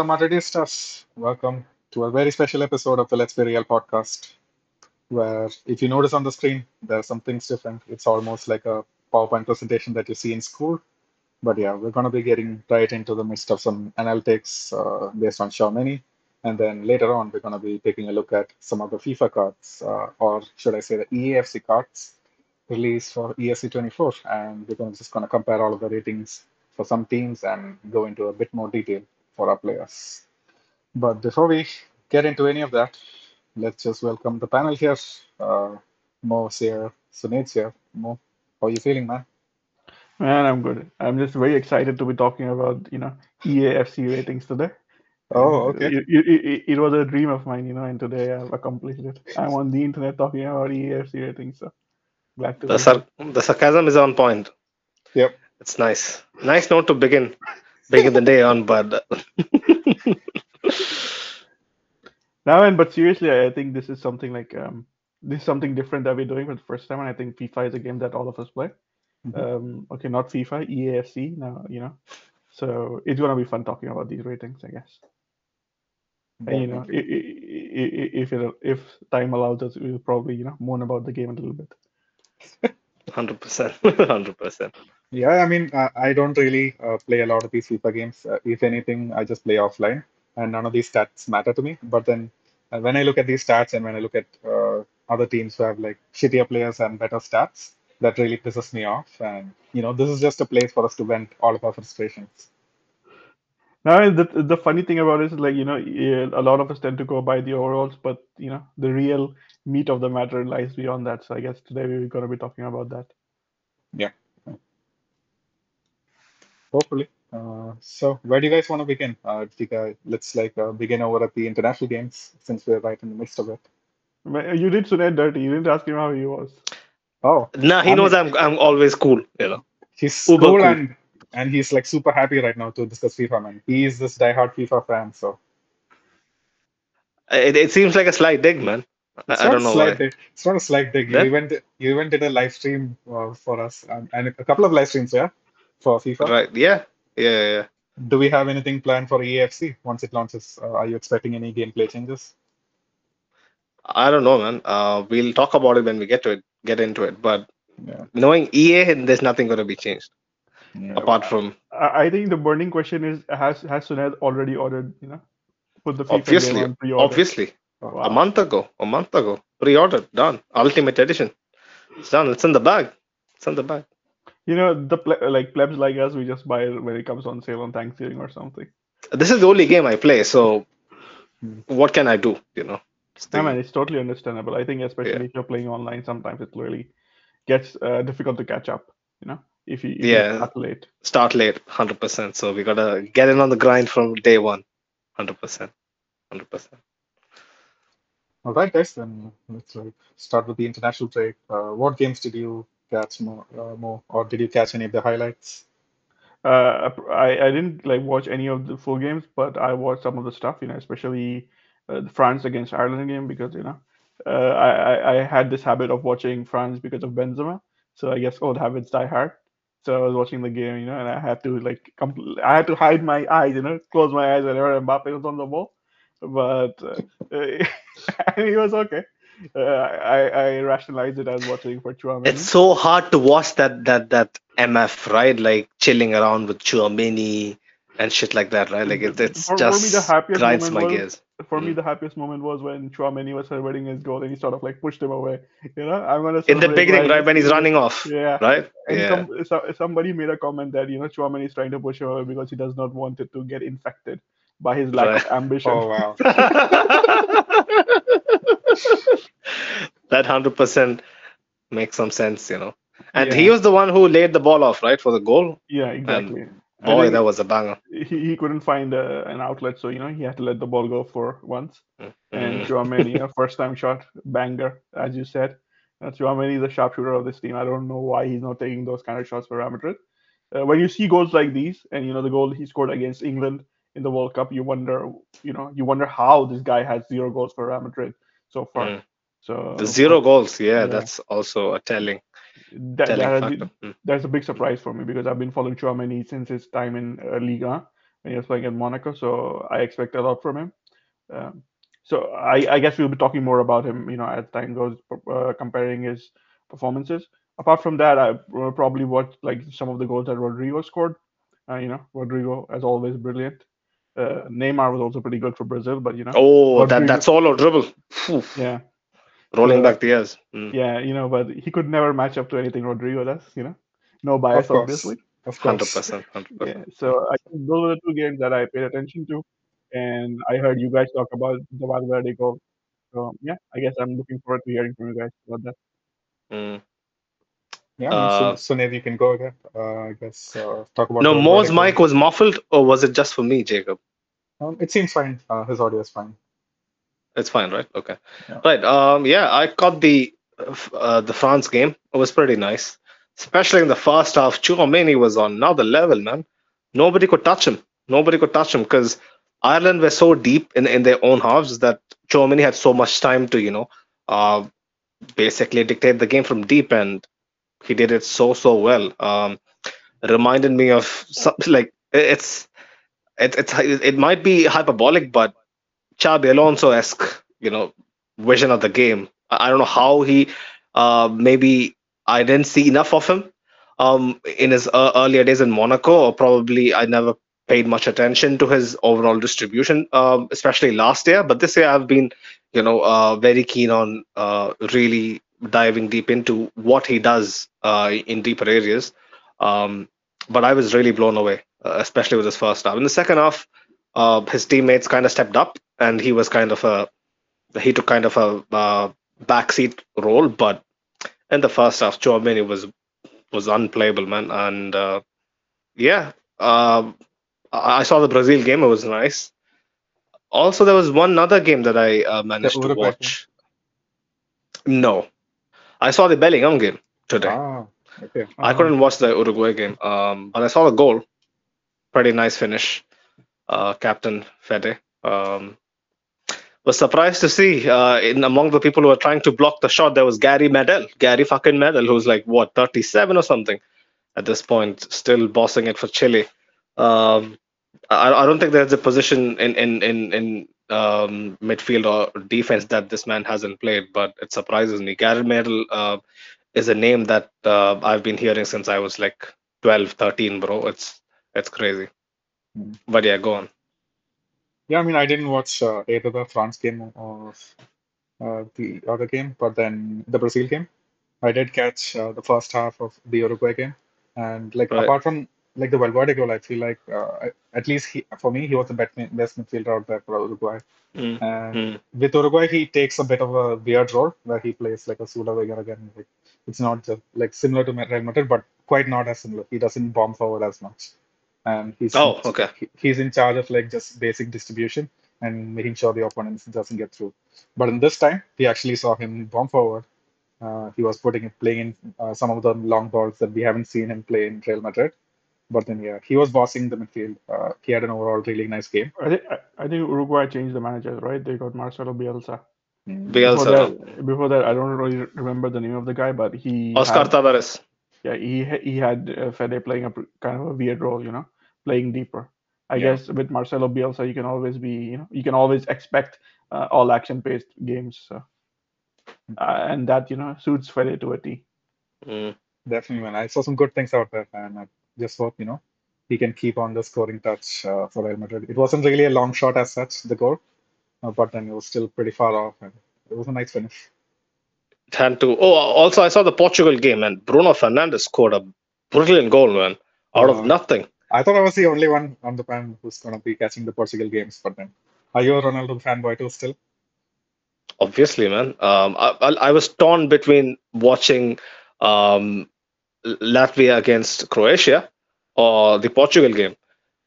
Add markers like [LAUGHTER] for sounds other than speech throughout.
Hola Madridistas, welcome to a very special episode of the Let's Be Real podcast. Where, if you notice on the screen, there are some things different. It's almost like a PowerPoint presentation that you see in school. But yeah, we're going to be getting right into the midst of some analytics uh, based on Tchouameni. And then later on, we're going to be taking a look at some of the FIFA cards, uh, or should I say the EAFC cards released for ESC 24. And we're gonna, just going to compare all of the ratings for some teams and go into a bit more detail for our players. But before we get into any of that, let's just welcome the panel here. Uh, Mo's here, Sunit's here. Mo, how are you feeling, man? Man, I'm good. I'm just very excited to be talking about, you know, EAFC ratings today. Oh, okay. It, it, it, it was a dream of mine, you know, and today I've accomplished it. I'm on the internet talking about EAFC ratings, so glad to The, sar- the sarcasm is on point. Yep. It's nice. Nice note to begin begin the day on, but [LAUGHS] now. And but seriously, I think this is something like um, this is something different that we're doing for the first time, and I think FIFA is a game that all of us play. Mhm. Um, okay, not FIFA, EAFC now, you know. So it's gonna be fun talking about these ratings, I guess. And you know, if it, if time allows us, we'll probably you know moan about the game a little bit. [LAUGHS] hundred percent, [LAUGHS] hundred percent. Yeah, I mean, I, I don't really uh, play a lot of these FIFA games. Uh, if anything, I just play offline, and none of these stats matter to me. But then, uh, when I look at these stats and when I look at uh, other teams who have like shittier players and better stats, that really pisses me off. And you know, this is just a place for us to vent all of our frustrations. Now, the the funny thing about it is like you know a lot of us tend to go by the overalls, but you know the real meat of the matter lies beyond that. So I guess today we're gonna be talking about that. Yeah, hopefully. Uh, so, where do you guys want to begin? Uh, do you guys, let's like uh, begin over at the international games since we're right in the midst of it. But You did Sunet dirty. You didn't ask him how he was. Oh, Nah, he I knows mean, I'm I'm always cool, you know. He's Uber cool cool. and and he's like super happy right now to discuss FIFA, man. He is this diehard FIFA fan, so It, it seems like a slight dig, man. I, it's I not a don't know slight why. dig. It's not a slight dig. You Then even did, you even did a live stream uh, for us um, and a couple of live streams, yeah, for FIFA. right, yeah, yeah, yeah. yeah. Do we have anything planned for EAFC once it launches? Uh, are you expecting any gameplay changes? I don't know, man. Uh, we'll talk about it when we get to it, get into it. But Yeah, knowing EA, there's nothing going to be changed yeah. apart from I, I think the burning question is: Has has Sunet already ordered? You know, put the FIFA game obviously, on pre-order. obviously. A Wow. month ago, a month ago, pre-ordered, done. Ultimate edition, it's done. It's in the bag. It's in the bag. You know, the ple- like plebs like us, we just buy it when it comes on sale on Thanksgiving or something. This is the only game I play, so what can I do? You know, It's I mean, it's totally understandable. I think, especially if you're playing online, sometimes it really gets uh, difficult to catch up. You know, if you, if you Yeah. start late. start late, hundred percent. So we gotta get in on the grind from day one one, hundred percent, hundred percent. All right, guys. Then let's like start with the international trade. Uh, what games did you catch more, uh, more, or did you catch any of the highlights? Uh, I I didn't like watch any of the full games, but I watched some of the stuff. You know, especially uh, the France against Ireland game because you know, uh, I, I had this habit of watching France because of Benzema. So I guess old habits die hard. So I was watching the game, you know, and I had to like compl- I had to hide my eyes, you know, close my eyes whenever Mbappe was on the ball. But uh, [LAUGHS] it was okay. Uh, I I rationalized it as watching for Tchouameni. It's so hard to watch that that that MF right, like chilling around with Tchouameni and shit like that, right? Like it, it's For- for me, the just happiest grinds moment my was- gears. for me, Mm. the happiest moment was when Tchouameni was celebrating his goal and he sort of like pushed him away. You know, I'm gonna In the beginning, right when he's running off, Yeah. right? And Yeah. some, so, somebody made a comment that you know Tchouameni is trying to push him away because he does not want it to get infected by his lack of ambition. Oh wow. [LAUGHS] [LAUGHS] that hundred percent makes some sense, you know. And Yeah. he was the one who laid the ball off, right, for the goal. Yeah, exactly. I Boy, that was a banger. he, he couldn't find uh, an outlet, so you know he had to let the ball go for once. And Mm. Tchouameni, a first time shot banger, as you said. Uh, Tchouameni is the sharpshooter of this team. I don't know why he's not taking those kind of shots for Real Madrid. Uh, when you see goals like these, and you know the goal he scored against England in the World Cup, you wonder, you know, you wonder how this guy has zero goals for Real Madrid so far. Mm. So The zero goals, yeah, yeah. that's also a telling that, telling that has factor. been, Mm. that's a big surprise for me because I've been following Tchouameni since his time in uh, Liga, when he was playing in Monaco. So I expect a lot from him. Um, so I, I guess we'll be talking more about him, you know, as time goes, uh, comparing his performances. Apart from that, I probably watched like some of the goals that Rodrygo scored. Uh, you know, Rodrygo, as always, brilliant. Uh, Neymar was also pretty good for Brazil, but you know, Oh, that Rodrygo, that solo dribble, Phew, yeah, rolling uh, back the years. Mm, yeah, you know, but he could never match up to anything Rodrygo does. You know, no bias, course, obviously. of course. 100%. hundred Yeah, so I think those are the two games that I paid attention to, and I heard you guys talk about the Valverde goal. So yeah, I guess I'm looking forward to hearing from you guys about that. Mm. Yeah, Uh, so maybe you can go again. Uh, I guess uh, talk about no, Mo's mic was muffled, or was it just for me, Jacob? Um, it seems fine. Uh, his audio is fine. It's fine, right? Okay. Yeah. Right. Um. Yeah, I caught the uh, uh, the France game. It was pretty nice, especially in the first half. Tchouameni was on another level, man. Nobody could touch him. Nobody could touch him because Ireland were so deep in in their own halves that Tchouameni had so much time to, you know, uh, basically dictate the game from deep, and he did it so so well. Um, reminded me of something [LAUGHS] like it's it, it's it might be hyperbolic, but Xabi Alonso-esque, you know, vision of the game. I I don't know how he, uh, maybe I didn't see enough of him um, in his uh, earlier days in Monaco, or probably I never paid much attention to his overall distribution, um, especially last year. But this year I've been, you know, uh, very keen on uh, really diving deep into what he does uh, in deeper areas. Um, but I was really blown away, uh, especially with his first half. In the second half, uh, his teammates kind of stepped up, and he was kind of a he took kind of a uh, backseat role. But in the first half, Tchouameni was was unplayable, man. And uh, yeah, um, I saw the Brazil game; it was nice. Also, there was one other game that I uh, managed to watch. No, I saw the Bellingham game today. Ah, okay. I Uh, couldn't watch the Uruguay game, um, but I saw the goal. Pretty nice finish. Uh, Captain Fede. Um, was surprised to see uh, in among the people who were trying to block the shot, there was Gary Medel. Gary fucking Medel, who's like, what, 37 or something at this point, still bossing it for Chile. Um, I, I don't think there's a position in, in, in, in um, midfield or defense that this man hasn't played, but it surprises me. Gary Medel uh, is a name that uh, I've been hearing since I was like 12, 13, bro. It's it's crazy. Hmm. But yeah, go on. Yeah, I mean, I didn't watch uh, either the France game or uh, the other game, but then the Brazil game. I did catch uh, the first half of the Uruguay game, and like Right. apart from like the Valverde goal, I feel like uh, at least he, for me, he was the best, best midfielder out there for Uruguay. Mm, And mm, with Uruguay, he takes a bit of a weird role where he plays like a pseudo winger again. Like, it's not just like similar to Real Madrid, but quite not as similar. He doesn't bomb forward as much, and he's Oh, okay. he- he's in charge of like just basic distribution and making sure the opponents doesn't get through. But in this time, we actually saw him bomb forward. Uh, he was putting playing in uh, some of the long balls that we haven't seen him play in Real Madrid. But then, yeah, he was bossing the midfield. Uh, he had an overall really nice game. I think I, I think Uruguay changed the managers, right? They got Marcelo Bielsa. Mm. Before Bielsa, that, before that, I don't really remember the name of the guy, but he Oscar had Tabárez. yeah he he had uh, Fede playing a kind of a weird role, you know, playing deeper. I Yeah. guess with Marcelo Bielsa, you can always be, you know, you can always expect uh, all action-based games, so, uh, and that you know suits Fede to a T. Mm. Definitely, man. I saw some good things out there, and I just hope, you know, he can keep on the scoring touch uh, for Real Madrid. It wasn't really a long shot as such, the goal, uh, but then it was still pretty far off, and it was a nice finish. Hand to. Oh, also I saw the Portugal game and Bruno Fernandes scored a brilliant goal, man, out of Uh, nothing. I thought I was the only one on the panel who's going to be catching the Portugal games, but then are you a Ronaldo fanboy too still? Obviously, man. Um, I, I, I was torn between watching um, Latvia against Croatia or the Portugal game.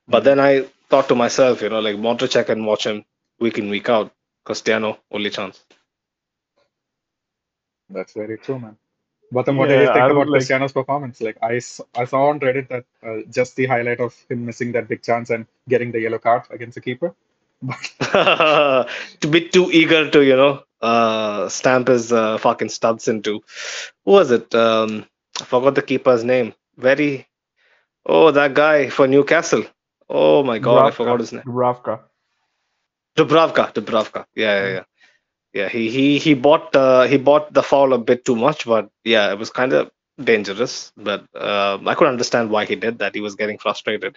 But Mhm. then I thought to myself, you know, like Modric, I can watch him week in, week out. Cristiano, only chance. That's very true, man. But then what did you think I about would like Cristiano's performance? Like I saw on Reddit that uh, just the highlight of him missing that big chance and getting the yellow card against the keeper. to [LAUGHS] be too eager to, you know, uh, stamp his uh, fucking studs into. Who was it? Um, I forgot the keeper's name. Very. Oh, that guy for Newcastle. Oh my God, I forgot his name. Dubravka. Dubravka, Dubravka. Yeah, yeah, yeah. Yeah, he he he bought uh, he bought the foul a bit too much, but yeah, it was kind of dangerous. But uh, I could understand why he did that. He was getting frustrated.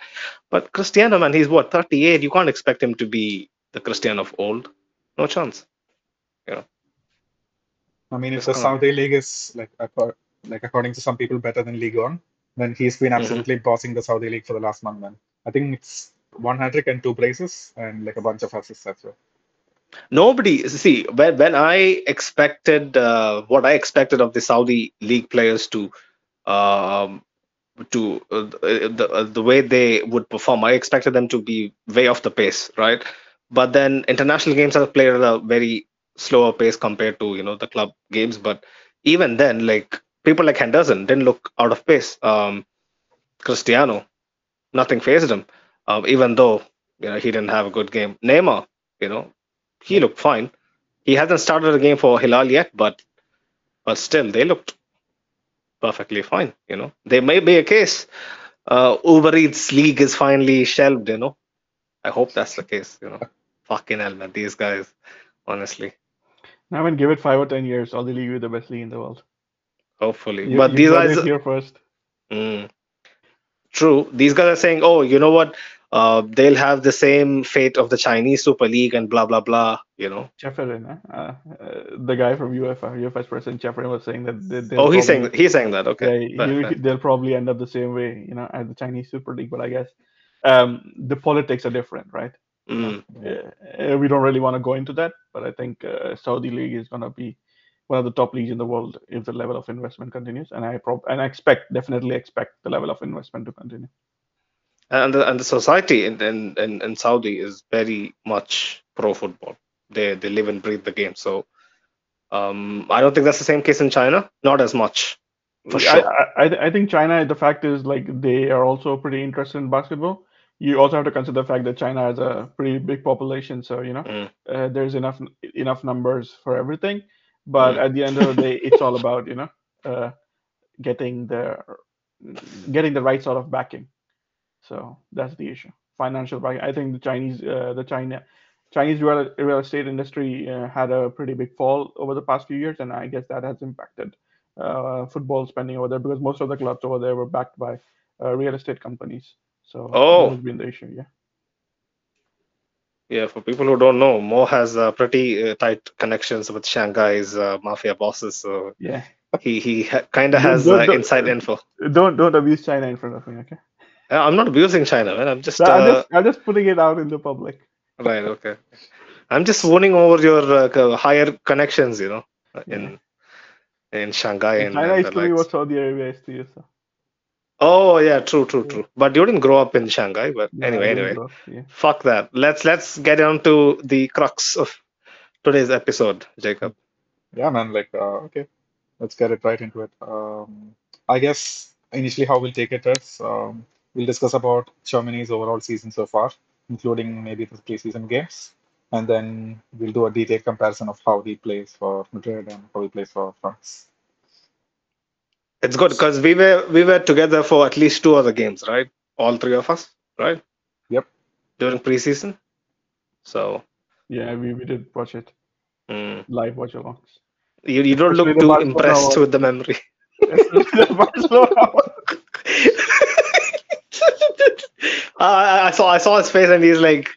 But Cristiano, man, he's what 38. You can't expect him to be the Cristiano of old. No chance. You know. I mean, if It's the Saudi League is like like according to some people better than League One, then he's been Mhm. absolutely bossing the Saudi League for the last month, man. I think it's one hat trick and two braces and like a bunch of assists as well. nobody. See, when when I expected uh, what I expected of the Saudi league players to um to uh, the uh, the way they would perform. I expected them to be way off the pace, right? But then international games are played at a very slower pace compared to you know the club games. But even then, like people like Henderson didn't look out of pace. Um, Cristiano, nothing phased him, um, even though you know he didn't have a good game. Neymar, you know, he looked fine. He hasn't started a game for Hilal yet, but but still they looked perfectly fine. You know, there may be a case uh, Uber Eats League is finally shelved. You know, I hope that's the case. You know, [LAUGHS] fucking hell, man, these guys, honestly, I mean, give it five or ten years, Saudi League will be the best league in the world. Hopefully. You, but you these got guys, here first. mm, true. These guys are saying, oh, you know what? Uh, they'll have the same fate of the Chinese Super League and blah blah blah. You know. Cheferin, uh, uh, the guy from UEFA, UEFA's president Cheferin was saying that they, they'll Oh, he's saying he's saying that. Okay. yeah, fair, he- fair. they'll probably end up the same way, you know, as the Chinese Super League. But I guess um, the politics are different, right? Mm. Uh, we don't really want to go into that, but I think uh, Saudi League is going to be one of the top leagues in the world if the level of investment continues, and I prob- and I expect definitely expect the level of investment to continue. and the, and the society in, in, in, Saudi is very much pro football. They they live and breathe the game. So um, I don't think that's the same case in China. Not as much, for I, sure. I, I I think China. The fact is, like, they are also pretty interested in basketball. You also have to consider the fact that China has a pretty big population, so you know Mm. uh, there's enough enough numbers for everything. But at the end of the day, it's all about you know uh, getting the getting the right sort of backing. So that's the issue. Financial backing. I think the Chinese uh, the China Chinese real, real estate industry uh, had a pretty big fall over the past few years, and I guess that has impacted uh, football spending over there because most of the clubs over there were backed by uh, real estate companies. So Oh. that has been the issue. Yeah. Yeah, for people who don't know, Mo has uh, pretty uh, tight connections with Shanghai's uh, mafia bosses. So Yeah. he he ha- kind of has don't- uh, don't- inside info. Don't don't abuse China in front of me, okay? Uh, I'm not abusing China, man. I'm just I'm uh, just I'm just putting it out in the public. right. Okay. I'm just warning over your uh, higher connections, you know, in in Shanghai and, China and is to me what Saudi Arabia is to you. So. Oh yeah, true, true, true. But you didn't grow up in Shanghai. But anyway, anyway, grow yeah. fuck that. Let's let's get on to the crux of today's episode, Jacob. Yeah, man, like, uh, okay, let's get it right into it. Um, I guess initially how we'll take it is um, we'll discuss about Tchouameni's overall season so far, including maybe the preseason games, and then we'll do a detailed comparison of how he plays for Madrid and how he plays for France. It's good because we were we were together for at least two other games, right? All three of us, right? Yep. During preseason. So Yeah, we, we did watch it mm, live watch alongs. you you don't Especially look too impressed with the memory. Barcelona. [LAUGHS] I, I saw I saw his face and he's like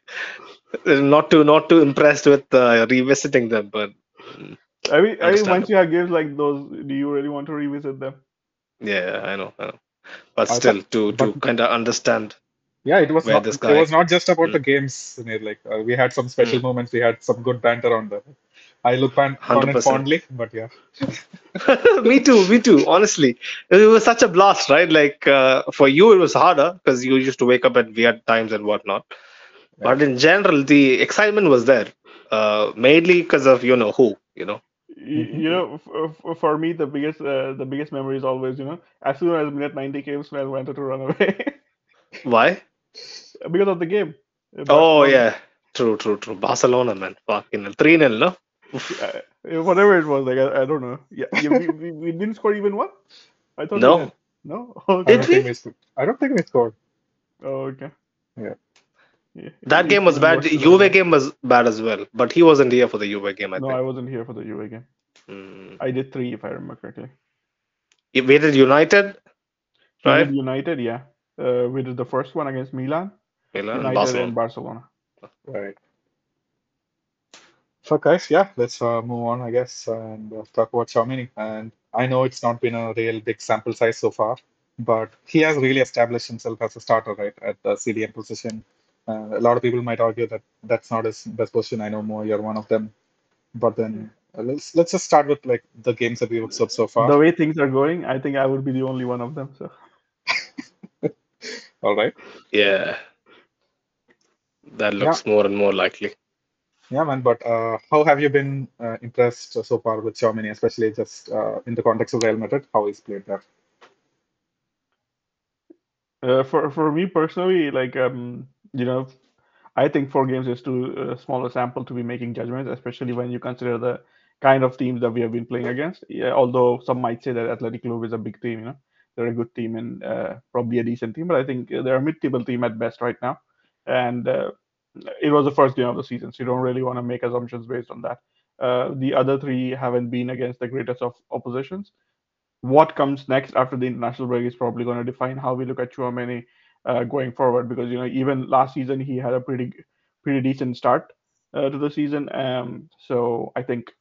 not too not too impressed with uh, revisiting them, but I mean, I mean, once you have games like those, do you really want to revisit them? Yeah, I know, I know. But I still, to to kind of understand. Yeah, it was not. this It was not just about Mm. the games. Like uh, we had some special Mm. moments. We had some good banter on them. I look back on it fondly, but yeah. [LAUGHS] me too, me too. Honestly, it was such a blast, right? Like uh, for you, it was harder because you used to wake up at weird times and whatnot. But in general, the excitement was there, uh, mainly because of you know who, you know. You, Mhm. you know, f- f- for me, the biggest uh, the biggest memory is always, you know, as soon as minute 90 came, I wanted to run away [LAUGHS] Why? because of the game. Oh yeah, true, true, true. Barcelona, man, fucking three 0 no? uh, whatever it was, like I, I don't know. Yeah, yeah we, we, we didn't score even one. I thought we No. [LAUGHS] did. no. Okay. Did don't we? think we scored. I don't think we scored. Oh, okay. Yeah. Yeah, That game was bad. works The to Juve game. game was bad as well, but he wasn't here for the Juve game, I No, think. I wasn't here for the Juve game. Mm. I did three, if I remember correctly. He waited United, right? did United, yeah. Uh, we did the first one against Milan, Milan, United, Barcelona. and Barcelona. Right. So, guys, yeah, let's uh, move on, I guess, and uh, talk about Tchouameni. And I know it's not been a real big sample size so far, but he has really established himself as a starter, right, at the CDM position. Uh, a lot of people might argue that that's not his best position. I know more, you're one of them. But then uh, let's let's just start with like the games that we've observed so far. The way things are going, I think I would be the only one of them. So [LAUGHS] All right. Yeah, that Yeah, looks more and more likely. yeah, man. But uh, how have you been uh, impressed so far with Tchouameni, especially just uh, in the context of Real Madrid, how he's played there? uh, for for me personally, like um, you know, I think four games is too uh, small a sample to be making judgments, especially when you consider the kind of teams that we have been playing against. Yeah, although some might say that Athletic Club is a big team, you know, they're a good team and uh, probably a decent team, but I think they're a mid-table team at best right now. And uh, it was the first game of the season, so you don't really want to make assumptions based on that. Uh, the other three haven't been against the greatest of oppositions what comes next after the international break is probably going to define how we look at Tchouameni uh, going forward. Because you know, even last season he had a pretty pretty decent start uh, to the season. Um, so I think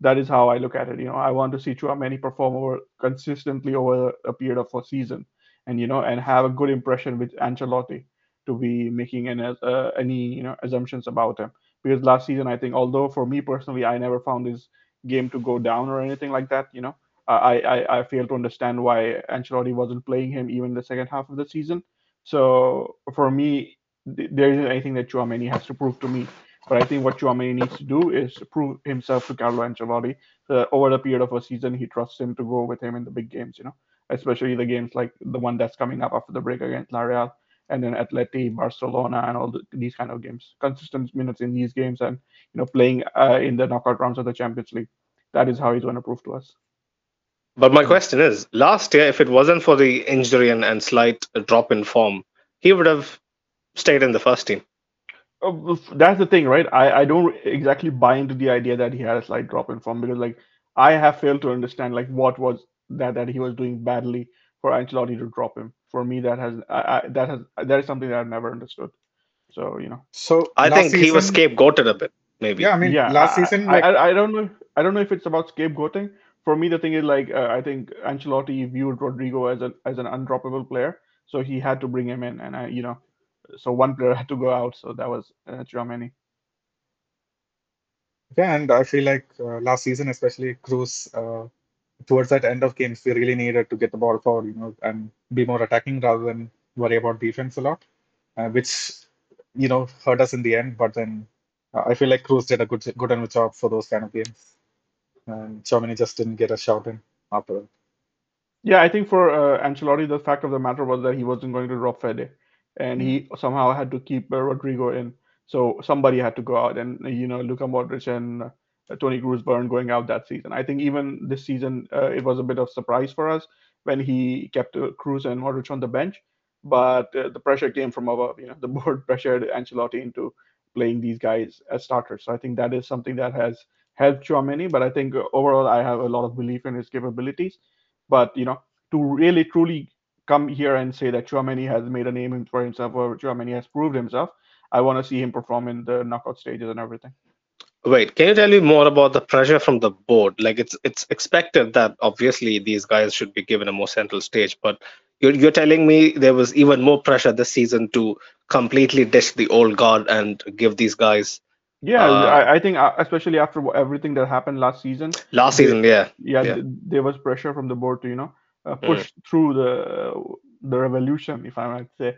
that is how I look at it. You know, I want to see Tchouameni perform over consistently over a period of a season, and you know, and have a good impression with Ancelotti to be making any uh, any you know assumptions about him. Because last season, I think, although for me personally, I never found his game to go down or anything like that. You know, I I, I fail to understand why Ancelotti wasn't playing him even the second half of the season. So for me, th- there isn't anything that Tchouameni has to prove to me. But I think what Tchouameni needs to do is prove himself to Carlo Ancelotti. So over the period of a season, he trusts him to go with him in the big games. You know, especially the games like the one that's coming up after the break against La Real, and then Atleti, Barcelona, and all the, these kind of games. Consistent minutes in these games, and you know, playing uh, in the knockout rounds of the Champions League. That is how he's going to prove to us. But my question is, last year, if it wasn't for the injury and, and slight drop in form, he would have stayed in the first team. Uh, That's the thing, right? I, I don't exactly buy into the idea that he had a slight drop in form because, like, I have failed to understand like what was that that he was doing badly for Ancelotti to drop him. For me, that has I, I, that has that is something that I've never understood. So you know, So I last think he was scapegoated a bit, maybe. yeah, I mean, yeah, last I, season, like, I, I don't know. I don't know if it's about scapegoating. For me, the thing is like uh, I think Ancelotti viewed Rodrygo as an as an undroppable player, so he had to bring him in, and I, you know, so one player [LAUGHS] had to go out, so that was uh, yeah, and I feel like uh, last season, especially Kroos, uh, towards that end of games, we really needed to get the ball forward, you know, and be more attacking rather than worry about defense a lot, uh, which, you know, hurt us in the end. But then uh, I feel like Kroos did a good good enough job for those kind of games, and Tchouameni just didn't get a shot in after that. Yeah, I think for uh, Ancelotti, the fact of the matter was that he wasn't going to drop Fede, and he somehow had to keep uh, Rodrygo in. So somebody had to go out, and you know, Luka Modric and uh, Toni Kroos weren't going out that season. I think even this season, uh, it was a bit of surprise for us when he kept uh, Kroos and Modric on the bench, but uh, the pressure came from above. You know, the [LAUGHS] board [LAUGHS] pressured Ancelotti into playing these guys as starters. So I think that is something that has helped Tchouameni. But I think overall, I have a lot of belief in his capabilities. But you know, to really truly come here and say that Tchouameni has made a name for himself or Tchouameni has proved himself, I want to see him perform in the knockout stages and everything. Wait, can you tell me more about the pressure from the board? Like it's it's expected that obviously these guys should be given a more central stage, but you're you're telling me there was even more pressure this season to completely dish the old guard and give these guys Yeah, uh I, I think uh, especially after everything that happened last season, last season, yeah. yeah, Yeah. th- there was pressure from the board to you know uh, Mm, push through the the revolution, if I might say,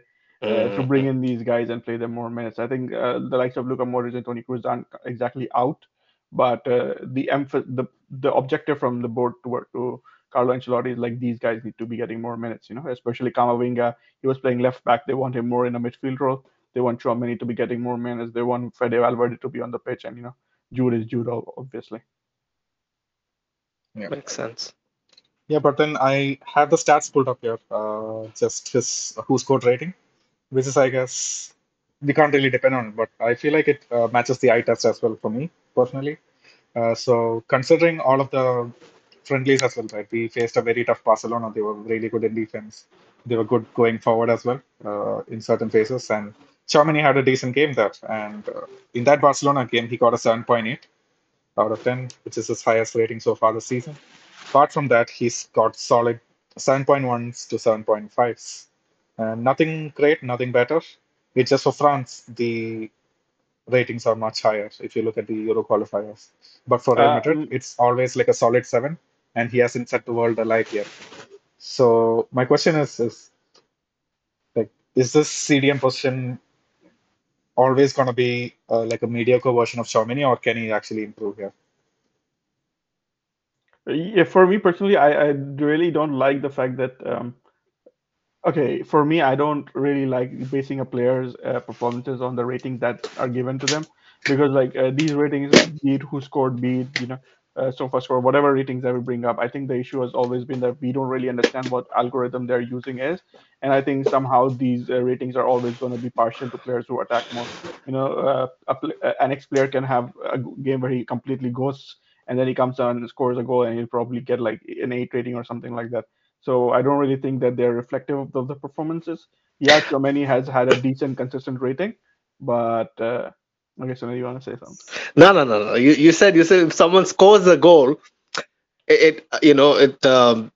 uh, to mm, bring mm. in these guys and play them more minutes. I think uh, the likes of Luka Modric and Toni Kroos aren't exactly out, but uh, the emph- the the objective from the board to work to Carlo Ancelotti is like these guys need to be getting more minutes, you know, especially Kamavinga. He was playing left back. They want him more in a midfield role. They want Tchouameni to be getting more minutes. They want Fede Valverde to be on the pitch, and you know, Jude is Jude, obviously. Yeah. Makes sense. Yeah, but then I have the stats pulled up here, uh, just his who scored rating, which is, I guess, we can't really depend on it, but I feel like it uh, matches the eye test as well for me personally. Uh, so considering all of the friendlies as well, right? We faced a very tough Barcelona. They were really good in defense. They were good going forward as well uh, in certain phases. And Tchouameni had a decent game there. And uh, in that Barcelona game, he got a 7.8 out of 10, which is his highest rating so far this season. Apart from that, he's got solid 7.1s to 7.5s. And nothing great, nothing better. It's just for France, the ratings are much higher if you look at the Euro qualifiers. But for Real Uh, Madrid, mm, it's always like a solid seven, and he hasn't set the world alight yet. So my question is, is like, is this CDM position always going to be uh, like a mediocre version of Tchouameni, or can he actually improve here? yeah, for me personally, I, I really don't like the fact that um, okay, for me, I don't really like basing a player's uh, performances on the ratings that are given to them because like uh, these ratings, be it who scored, be it you know uh, so far score, whatever ratings I will bring up, I think the issue has always been that we don't really understand what algorithm they're using is, and I think somehow these uh, ratings are always going to be partial to players who attack more. You know, uh, a uh, an ex player can have a game where he completely ghosts, and then he comes on and scores a goal, and he'll probably get like an eight rating or something like that. So I don't really think that they're reflective of the, the performances. Yeah, Tchouameni has had a decent, consistent rating, but uh, okay, so now you want to say something? No, no, no, no. You, you said you said if someone scores a goal, it, it you know it um,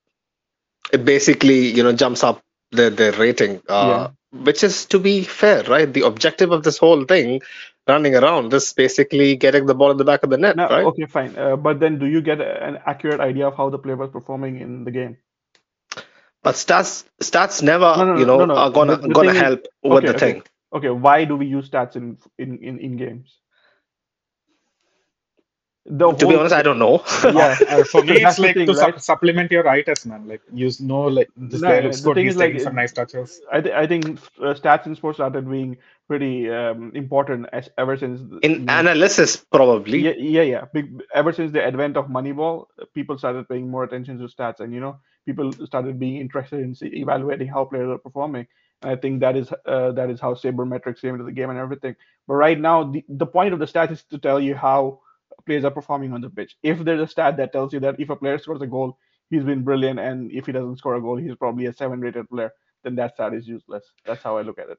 it basically you know jumps up their their rating, uh, which is to be fair, right? The objective of this whole thing, running around, is basically getting the ball in the back of the net, No, right? okay, fine. Uh, but then, do you get an accurate idea of how the player was performing in the game? But stats stats never No, no, you know no, no. are gonna The- the gonna is- help with okay, the okay. thing. Okay, why do we use stats in in in, in games? The To be whole- honest, I don't know. [LAUGHS] Yeah. For me, it's the like thing, to right? sup- supplement your eye test, man. Like, you know, like this No, guy looks good. He's is, like, taking some nice touches. I, th- I think uh, stats in sports started being pretty um, important as ever since the- you In know, analysis, probably. yeah yeah yeah Big, ever since the advent of moneyball uh, people started paying more attention to stats and you know people started being interested in see, evaluating how players are performing and i think that is uh, that is how sabermetrics came into the game and everything. But right now the, the point of the stats is to tell you how players are performing on the pitch. If there's a stat that tells you that if a player scores a goal he's been brilliant and if he doesn't score a goal he's probably a seven rated player then that stat is useless. That's how i look at it.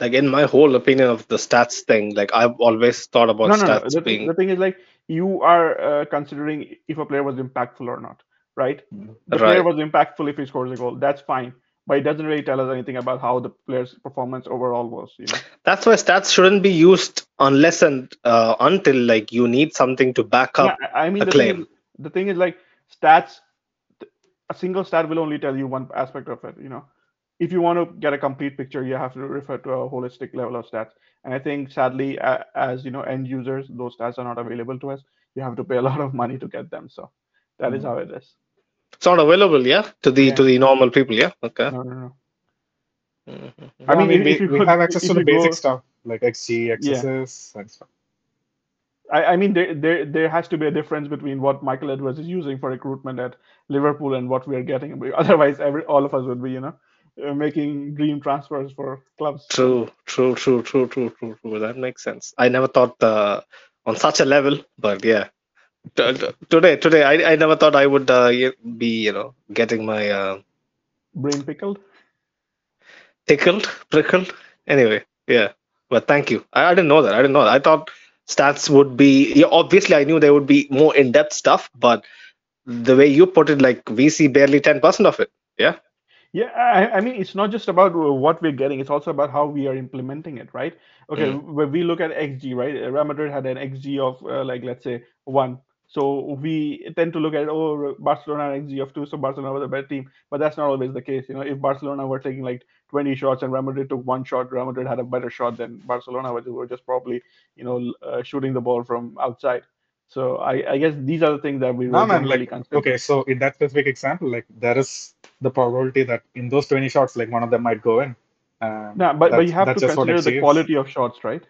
Like in my whole opinion of the stats thing, like I've always thought about no, no, no. The, thing- being the thing is, like, you are uh, considering if a player was impactful or not, right? The player was impactful if he scores a goal. That's fine, but it doesn't really tell us anything about how the player's performance overall was. You know? [LAUGHS] That's why stats shouldn't be used unless and uh, until like you need something to back up. Yeah, I mean, the thing, is, the thing is, like, stats. A single stat will only tell you one aspect of it. You know, if you want to get a complete picture, you have to refer to a holistic level of stats. And I think, sadly, as you know, end users, those stats are not available to us. You have to pay a lot of money to get them. So that is Mm. how it is. It's not available, yeah, to the Yeah. to the normal people, yeah. Okay. No, no, no. Mhm. I Yeah, mean, if- we, if you we have access to the you go- basic stuff like XG, XSS, and stuff. I, I mean, there, there there has to be a difference between what Michael Edwards is using for recruitment at Liverpool and what we are getting. [LAUGHS] Otherwise, every all of us would be, you know, uh, making dream transfers for clubs. True, true, true, true, true, true, true. That makes sense. I never thought uh, on such a level, but yeah. Today, today, I, I never thought I would uh, be, you know, getting my uh, Brain pickled. tickled, prickled. Anyway, yeah. But thank you. I, I didn't know that. I didn't know that. I thought stats would be. Yeah, obviously, I knew there would be more in-depth stuff, but the way you put it, like we see barely ten percent of it. Yeah. Yeah, I, I mean, it's not just about what we're getting; it's also about how we are implementing it, right? Okay, when we look at XG, right? Real Madrid had an XG of uh, like let's say one, so we tend to look at oh Barcelona had XG of two, so Barcelona was a better team, but that's not always the case. You know, if Barcelona were taking like 20 shots and Real Madrid took one shot, Real Madrid had a better shot than Barcelona, which were just probably you know uh, shooting the ball from outside. So I, I guess these are the things that we No, man, generally like, consider. okay, so in that specific example, like, there is the probability that in those 20 shots, like, one of them might go in. Um, No, but, but you have to consider the is. quality of shots, right?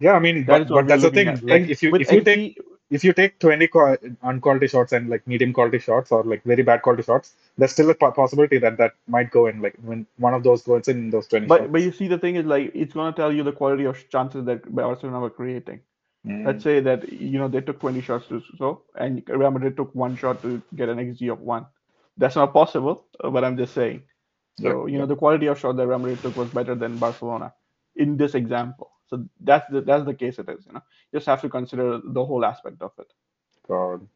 Yeah, I mean, That but, but that's the thing. at. Like, And if you with if you XG, take if you take 20 qua- unquality shots and like medium quality shots or like very bad quality shots, there's still a possibility that that might go in. Like when one of those goes in those 20 But shots. but you see, the thing is like it's gonna tell you the quality of chances that Barcelona were creating. Mm. Let's say that you know they took 20 shots to so, and Real Madrid took one shot to get an xG of one. That's not possible, uh, but I'm just saying. So Yeah, you know the quality of shot that Real Madrid took was better than Barcelona in this example. So that's the that's the case it is. You know, you just have to consider the whole aspect of it. God.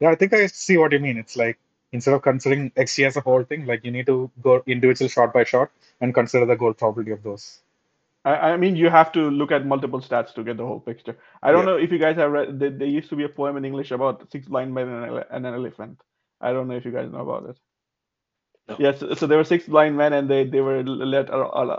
Yeah, I think I see what you mean. It's like instead of considering XG as a whole thing, like you need to go individual shot by shot and consider the goal probability of those. I, I mean, you have to look at multiple stats to get the whole picture. I don't Yeah. know if you guys have read. There, there used to be a poem in English about six blind men and an, and an elephant. I don't know if you guys know about it. No. Yes, so there were six blind men, and they they were let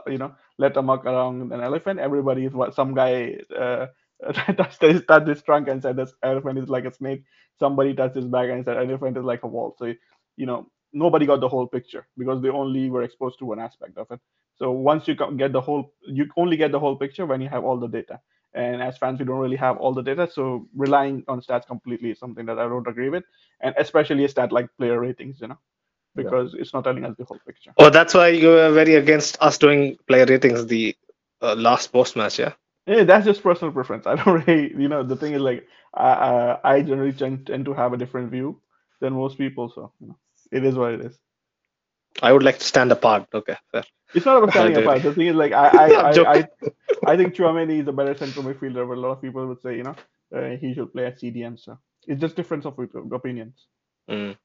you know let amok around an elephant. Everybody is what some guy uh, [LAUGHS] touched his, touched his trunk and said this elephant is like a snake. Somebody touched his back and said elephant is like a wall. So you know nobody got the whole picture because they only were exposed to one aspect of it. So once you get the whole, you only get the whole picture when you have all the data. And as fans, we don't really have all the data, so relying on stats completely is something that I don't agree with, and especially a stat like player ratings, you know, Yeah. because it's not telling us the whole picture. Oh, that's why you were very against us doing player ratings the uh, last post match, yeah? Yeah, that's just personal preference. I don't [LAUGHS] really, you know, the thing is like, I, I, I generally tend, tend to have a different view than most people, so you know, it is what it is. I would like to stand apart. Okay, fair. It's not about standing [LAUGHS] apart. The thing is, like, I, I, [LAUGHS] I'm I, I, think Tchouameni is a better central midfielder, but a lot of people would say, you know, uh, he should play at CDM. So it's just difference of opinions. Mm.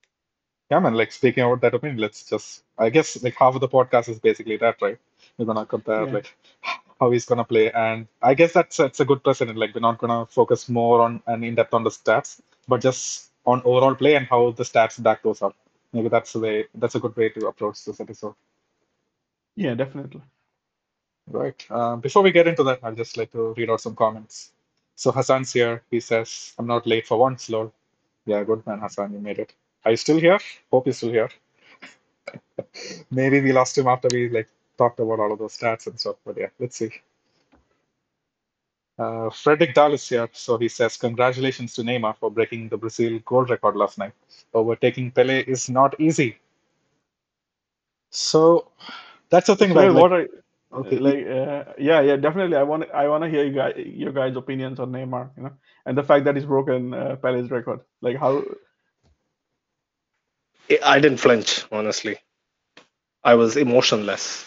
Yeah, man. Like speaking about that opinion, let's just. I guess like half of the podcast is basically that, right? We're gonna compare Yeah. like how he's gonna play, and I guess that's that's a good precedent. Like we're not gonna focus more on and in depth on the stats, but just on overall play and how the stats back those up. Maybe that's the way. That's a good way to approach this episode. Yeah, definitely. Right. Uh, before we get into that, I'd just like to read out some comments. So Hassan's here. He says, I'm not late for once, lol. Yeah, good man, Hassan. You made it. Are you still here? Hope you're still here. [LAUGHS] Maybe we lost him after we like talked about all of those stats and stuff, but yeah, let's see. Uh, Frederick Dahl is here. So he says, Congratulations to Neymar for breaking the Brazil goal record last night. Overtaking Pele is not easy. So that's the thing, So, right? Like, what are okay, like? Uh, yeah, yeah, definitely. I want, I want to hear you guys, your guys' opinions on Neymar. You know, and the fact that he's broken uh, Pele's record. Like how? I didn't flinch, honestly. I was emotionless.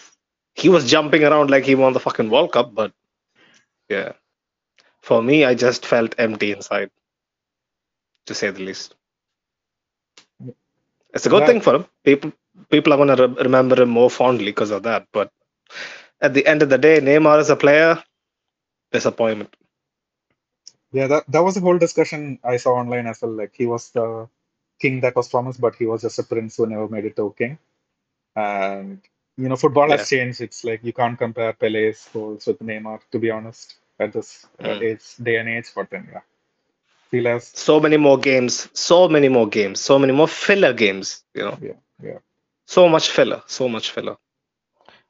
He was jumping around like he won the fucking World Cup, but yeah. For me, I just felt empty inside, to say the least. It's a good Yeah. thing for him. People people are going to re- remember him more fondly because of that. But at the end of the day, Neymar as a player, disappointment. Yeah, that that was a whole discussion I saw online as well. Like he was the king that was promised, but he was just a prince who never made it to a king. And you know, football has changed. It's like you can't compare Pele's goals with Neymar, to be honest, at this uh, Mm. age, day and age. But then, yeah, feel as So many more games, so many more games, so many more filler games, you know. yeah, yeah, So much filler, so much filler.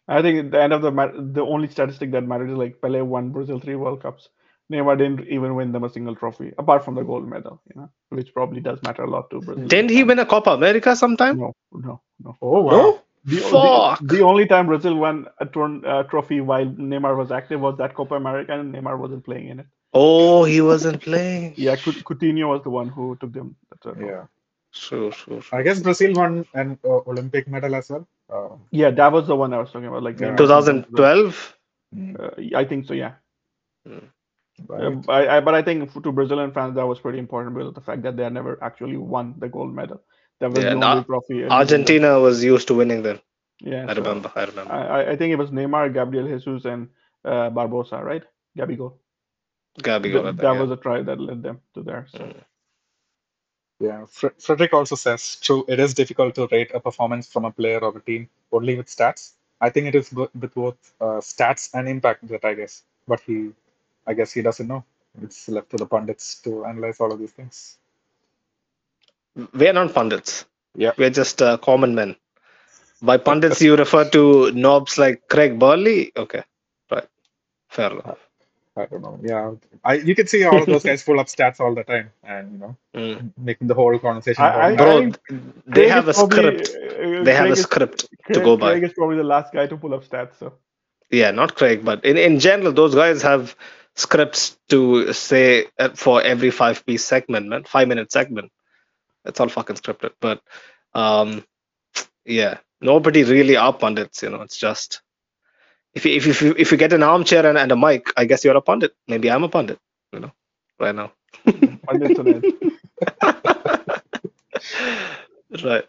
I think at the end of the mat- the only statistic that matters is like Pele won Brazil three World Cups. Neymar didn't even win them a single trophy, apart from the gold medal, you know, which probably does matter a lot to Brazil. Didn't he win a Copa America sometime? No, no, no. Oh wow. No? The, Fuck. the, the only time Brazil won a turn, uh, trophy while Neymar was active was that Copa America, and Neymar wasn't playing in it. Oh, he wasn't playing. [LAUGHS] Yeah, Cou- Coutinho was the one who took them. Uh. Yeah, Sure, sure, sure. I guess Brazil won an uh, Olympic medal as well. Uh, yeah, that was the one I was talking about. Like Yeah. 2012. mm, Uh, I think so. Yeah. Right. Uh, I, I, but I think to Brazil and France that was pretty important because of the fact that they had never actually won the gold medal. That was Yeah, the and only trophy. and- Argentina was used to winning then. Yeah, I so remember. I remember. I, I- I think it was Neymar, Gabriel Jesus, and uh, Barbosa, right? Gabigol. Gabi Th- that yeah. was a try that led them to there. So. Mm. Yeah, Fre Frederick also says, true, it is difficult to rate a performance from a player or a team only with stats. I think it is bo- with both uh, stats and impact that I guess, but he, I guess he doesn't know. It's left to the pundits to analyze all of these things. We're not pundits. Yeah. We're just uh, common men. By pundits, you refer to knobs like Craig Burley? Okay. Right. Fair enough. I don't know. Yeah, I you can see all of those guys pull up stats all the time, and you know, [LAUGHS] Mm. making the whole conversation I, I, that. I Bro, think they have a probably script. uh, They have Craig a is script to Craig, go by. Craig is probably the last guy to pull up stats. So Yeah, not Craig, but in, in general, those guys have scripts to say uh, for every five piece segment, man, five minute segment. It's all fucking scripted. But um, yeah, nobody really are pundits. You know, it's just if you, if you, if you, get an armchair and, and a mic, I guess you're a pundit. Maybe I'm a pundit. You know, right now. [LAUGHS] right.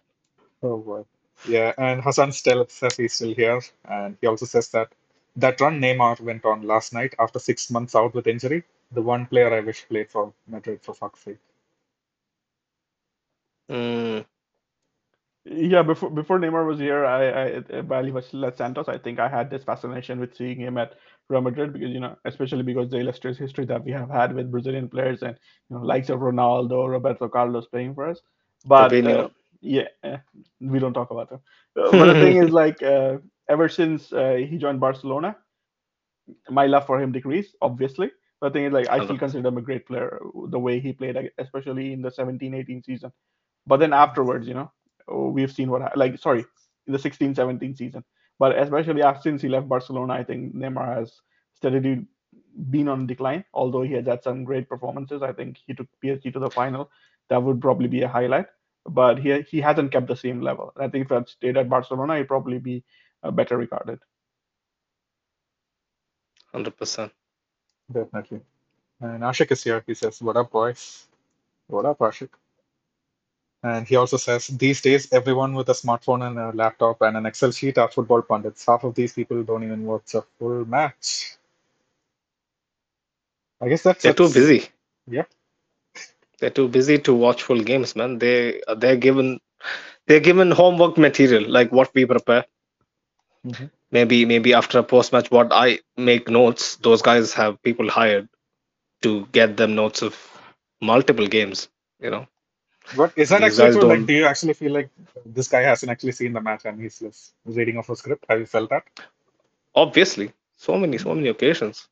Oh boy. Yeah, and Hassan still says he's still here, and he also says that that run Neymar went on last night after six months out with injury. The one player I wish played for Madrid for fuck's sake. Mm, Yeah, before before Neymar was here, I, I uh, while he was still at Santos, I think I had this fascination with seeing him at Real Madrid because you know, especially because the illustrious history that we have had with Brazilian players and you know, likes of Ronaldo, Roberto Carlos playing for us. But uh, yeah, eh, we don't talk about them. But the thing is, [LAUGHS] like, uh, ever since uh, he joined Barcelona, my love for him decreased, obviously. But the thing is, like, I still consider him a great player, the way he played, especially in the 17-18 season. But then afterwards, you know, we've seen what, ha- like, sorry, in the 16-17 season. But especially after since he left Barcelona, I think Neymar has steadily been on decline. Although he has had some great performances, I think he took PSG to the final. That would probably be a highlight. But he he hasn't kept the same level. I think if he had stayed at Barcelona, he'd probably be Uh, better regarded. 100%. Definitely. And Ashik is here. He says, What up, boys? What up, Ashik? And he also says, These days, everyone with a smartphone and a laptop and an Excel sheet are football pundits. Half of these people don't even watch a full match. I guess that's They're too busy. yeah. They're too busy to watch full games, man. They they're given they're given homework material like what we prepare. Mhm. Maybe maybe after a post match, what I make notes. Those guys have people hired to get them notes of multiple games. You know, What is that these actually guys true? Like, don't. you actually feel like this guy hasn't actually seen the match and he's just reading off a script? Have you felt that? Obviously, so many so many occasions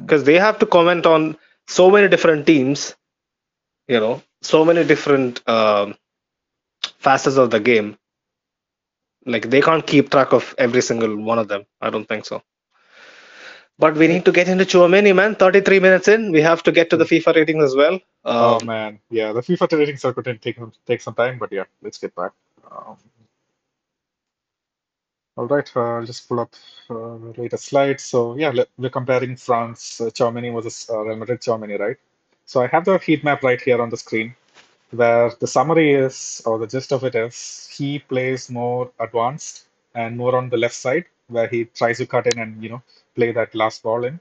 because they have to comment on so many different teams. You know, so many different um, facets of the game. Like they can't keep track of every single one of them. I don't think so. But we need to get into Tchouameni, man. 33 minutes in, we have to get to the FIFA ratings as well. Oh Um, man, yeah, the FIFA rating circuit can take take some time, but yeah, let's get back. Um, all right, uh, I'll just pull up uh, the latest slide. So yeah, we're comparing France uh, Tchouameni versus uh, Real Madrid Tchouameni, right? So I have the heat map right here on the screen, where the summary is, or the gist of it is, he plays more advanced and more on the left side, where he tries to cut in and you know play that last ball in,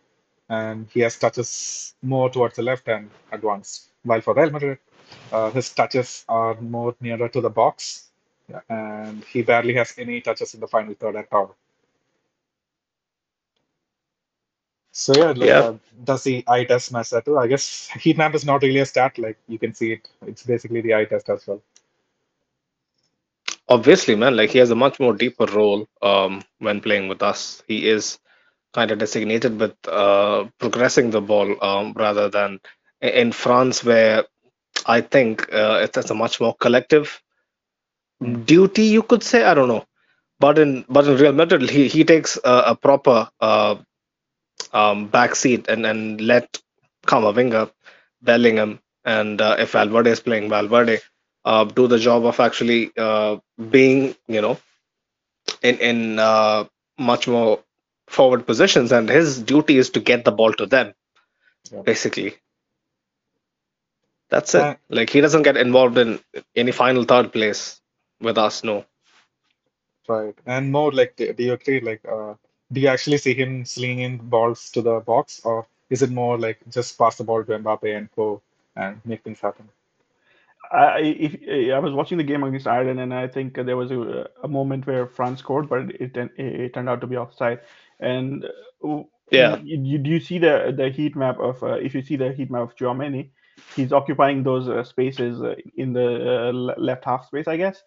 and he has touches more towards the left and advanced. While for Real Madrid, uh, his touches are more nearer to the box, yeah, and he barely has any touches in the final third at all. So yeah, like, yeah, uh, does the eye test match that too? I guess heat map is not really a stat. Like you can see it, it's basically the eye test as well. obviously, man. Like he has a much more deeper role um, when playing with us. He is kind of designated with uh, progressing the ball um, rather than in France, where I think uh, it's, a much more collective duty, you could say. I don't know. But in but in Real Madrid, he he takes a, a proper uh, um, back seat and and let Camavinga, Bellingham, and uh, if Valverde is playing Valverde, uh, do the job of actually uh, being you know in in uh, much more forward positions, and his duty is to get the ball to them Yeah. basically. That's it. Uh, Like he doesn't get involved in any final third place with us. No. right. And more like, do do you agree? Like, uh, do you actually see him slinging balls to the box, or is it more like just pass the ball to Mbappe and go and make things happen? I if, I was watching the game against Ireland, and I think there was a, a moment where France scored, but it it, it turned out to be offside. And uh, Yeah. you, you, do you see the the heat map of uh, if you see the heat map of Tchouameni, he's occupying those uh, spaces uh, in the uh, left half space, I guess,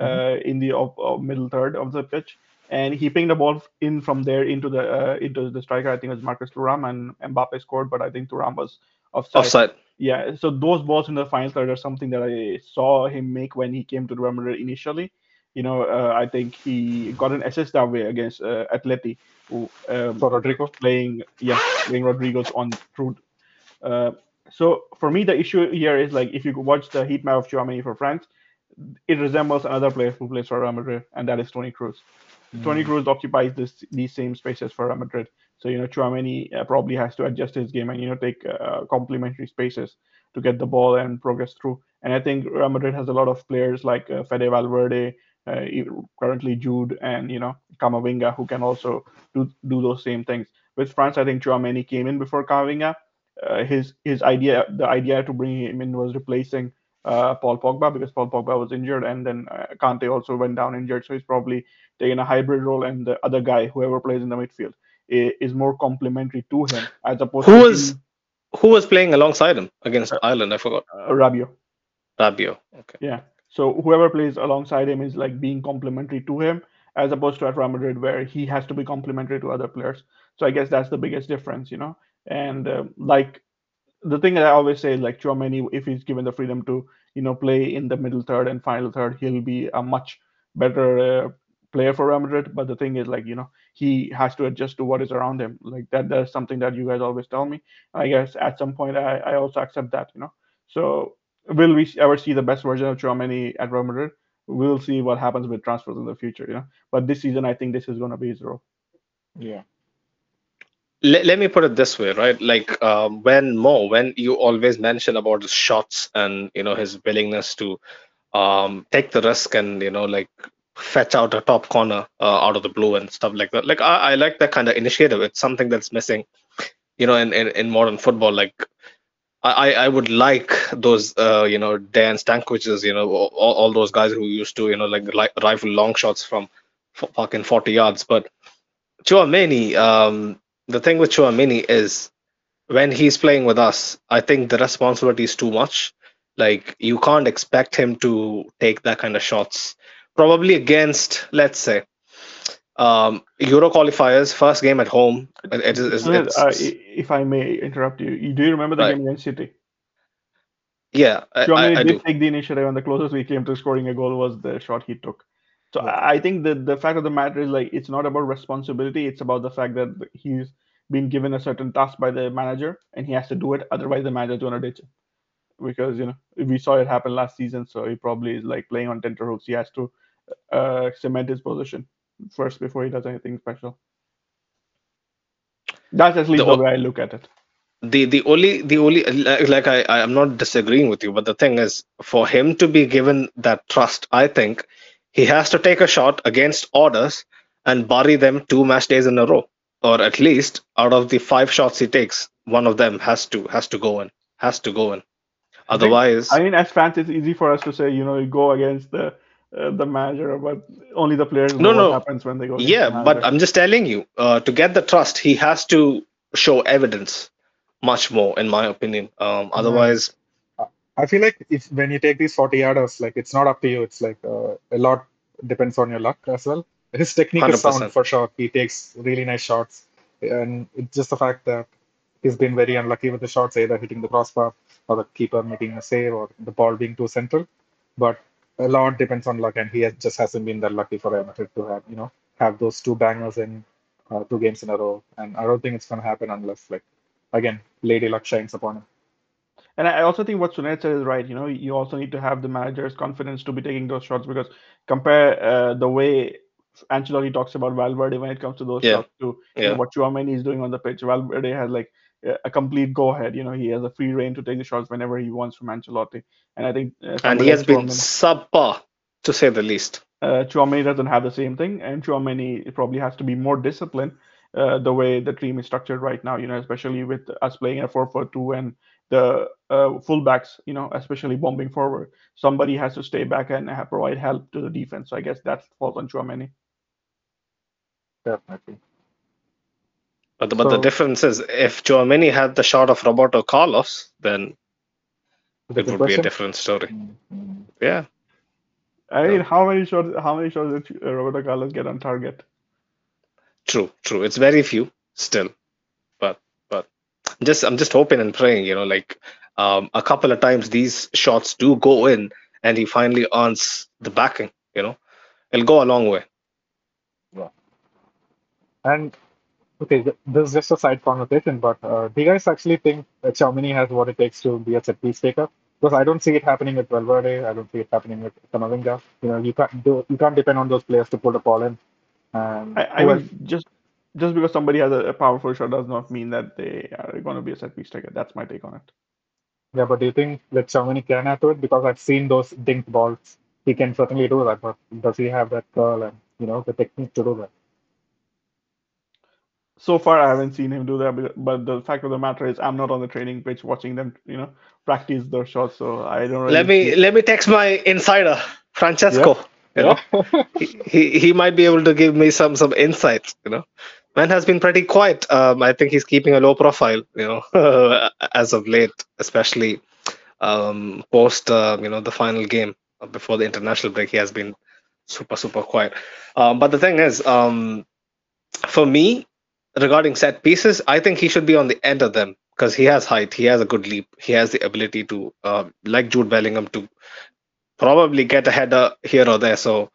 Mhm. uh, in the op- op- middle third of the pitch. And he pinged the ball in from there into the uh, into the striker. I think it was Marcus Thuram and Mbappe scored, but I think Thuram was offside. Offside. Yeah, so those balls in the final third are something that I saw him make when he came to Real Madrid initially. You know, uh, I think he got an assist that way against uh, Atleti, who um, For Rodrygo? playing yeah playing Rodriguez on through. Uh, so for me, the issue here is like if you watch the heat map of Tchouameni for France, it resembles another player who plays for Real Madrid, and that is Toni Kroos. Toni Kroos occupies this these same spaces for Real Madrid. So you know Tchouameni uh, probably has to adjust his game and you know take uh, complementary spaces to get the ball and progress through. And I think Real Madrid has a lot of players like uh, Fede Valverde, uh, currently Jude, and you know Camavinga who can also do do those same things. With France, I think Tchouameni came in before Camavinga. Uh, his his idea, the idea to bring him in was replacing uh, Paul Pogba because Paul Pogba was injured, and then uh, Kante also went down injured. So he's probably taking a hybrid role, and the other guy, whoever plays in the midfield, is more complementary to him as opposed Who to was who was playing alongside him against Ireland? I forgot. uh, Rabiot. Rabiot. Okay. Yeah. So whoever plays alongside him is like being complementary to him, as opposed to at Real Madrid where he has to be complementary to other players. So I guess that's the biggest difference, you know. And uh, like the thing that I always say, like Tchouameni, if he's given the freedom to, you know, play in the middle third and final third, he'll be a much better uh, player for Real Madrid. But the thing is, like, you know, he has to adjust to what is around him. Like that, that's something that you guys always tell me. I guess at some point, I, I also accept that, you know. So will we ever see the best version of Tchouameni at Real Madrid? We'll see what happens with transfers in the future, you know. But this season, I think this is going to be his role. Yeah. Let, let me put it this way right? Like um, when mo when you always mention about his shots and you know his willingness to um, take the risk and you know like fetch out a top corner uh, out of the blue and stuff like that. Like i, I like that kind of initiative. It's something that's missing you know in, in, in modern football. Like I, I would like those uh, you know Dan Stankoviches, you know all, all those guys who used to you know like rifle long shots from fucking 40 yards. But Tchouameni, um, the thing with Tchouameni is when he's playing with us, I think the responsibility is too much. Like you can't expect him to take that kind of shots. Probably against, let's say, um, Euro qualifiers, first game at home. It, it is, Sunil, it's, uh, if I may interrupt you, do you remember the Right. game against City? yeah, I, Tchouameni I, I did do. take the initiative, and the closest we came to scoring a goal was the shot he took. So Yeah. I think that the fact of the matter is like it's not about responsibility; it's about the fact that he's been given a certain task by the manager, and he has to do it. Otherwise, the manager's gonna ditch him because you know we saw it happen last season. So he probably is like playing on tenterhooks. He has to uh, cement his position first before he does anything special. That's at least The the way I look at it. the the only the only like like I I am not disagreeing with you, but the thing is for him to be given that trust, I think he has to take a shot against orders and bury them two match days in a row, or at least out of the five shots he takes, one of them has to has to go in, has to go in. Otherwise, I mean, as fans, it's easy for us to say, you know, you go against the uh, the manager, but only the players know No, what no. happens when they go. yeah, the but. I'm just telling you, uh, to get the trust, he has to show evidence much more, in my opinion. Um, otherwise, I feel like if when you take these 40 yarders, like it's not up to you. It's like uh, a lot depends on your luck as well. His technique is 100%. sound for sure. He takes really nice shots, and it's just the fact that he's been very unlucky with the shots, either hitting the crossbar or the keeper making a save or the ball being too central. But a lot depends on luck, and he has, just hasn't been that lucky for Madrid to have you know have those two bangers in uh, two games in a row. And I don't think it's going to happen unless like again Lady Luck shines upon him. And I also think what Sunet said is right. You know, you also need to have the manager's confidence to be taking those shots because compare uh, the way Ancelotti talks about Valverde when it comes to those Yeah. shots to you know, Yeah. what Tchouameni is doing on the pitch. Valverde has like a complete go ahead. You know, he has a free reign to take the shots whenever he wants from Ancelotti. And I think uh, and he has been subpar, to say the least. uh, Tchouameni doesn't have the same thing, and Tchouameni probably has to be more disciplined uh, the way the team is structured right now. You know, especially with us playing a four-four-two and the uh, fullbacks, you know, especially bombing forward. Somebody has to stay back and have, provide help to the defense. So I guess that falls on Tchouameni. Definitely. But the, but the difference is, if Tchouameni had the shot of Roberto Carlos, then it Different would be a different story. Mm, mm. Yeah, I mean, Yeah. how many shots? How many shots did uh, Roberto Carlos get on target? True, true. It's very few still, but but just I'm just hoping and praying, you know, like um, a couple of times these shots do go in, and he finally earns the backing. You know, it'll go a long way. Yeah. And okay, this is just a side conversation, but uh, do you guys actually think that Tchouameni has what it takes to be a set piece taker? Because I don't see it happening with Valverde. I don't see it happening with Camavinga. You know, you can't do, you can't depend on those players to put the ball in. And I, I who mean, just just because somebody has a, a powerful shot does not mean that they are going to be a set piece taker. That's my take on it. Yeah, but do you think that Tchouameni can add to it? Because I've seen those dinked balls. He can certainly do that, but does he have that curl and you know the technique to do that? So far, I haven't seen him do that, but- but the fact of the matter is, I'm not on the training pitch watching them, you know, practice their shots. So I don't really. Let me see- let me text my insider, Francesco. You know, he, he he might be able to give me some some insights. You know, man has been pretty quiet. Um, I think he's keeping a low profile. You know, [LAUGHS] as of late, especially um, post uh, you know the final game before the international break, he has been super super quiet. Um, but the thing is, um, for me, regarding set pieces, I think he should be on the end of them because he has height, he has a good leap, he has the ability to, uh, like Jude Bellingham, to probably get a header here or there. So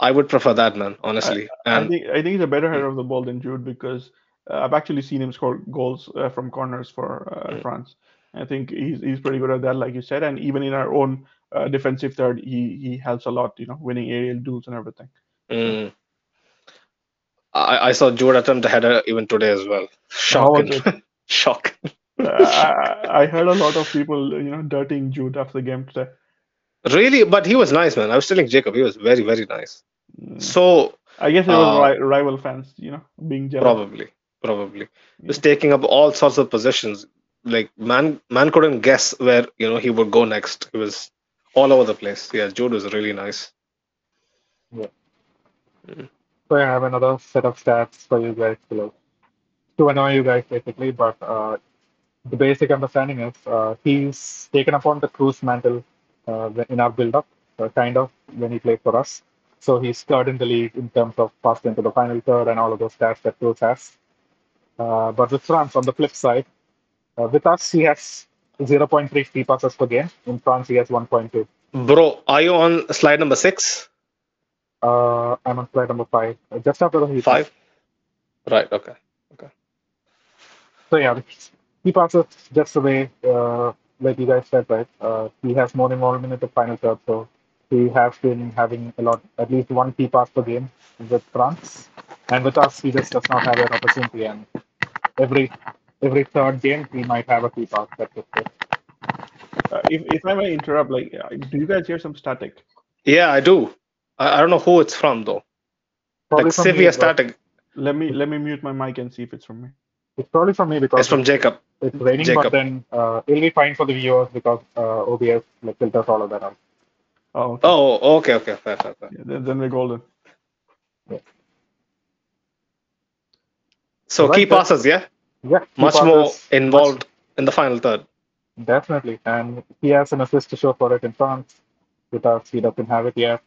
I would prefer that, man, honestly. I And think I think he's a better header of the ball than Jude because uh, I've actually seen him score goals uh, from corners for uh, Mm. France. I think he's he's pretty good at that, like you said, and even in our own uh, defensive third, he he helps a lot, you know, winning aerial duels and everything. mm, I, I saw Jude attempt a header even today as well. Shocking. [LAUGHS] Shocking. Uh, I, I heard a lot of people, you know, dirtying Jude after the game today. Really, but he was nice, man. I was telling Jacob, he was very, very nice. Mm. So I guess it was Uh, ri- rival fans, you know, being jealous. probably, probably. He was taking up all sorts of positions. Like man, man couldn't guess where you know he would go next. He was all over the place. Yeah, Jude was really nice. Yeah. So I have another set of stats for you guys to like, to annoy you guys basically, but uh, the basic understanding is uh, he's taken upon the Kroos mantle uh, in our build-up, uh, kind of when he played for us. So he's third in the league in terms of passed into the final third and all of those stats that Kroos has. Uh, but with France, on the flip side, uh, with us he has 0.3 free passes per game. In France, he has 1.2. Bro, are you on slide number six? Uh, I'm on slide number five, uh, just after the heat. Five? Right, okay. Okay. So yeah, he passes just the way, uh, like you guys said, right? Uh, he has more involvement in the final third, so he has been having a lot, at least one key pass per game with France, and with us, he just does not have that opportunity. And every every third game, he might have a key pass. That's it. Uh, if if I may interrupt, like, uh, do you guys hear some static? Yeah, I do. I, I don't know who it's from though. Probably Like from me, severe static. Let me let me mute my mic and see if it's from me. It's probably from me because It's from Jacob. It's raining, Jacob. but then uh, it'll be fine for the viewers because uh, OBS like filters all of that out. Oh, okay. Oh, okay, okay, fair, fair, fair. Yeah, then, then we're golden. So Right, key that- passes, yeah, Yeah, key much more passes, involved in the final third. Definitely. And he has an assist to show for it in France. With us, he doesn't have it yet.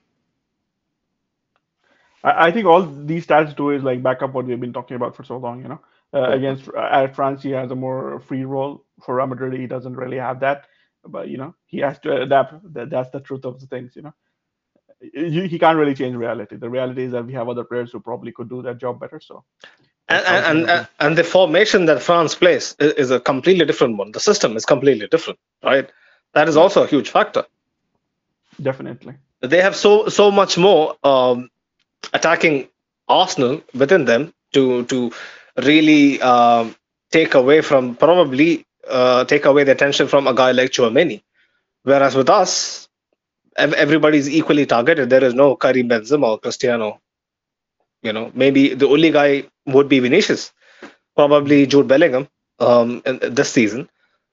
I, I think all these stats do is like back up what we've been talking about for so long. You know, uh, against at France he has a more free role. For Real Madrid he doesn't really have that. But you know he has to adapt. That, that's the truth of the things. You know, you, he can't really change reality. The reality is that we have other players who probably could do that job better. So And, and, and, and the formation that France plays is, is a completely different one. The system is completely different, right? That is also a huge factor. definitely. They have so so much more um, attacking arsenal within them to to really um, take away from probably uh, take away the attention from a guy like Tchouameni. Whereas with us, ev- everybody's equally targeted. There is no Karim Benzema or Cristiano. You know, maybe the only guy would be Vinicius, probably Jude Bellingham um, in, this season.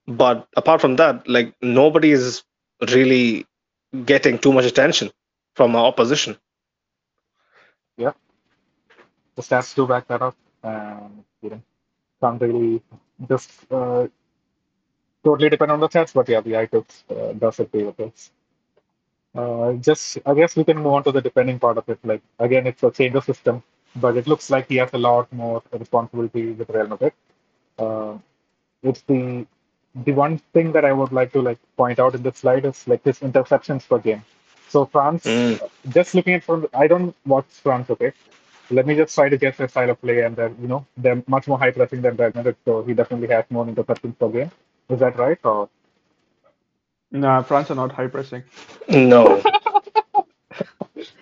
But apart from that, like nobody is really getting too much attention from our opposition. Yeah, the stats do back that up. And, you know, can't really just uh, totally depend on the stats, but yeah, the icons uh, does agree with this. Uh, just, I guess we can move on to the depending part of it. Like, again, it's a change of system. but it looks like he has a lot more responsibility with Real Madrid. Uh, it's the the one thing that I would like to like point out in this slide is like his interceptions per game. So France, Mm. just looking at from I don't watch France, okay. Let me just try to guess their style of play, and they're you know they're much more high pressing than Real Madrid, so he definitely has more interceptions per game. Is that right? Or Nah, France are not high pressing, No.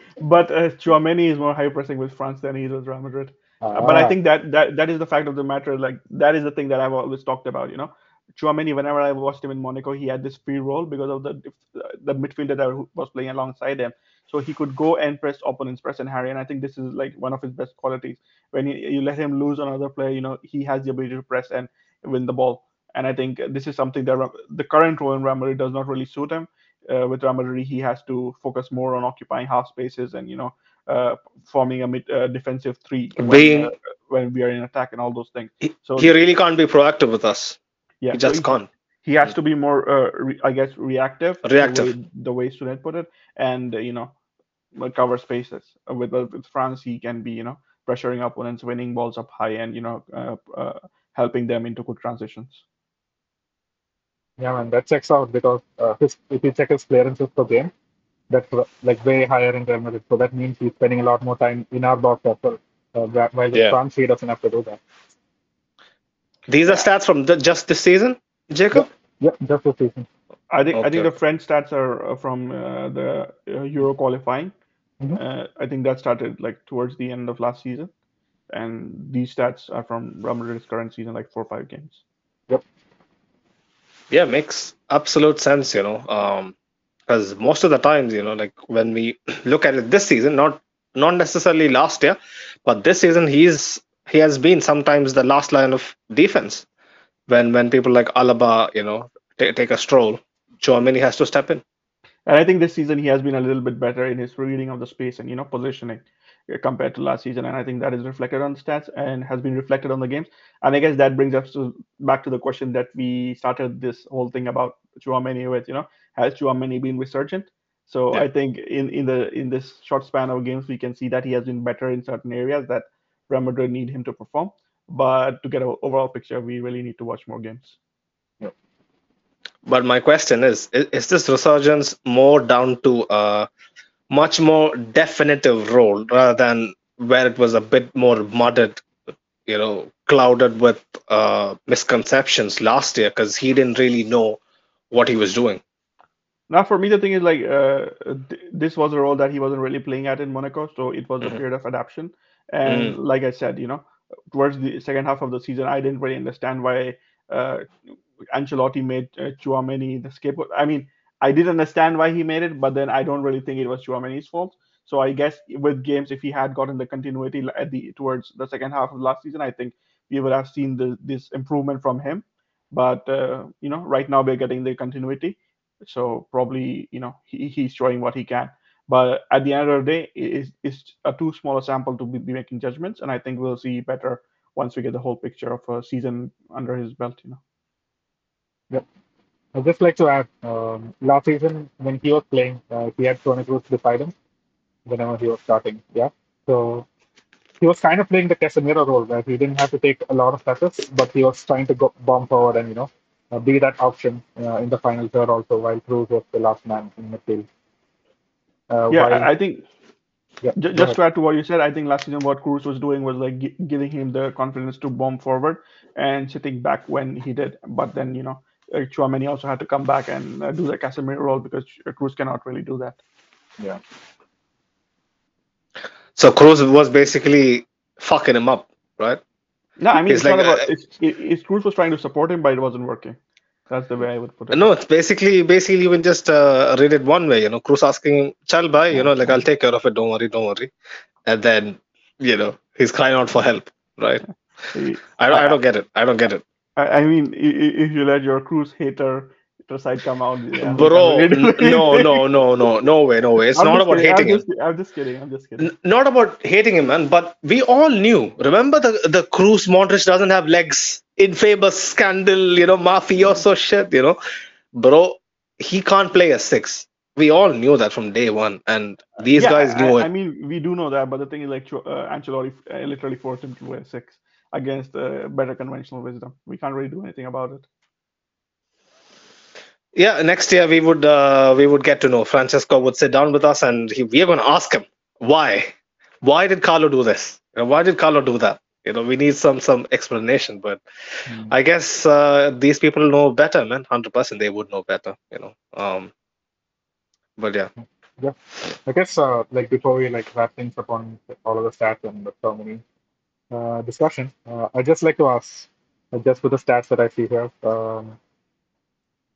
[LAUGHS] but uh, Tchouameni is more high pressing with France than he is with Real Madrid. Uh, but I Ah, think that, that that is the fact of the matter. Like that is the thing that I've always talked about. You know, Tchouameni. Whenever I watched him in Monaco, he had this free role because of the the midfielder that was playing alongside him. So he could go and press opponents, press and harry. And I think this is like one of his best qualities. When you, you let him lose another player, you know he has the ability to press and win the ball. And I think this is something that the current role in Real Madrid does not really suit him. Uh, with Real Madrid, he has to focus more on occupying half spaces and you know uh, forming a mid, uh, defensive three when uh, Being when we are in attack and all those things. he, So he really can't be proactive with us. yeah, He so just he, can't. He has to be more, uh, re, I guess, reactive. The Reactive. way the way Sunet put it, and uh, you know, cover spaces. Uh, With uh, with France, he can be you know pressuring opponents, winning balls up high, and you know uh, uh, helping them into good transitions. yeah, man, that checks out because uh, his, if you check his clearances per game, that's like way higher in Real Madrid. So that means he's spending a lot more time in our box as well. Uh, while with Yeah. France, he doesn't have to do that. These are stats from the, just this season, Jacob? Yeah, just this season. I think I Okay. think the French stats are uh, from uh, the uh, Euro qualifying. Mhm. Uh, I think that started like towards the end of last season, and these stats are from Real Madrid's current season, like four or five games. Yep. Yeah, makes absolute sense, you know. Um, because most of the times, you know, like when we [CLEARS THROAT] look at it this season, not not necessarily last year, but this season he's he has been sometimes the last line of defense. When when people like Alaba, you know, ta- take a stroll, Tchouameni has to step in. And I think this season he has been a little bit better in his reading of the space and you know positioning uh, compared to last season. And I think that is reflected on the stats and has been reflected on the games. And I guess that brings us to back to the question that we started this whole thing about Tchouameni with. You know, has Tchouameni been resurgent? So Yeah. I think in in the in this short span of games we can see that he has been better in certain areas that Real Madrid need him to perform. But to get an overall picture, we really need to watch more games. But my question is, is, is this resurgence more down to a much more definitive role rather than where it was a bit more mudded, you know, clouded with uh, misconceptions last year because he didn't really know what he was doing. Now, for me, the thing is like uh, th- this was a role that he wasn't really playing at in Monaco, so it was a Mhm. period of adaptation. And like I said, you know, towards the second half of the season, I didn't really understand why uh, Ancelotti made uh, Tchouameni the scapegoat. I mean, I did understand why he made it, but then I don't really think it was Tchouameni's fault. So I guess with games, if he had gotten the continuity at the towards the second half of last season, I think we would have seen the, this improvement from him. But uh, you know, right now we're getting the continuity so probably you know he, he's showing what he can but at the end of the day it is it's a too small a sample to be, be making judgments and i think we'll see better once we get the whole picture of a season under his belt you know I'd just like to add, um, last season when he was playing, uh, he had Toni Kroos beside him whenever he was starting. Yeah, so he was kind of playing the Casemiro role where he didn't have to take a lot of touches, but he was trying to go bomb forward and you know uh, be that option uh, in the final third also, while Kroos was the last man in midfield. Uh, yeah while, I, I think yeah, just ahead. to add to what you said i think last season what Kroos was doing was like gi- giving him the confidence to bomb forward and sitting back when he did but then you know uh, Tchouameni also had to come back and uh, do the Casemiro role because Kroos cannot really do that. yeah, So Kroos was basically fucking him up, right? No, I mean It's it's, not like, about uh, it's, it, it's Kroos was trying to support him, but it wasn't working. That's the way I would put it. No, it's basically basically you can just uh, read it one way, you know. Kroos asking him, "Chal bhai, you know, like I'll take care of it. Don't worry, don't worry." And then, you know, he's crying out for help, right? I don't, I don't get it. I don't get it, I, mean, if you let your Kroos hater side come out, yeah, bro. can't really do n- No, no, no, no, no way, no way. It's I'm not about kidding, hating I'm him. just, I'm just kidding. I'm just kidding. Not about hating him, man. But we all knew. Remember the the Kroos Modric doesn't have legs. Infamous scandal, you know, mafioso shit, you know, bro. He can't play a six. we all knew that from day one, and these Yeah, guys knew I I mean we do know that, but the thing is like uh, Ancelotti uh, literally forced him to wear six against uh, better conventional wisdom. We can't really do anything about it. Yeah, next year we would uh, we would get to know. Francesco would sit down with us, and he, we are going to ask him why. Why did Carlo do this? Why did Carlo do that? You know, we need some some explanation. But Mm. I guess uh, these people know better, man. Hundred percent, they would know better. You know. Um. But yeah. Yeah, I guess uh, like before we like wrap things up on all of the stats and the Germany uh, discussion, uh, I'd just like to ask, uh, just with the stats that I see here. Um,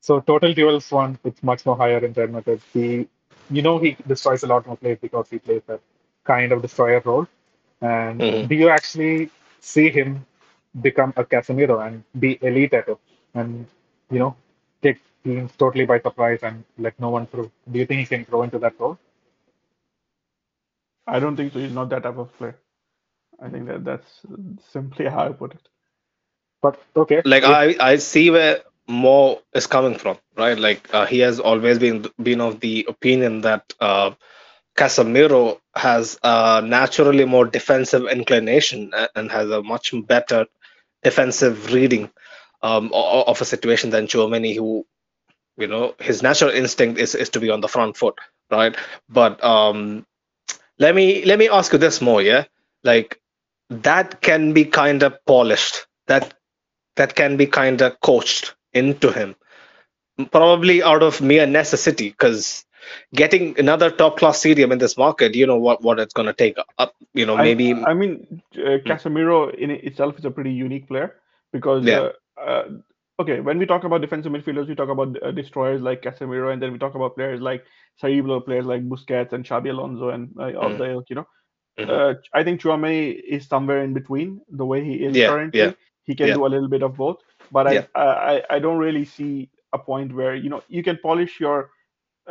so total duels won, it's much more higher in Real Madrid. He, you know, he destroys a lot more plays because he plays that kind of destroyer role. And hmm do you actually see him become a Casemiro and be elite at it, and you know, take teams totally by surprise and let no one through? Do you think he can grow into that role? I don't think so. He's not that type of player. I think that that's simply how I put it. But okay, Like if I I see where Mo is coming from, right? Like uh, he has always been been of the opinion that uh, Casemiro has a naturally more defensive inclination and has a much better defensive reading um, of a situation than Tchouameni, who you know his natural instinct is, is to be on the front foot, right? But um, let me let me ask you this more, yeah, like that can be kind of polished. That that can be kind of coached into him probably out of mere necessity because getting another top class stadium in this market you know what what it's going to take up you know maybe I mean uh, Hmm. Casemiro in itself is a pretty unique player because yeah uh, uh, okay when we talk about defensive midfielders we talk about uh, destroyers like Casemiro and then we talk about players like cerebral players like Busquets and Xabi Alonso and uh, of Mhm, the ilk you know mhm. uh, I think Tchouameni is somewhere in between the way he is yeah yeah currently. He can yeah do a little bit of both, but yeah I, I I I don't really see a point where you know you can polish your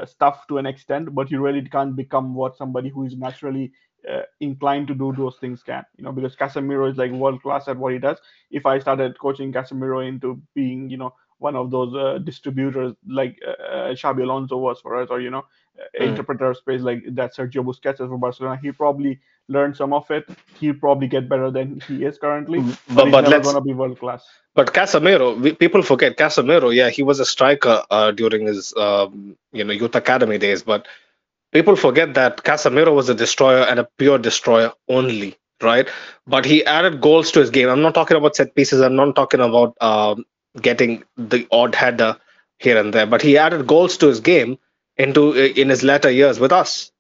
stuff to an extent, but you really can't become what somebody who is naturally uh, inclined to do those things can. You know, because Casemiro is like world class at what he does. If I started coaching Casemiro into being, you know, one of those uh, distributors like uh, uh, Xabi Alonso was for us, or you know, uh, Mm, interpreter space like that Sergio Busquets is for Barcelona, he probably learned some of it. He'll probably get better than he is currently, but but he's but never gonna be world class. But Casemiro we, people forget Casemiro yeah he was a striker uh, during his um, you know youth academy days but people forget that Casemiro was a destroyer and a pure destroyer only, right? But he added goals to his game. I'm not talking about set pieces. I'm not talking about um, getting the odd header here and there. But he added goals to his game into in his latter years with us,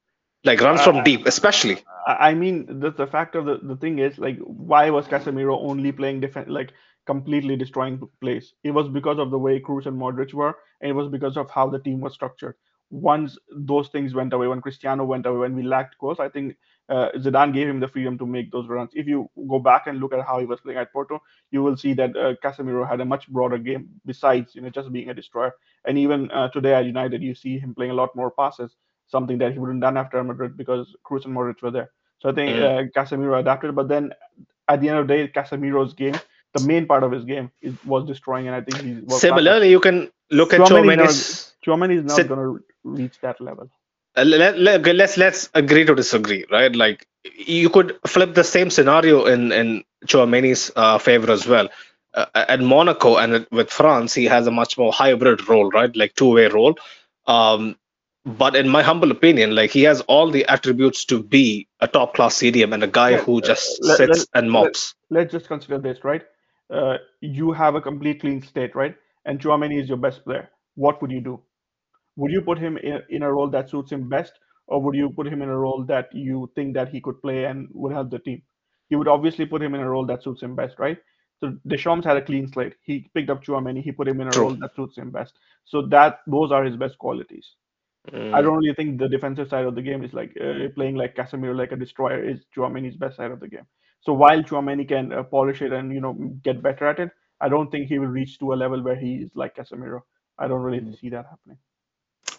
like runs from Uh, deep, especially. I I mean, the, the fact of the, the thing is, like, why was Casemiro only playing defense, like, completely destroying plays? It was because of the way Kroos and Modric were, and it was because of how the team was structured. Once those things went away, when Cristiano went away, when we lacked goals, I think uh, Zidane gave him the freedom to make those runs. If you go back and look at how he was playing at Porto, you will see that uh, Casemiro had a much broader game besides, you know, just being a destroyer. And even uh, today at United, you see him playing a lot more passes, something that he wouldn't done after Madrid because Kroos and Modric were there. So I think Mm. uh, Casemiro adapted, but then at the end of the day, Casemiro's game, the main part of his game, is, was destroying, and I think he's. Similarly, you can look at Tchouameni is not, is not going to reach that level. Uh, let, let, let's let's agree to disagree, right? Like you could flip the same scenario in in Tchouameni's uh, favor as well. Uh, at Monaco and with France, he has a much more hybrid role, right? Like two-way role. Um, but in my humble opinion, like he has all the attributes to be a top-class CDM and a guy Let, who uh, just let, sits let, and let, mops. let's just consider this, right? Uh, you have a complete clean state, right? And Tchouameni is your best player. What would you do? Would you put him in, in a role that suits him best, or would you put him in a role that you think that he could play and would help the team? You would obviously put him in a role that suits him best, right? So Deschamps had a clean slate. He picked up Tchouameni. He put him in a True. role that suits him best. So that those are his best qualities. I Mm. don't really think the defensive side of the game is like uh, playing like Casemiro, like a destroyer, is Tchouameni's best side of the game. So while Tchouameni can uh, polish it and you know get better at it, I don't think he will reach to a level where he is like Casemiro. I don't really Mm. see that happening.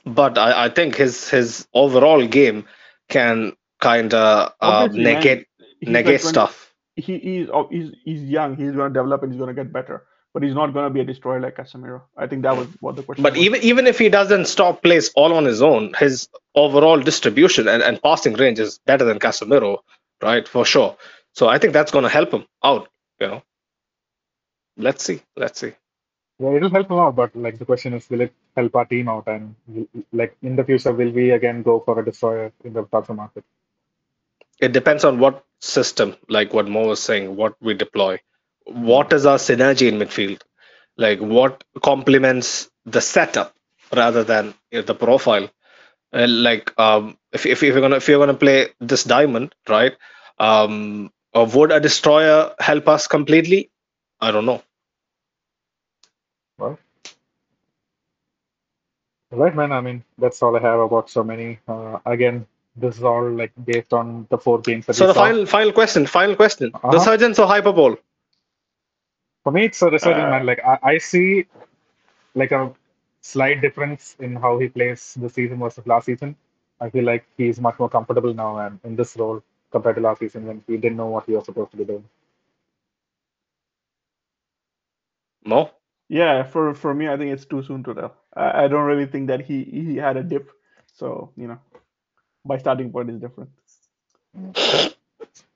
But I, I think his his overall game can kind of uh, negate like negate 20, stuff. he he's oh, he's he's young. He's going to develop and he's going to get better. but he's not going to be a destroyer like Casemiro. I think that was what the question. But was. even even if he doesn't stop plays all on his own, his overall distribution and, and passing range is better than Casemiro, right? For sure. So I think that's going to help him out. You know. Let's see. Let's see. Yeah, it'll help him out, but like the question is, will it help our team out? And will, like in the future, will we again go for a destroyer in the transfer market? It depends on what system, like what Mo was saying, what we deploy. What is our synergy in midfield? Like what complements the setup rather than the profile? Uh, like um, if, if if you're gonna if you're gonna play this diamond, right? Um, or would a destroyer help us completely? I don't know. Well, right, man. I mean, that's all I have about so many. Uh, again, this is all like based on the four games that So the saw. final final question, final question: Uh-huh. Resurgence or Hyperbole? For me, it's a resurgent Uh, man. Like I, I see like a slight difference in how he plays this season versus last season. I feel like he's much more comfortable now and in this role compared to last season when he didn't know what he was supposed to be doing. No. yeah, for for me, I think it's too soon to tell. I, I don't really think that he he had a dip. So you know, my starting point is different.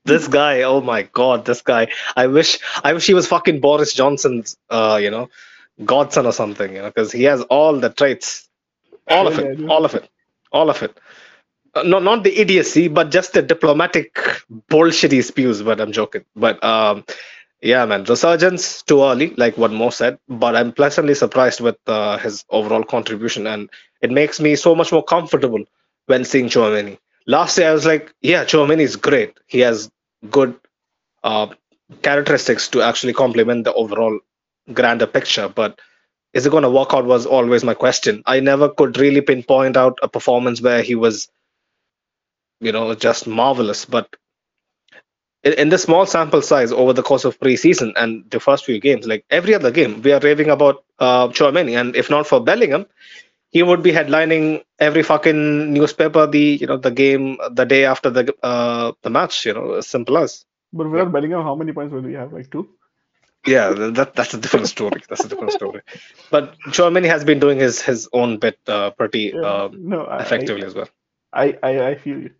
This guy, oh my god, this guy. I wish I wish he was fucking Boris Johnson's uh, you know, godson or something, you know, because he has all the traits. All of Yeah, it. yeah. All of it. All of it. Uh, not not the idiocy, but just the diplomatic bullshit he spews, but I'm joking. But um yeah, man, resurgence too early, like what Mo said, but I'm pleasantly surprised with uh, his overall contribution, and it makes me so much more comfortable when seeing Tchouameni. Last year, I was like, yeah, Tchouameni is great. He has good uh, characteristics to actually complement the overall grander picture, but is it going to work out was always my question. I never could really pinpoint out a performance where he was, you know, just marvelous, but in, in the small sample size over the course of preseason and the first few games, like every other game, we are raving about uh, Tchouameni, and if not for Bellingham, he would be headlining every fucking newspaper the you know the game the day after the uh, the match. You know, as simple as. But without Bellingham, how many points will we have? Like two? Yeah, that that's a different story. That's a different story. But Tchouameni has been doing his his own bit uh, pretty Yeah. um, no, I, effectively as well. I, I I feel you.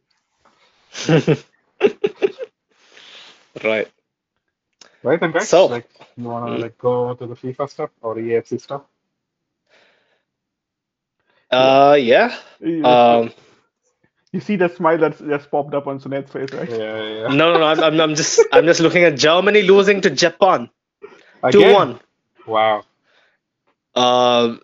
[LAUGHS] right. Right, and guys, So- like you wanna Mm. like go to the FIFA stuff or EAFC stuff? Uh, yeah. You, Um, you see that smile that's just popped up on Sunet's face, right? Yeah, yeah. no, no, no. I'm, I'm, I'm just I'm just looking at Germany losing to Japan two Again? one. Wow. Uh,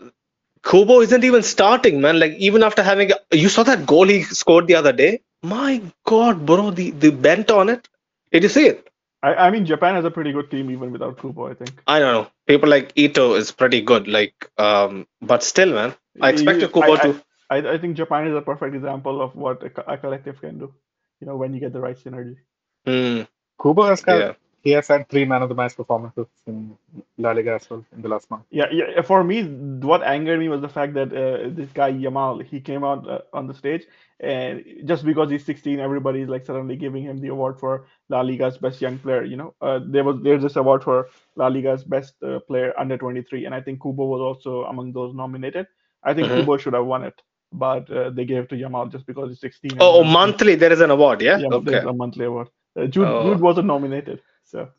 Kubo isn't even starting, man. Like even after having you saw that goal he scored the other day. My God, bro, the the bent on it. Did you see it? I, I mean, Japan has a pretty good team even without Kubo, I think. I don't know. People like Ito is pretty good. Like, um, but still, man, I expected You- Kubo I, to. I, I think Japan is a perfect example of what a, a collective can do. You know, when you get the right synergy. Hmm, Kubo has had yeah. He has had three man of the match performances in La Liga as well in the last month. Yeah, yeah. For me, what angered me was the fact that uh, this guy Yamal, he came out uh, on the stage, and just because he's 16, everybody's like suddenly giving him the award for La Liga's best young player. You know, uh, there was there's this award for La Liga's best uh, player under 23, and I think Kubo was also among those nominated. I think Mhm. Kubo should have won it, but uh, they gave it to Yamal just because he's 16. Oh, oh, monthly there is an award, yeah. Yeah, okay. there's a monthly award. Uh, Jude, Oh. Jude wasn't nominated, so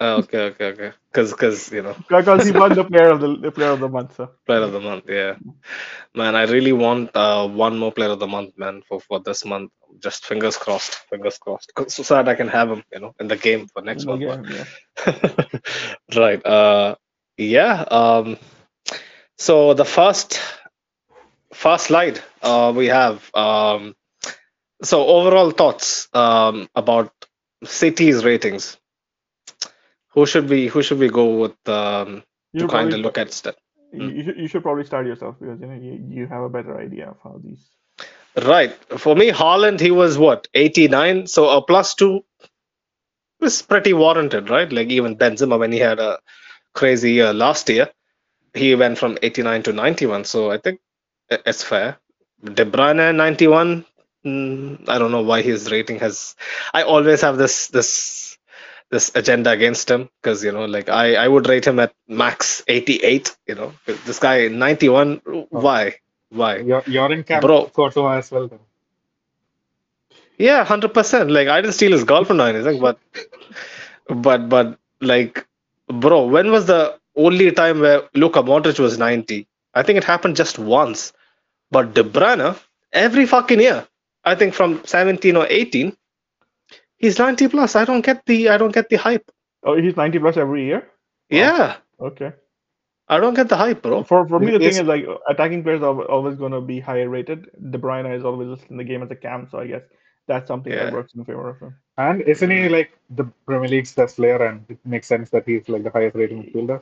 Oh, okay, okay, okay. Because, because you know, [LAUGHS] because he won the player of the, the player of the month. So player of the month. Yeah, man, I really want uh one more player of the month, man, for for this month. Just fingers crossed, fingers crossed, so that I can have him, you know, in the game for next month. yeah. [LAUGHS] right. Uh, yeah. Um. So the first first slide uh, we have. Um. So overall thoughts um about cities ratings. Who should we who should we go with um, to kind of look at stuff? You, you, should, you should probably start yourself because you know you, you have a better idea of how these. Right. For me, Haaland, he was what, 89? So a plus two is pretty warranted, right? Like even Benzema, when he had a crazy year last year, he went from 89 to 91. So I think it's fair. De Bruyne, 91. mm, I don't know why his rating has. I always have this this this agenda against him because you know, like I I would rate him at max 88. You know, this guy 91. Why? Why? You're, you're in camp Bro. As well then. Yeah, hundred percent. Like I didn't steal his girlfriend or anything, but but but like, bro, when was the only time where Luka Modric was ninety? I think it happened just once. But De Bruyne, every fucking year, I think from seventeen or eighteen, he's ninety plus. I don't get the I don't get the hype. Oh, he's 90 plus every year. Yeah, oh, Okay. I don't get the hype, bro. For for me, the Is- thing is like attacking players are always going to be higher rated. De Bruyne is always just in the game as a cam, so I guess that's something Yeah. that works in favor of him. And isn't he like the Premier League's best player and it makes sense that he's like the highest rated midfielder?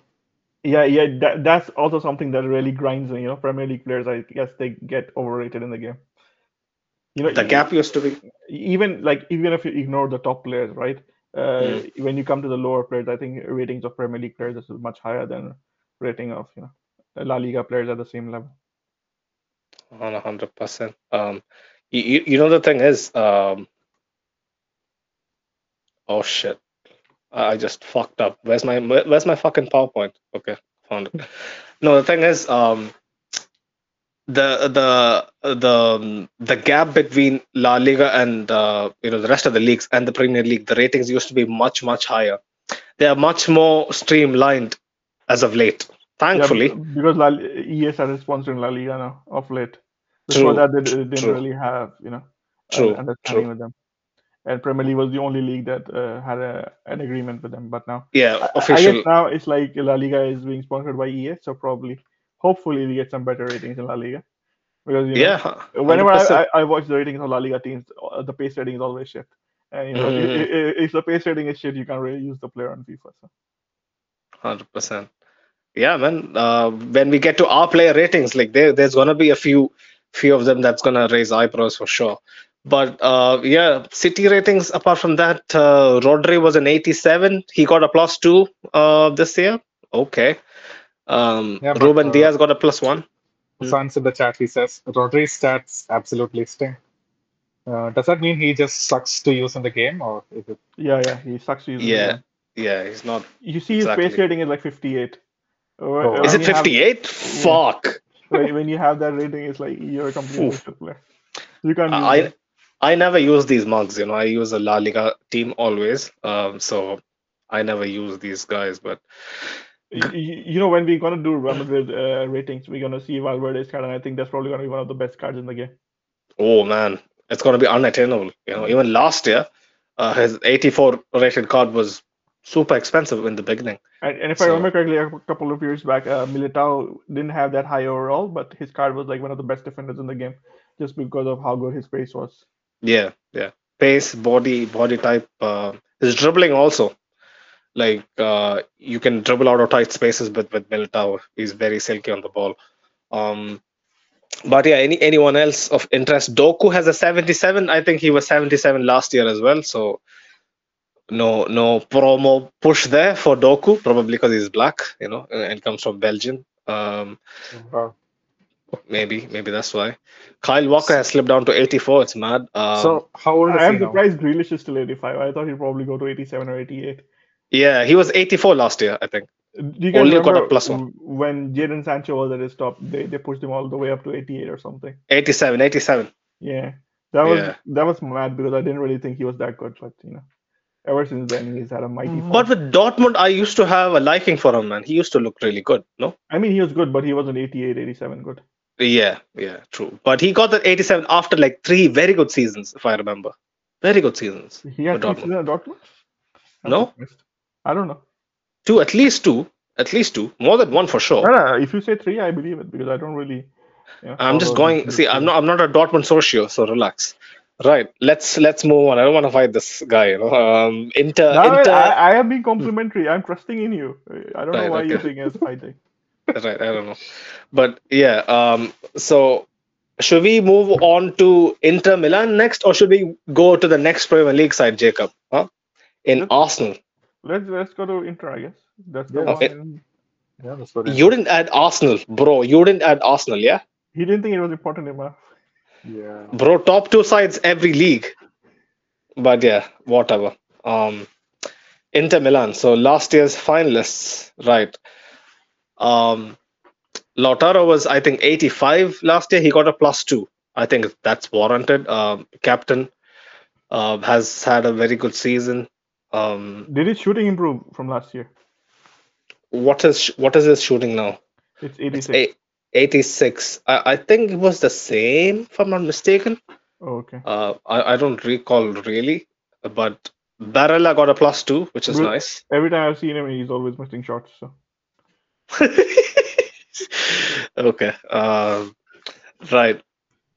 Yeah, yeah, that, that's also something that really grinds me. You know, Premier League players, I guess they get overrated in the game. You know, The gap used to be. even like even if you ignore the top players, right? Uh, Mm. When you come to the lower players, I think ratings of Premier League players is much higher than rating of you know La Liga players at the same level. On a hundred percent. Um, you, you know the thing is, um, oh shit, I I just fucked up. Where's my where's my fucking PowerPoint? Okay, found it. [LAUGHS] No, the thing is, um, the the the um, the gap between La Liga and uh, you know the rest of the leagues and the Premier League, the ratings used to be much much higher. They are much more streamlined as of late. Thankfully, be- because La, EA started sponsoring La Liga now of late. True, Before that, they, they didn't true. really have you know True, an understanding true. with them. And Premier League was the only league that uh, had a, an agreement with them. But now, yeah, I, I official. guess now it's like La Liga is being sponsored by ES, so probably, hopefully, we get some better ratings in La Liga. Because you know, Yeah, whenever 100%. I, I, watch the ratings of La Liga teams, uh, the pace rating is always shit. And you know, i- Mhm. i- i- if the pace rating is shit, you can't really use the player on FIFA. So. Hundred percent. Yeah, man. Uh, when we get to our player ratings, like there, there's gonna be a few, few of them that's gonna raise eyebrows for sure. But uh, yeah, City ratings. Apart from that, uh, Rodri was an 87. He got a plus two uh, this year. Okay. Um, Yeah, but, Ruben uh, Dias got a plus one. Hmm. Sans in the chat, he says Rodri's stats absolutely stink. Uh, does that mean he just sucks to use in the game, or is it? Yeah, yeah, he sucks to use. in the Yeah, game. yeah. He's not. You see, his pace Exactly. rating is like 58. Uh, Oh. when Is it you have- 58? Fuck. when, when you have that rating, it's like you're a complete Oof. player. You can't use I it. I never use these mugs. You know, I use a La Liga team always. Um, so I never use these guys. But Y- y- You know, when we're gonna do Real Madrid uh, ratings, we're gonna see Valverde's card, and I think that's probably gonna be one of the best cards in the game. oh man, it's gonna be unattainable. You know, even last year, uh, his 84 rated card was super expensive in the beginning. And, and if I remember correctly, a couple of years back, uh, Militao didn't have that high overall, but his card was like one of the best defenders in the game, just because of how good his pace was. Yeah, yeah. Pace, body, body type. Uh, his dribbling also. Like uh, you can dribble out of tight spaces, but with Militao, he's very silky on the ball. Um, but yeah, any anyone else of interest? Doku has a 77. I think he was 77 last year as well. So no no promo push there for Doku, probably because he's black, you know, and and comes from Belgium. Um, maybe maybe that's why. Kyle Walker has slipped down to 84. It's mad. Um, so how old is I am he now? surprised Grealish is still 85. I thought he'd probably go to 87 or 88. Yeah, he was 84 last year, I think. You Only got a plus one. when Jadon Sancho was at his top? They they pushed him all the way up to 88 or something. 87, 87. Yeah, that was Yeah. that was mad because I didn't really think he was that good, but you know, ever since then he's had a mighty. Mhm. But with Dortmund, I used to have a liking for him, man. He used to look really good, no? I mean, he was good, but he wasn't 88, 87 good. Yeah, yeah, true. But he got that 87 after like three very good seasons, if I remember. Very good seasons. He had Dortmund. seasons at Dortmund. I'm No? I don't know. Two, at least two. At least two. More than one for sure. No, no, if you say three, I believe it because I don't really. You know, I'm just going. See, I'm not. I'm not a Dortmund socio, so relax. Right. Let's let's move on. I don't want to fight this guy. You know. Um. Inter. No, Inter. I, I am being complimentary. I'm trusting in you. I don't know Right, why you're okay. saying it's fighting. [LAUGHS] right. I don't know. But yeah. Um. So. Should we move on to Inter Milan next, or should we go to the next Premier League side, Jacob? Huh? In. Arsenal. Let's let's go to Inter, I guess. That's the Yeah. Okay. one. Yeah, that's what it is. You didn't add Arsenal, bro. You didn't add Arsenal, yeah? He didn't think it was important enough. Yeah. Bro, top two sides every league. But yeah, whatever. Um Inter Milan. So last year's finalists, right? Um, Lautaro was, I think, 85 last year. He got a plus two. I think that's warranted. Um, captain uh, has had a very good season. Um, Did his shooting improve from last year? what is what is his shooting now? It's It's 86. eight, 86. I, I think it was the same, if I'm not mistaken. Oh, okay. Uh, I, I don't recall really, but Barella got a plus two, which is nice. Every time I've seen him, he's always missing shots. So [LAUGHS] okay. Um, right.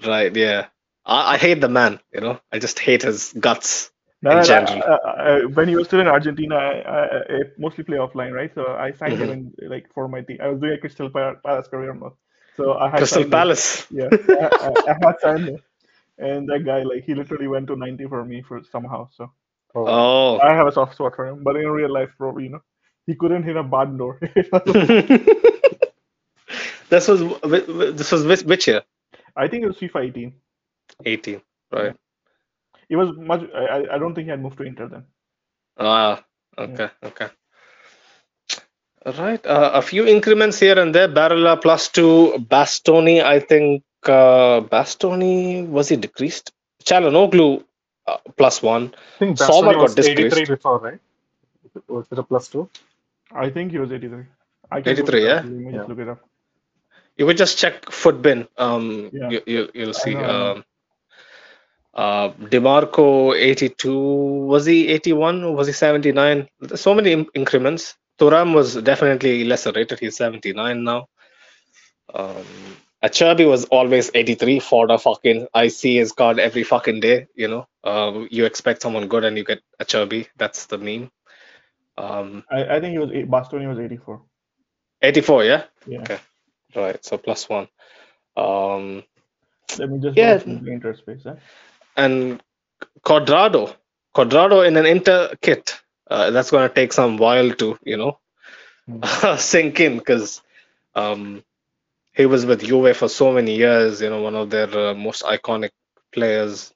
Right. Yeah. I, I hate the man. You know, I just hate his guts. No, In no, no, general. uh, uh, when he was still in Argentina, I, I, I mostly play offline, right? So I signed him Mm-hmm. in like for my team. I was doing a Crystal Palace career mode, so I had Crystal signed him. Palace. Yeah, I, I, I had signed him, and that guy like he literally went to 90 for me for somehow. So Oh, Oh. I have a soft spot for him, but in real life, probably you know, he couldn't hit a barn door. [LAUGHS] [LAUGHS] this was wh- wh- this was which, which year? I think it was FIFA 18. 18. Right. It was much. I, I- I don't think he had moved to Inter then. Ah. Okay. Okay. Right. Uh, a few increments here and there. Barella plus two. Bastoni, I think. Uh, Bastoni was he decreased? Calhanoglu uh, plus one. I think Sommer Bastoni got was 83 before, right? Was it a plus two? I think he was 83. I 83, yeah? up. Let me just Yeah. look it up. You would just check Futbin. Um, Yeah. you, you you'll see. know, I know. Um, uh, Dimarco 82. Was he 81 or was he 79? There's so many in- increments. Thuram was definitely lesser rated. He's 79 now. Um, Acerbi was always 83 for the fucking. I see his card every fucking day. You know, uh, you expect someone good and you get Acerbi. That's the meme. Um, I, I think he was eight, Bastoni was 84. 84, yeah. Yeah. Okay. Right. So plus one. Um, Let me just Yeah. the interspace. Eh? And Cuadrado, Cuadrado in an Inter kit. Uh, that's going to take some while to, you know, [LAUGHS] sink in because um, he was with Juve for so many years. You know, one of their uh, most iconic players.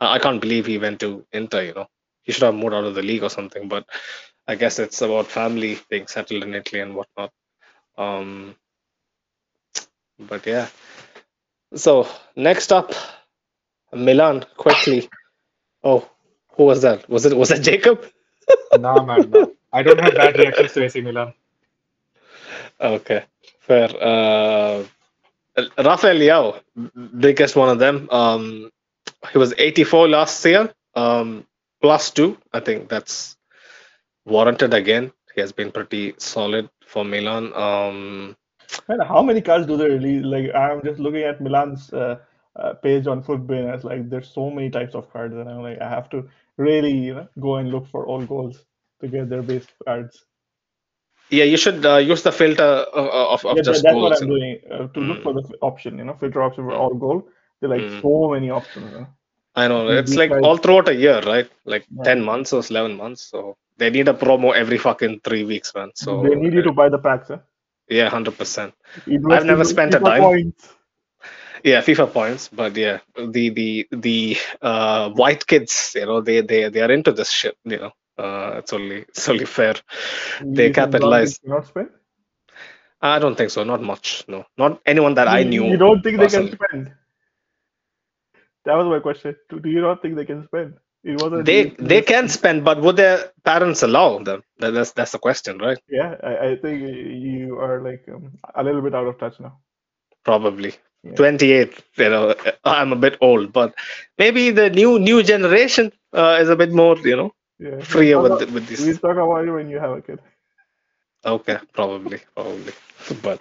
I I can't believe he went to Inter. You know, he should have moved out of the league or something. But I guess it's about family being settled in Italy and whatnot. Um, but yeah. So next up, Milan quickly. Oh, who was that? Was it was that Jacob? [LAUGHS] Nah, man, no. I don't have bad reactions to AC Milan. Okay, fair. Uh, Rafael Leao, biggest one of them. Um, he was 84 last year. Um, plus two. I think that's warranted again. He has been pretty solid for Milan. Um, Man, how many cards do they release? Like, I'm just looking at Milan's uh, uh, page on Futbin. It's like there's so many types of cards, and I'm like, I have to really, you know, go and look for all goals to get their base cards. yeah, you should uh, use the filter of, of, of Yeah, just that's what goals. I'm doing uh, to look Mm. for the option, you know, filter option for all goal. There are like Mm. so many options. You know? I know Mm, it's like guys- all throughout a year, right? Like Yeah. 10 months or 11 months. So they need a promo every fucking three weeks, man. So they need you to buy the packs. Huh? yeah, 100%. I've never spent a dime. Points. Yeah, FIFA points, but yeah, the the the uh, white kids, you know, they they they are into this shit. You know, uh, it's only it's only fair. They You think capitalize. Cannot spend? I don't think so. Not much. No, not anyone that I knew. You don't think they can spend? That was my question. Do you not think they can spend? It was They deal. they can spend, but would their parents allow them? That, that's that's the question, right? Yeah, I, I think you are like um, a little bit out of touch now. Probably. Yeah. 28 you know [LAUGHS] i'm a bit old but maybe the new new generation uh, is a bit more you know Yeah. freer We'll with talk the- with about- We'll this talk about it when you have a kid. okay probably probably [LAUGHS] but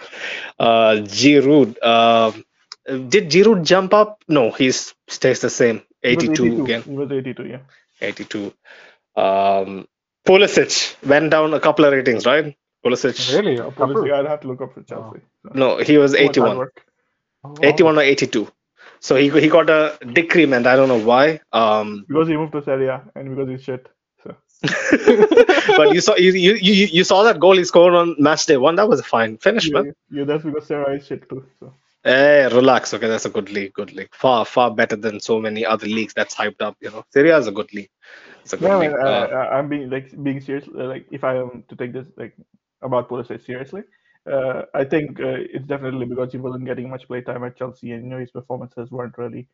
uh Giroud um did Giroud jump up no he's stays the same He was 82 again He was 82, yeah. 82 um Pulisic went down a couple of ratings right Pulisic Really? A couple? I'd have to look up for Chelsea. So, no he was too much hard 81 work. Oh, wow. 81 or 82 so he he got a decrement i don't know why um Because he moved to Serie and because he's shit. So [LAUGHS] but you saw you, you you you saw that goal he scored on match day one. That was a fine finish, man. yeah, yeah, that's because Serie is shit too. So Hey, relax. Okay, that's a good league. Good league. Far far better than so many other leagues that's hyped up. You know, Serie is a good league. It's a good No, league. uh, Uh, uh, I'm being like being serious. Like, if I am to take this like about Pulisic seriously, uh, I think uh, it's definitely because he wasn't getting much playtime at Chelsea, and you know his performances weren't really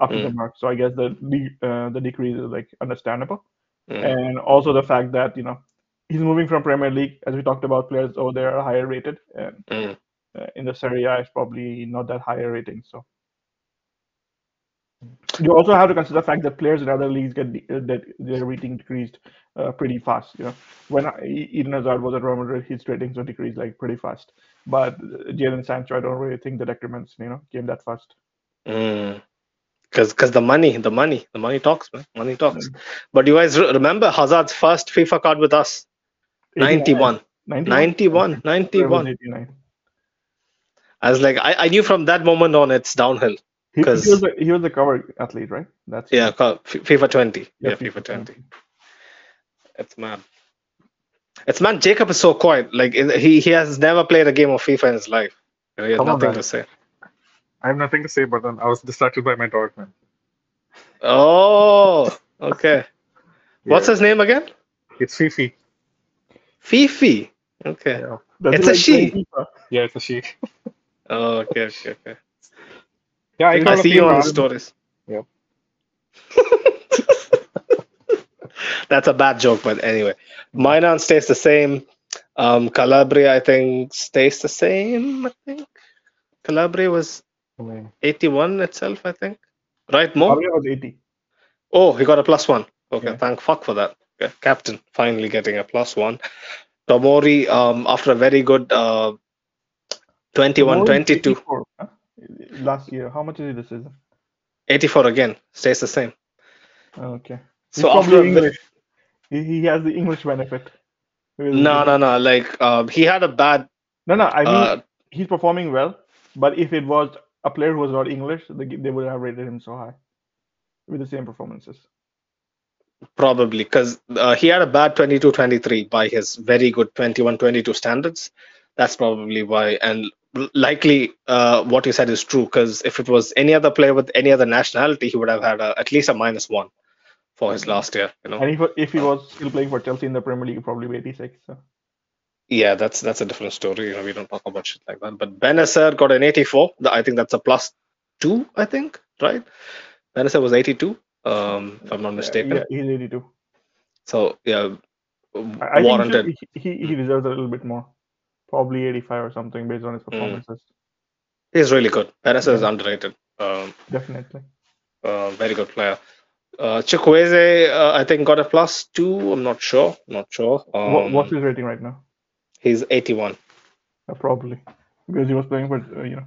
up to the mark. So I guess the uh, the decrease is like understandable, mm, and also the fact that you know he's moving from Premier League, as we talked about, players over there are higher rated, and mm. uh, in the Serie A, it's probably not that higher rating. So you also have to consider the fact that players in other leagues get de- uh, that their rating decreased uh, pretty fast. You know, when Eden Hazard was at Real Madrid, his ratings were decreased like pretty fast. But uh, Jadon Sancho, I don't really think the decrements, you know, came that fast. Mm. Cause, cause the money, the money, the money talks, man. Money talks. Mm. But you guys re- remember Hazard's first FIFA card with us? 91. 91. 91. 91. 89. I was like, I, I knew from that moment on it's downhill. He, he was a, he was a cover athlete, right? That's Yeah, FIFA 20. Yeah, Yeah, FIFA 20. It's mad. It's mad. Jacob is so quiet. Like he he has never played a game of FIFA in his life. He has Come nothing man. to say. I have nothing to say, but then I was distracted by my dog, man. Oh, okay. [LAUGHS] What's his name again? It's Fifi. Fifi. Okay. Yeah, It's a like she. FIFA. yeah it's a she. [LAUGHS] Oh, okay, okay, okay. Yeah, I I I call a see you on the stories. Yep. [LAUGHS] That's a bad joke, but anyway. Milan stays the same. Um, Calabria, I think, stays the same. I think Calabria was 81 itself. I think. Right, Mo? Javier was 80. Oh, he got a plus one. Okay, Yeah. thank fuck for that. Okay, Captain finally getting a plus one. Tomori, um, after a very good uh, 21 Tomori 22. huh? Last year. How much is it this season? 84 again, stays the same. Okay. So probably after English. He, he has the English benefit. No, no, no, like um, he had a bad. No, no. I mean, Uh, he's performing well, but if it was a player who was not English, they, they would have rated him so high with the same performances. Probably because uh, he had a bad 22 23 by his very good 21 22 standards. That's probably why. And likely uh, what you said is true because if it was any other player with any other nationality, he would have had a, at least a minus one for his last year. You know, And if, if he was still playing for Chelsea in the Premier League, probably 86. So. yeah, that's that's a different story. You know, we don't talk about shit like that. But Bennacer got an 84. I think that's a plus two. I think right. Bennacer was 82. Um, if I'm not mistaken. Yeah, he's 82. So yeah, I, warranted. think he, he, he deserves a little bit more. Probably 85 or something based on his Mm. performances. He's really good. Bennacer is underrated. Um, Definitely. uh, very good player. Uh, Chukwueze, uh, I think, got a plus two. I'm not sure. Not sure. Um, what, what's his rating right now? He's 81. Uh, probably. Because he was playing for, uh, you know.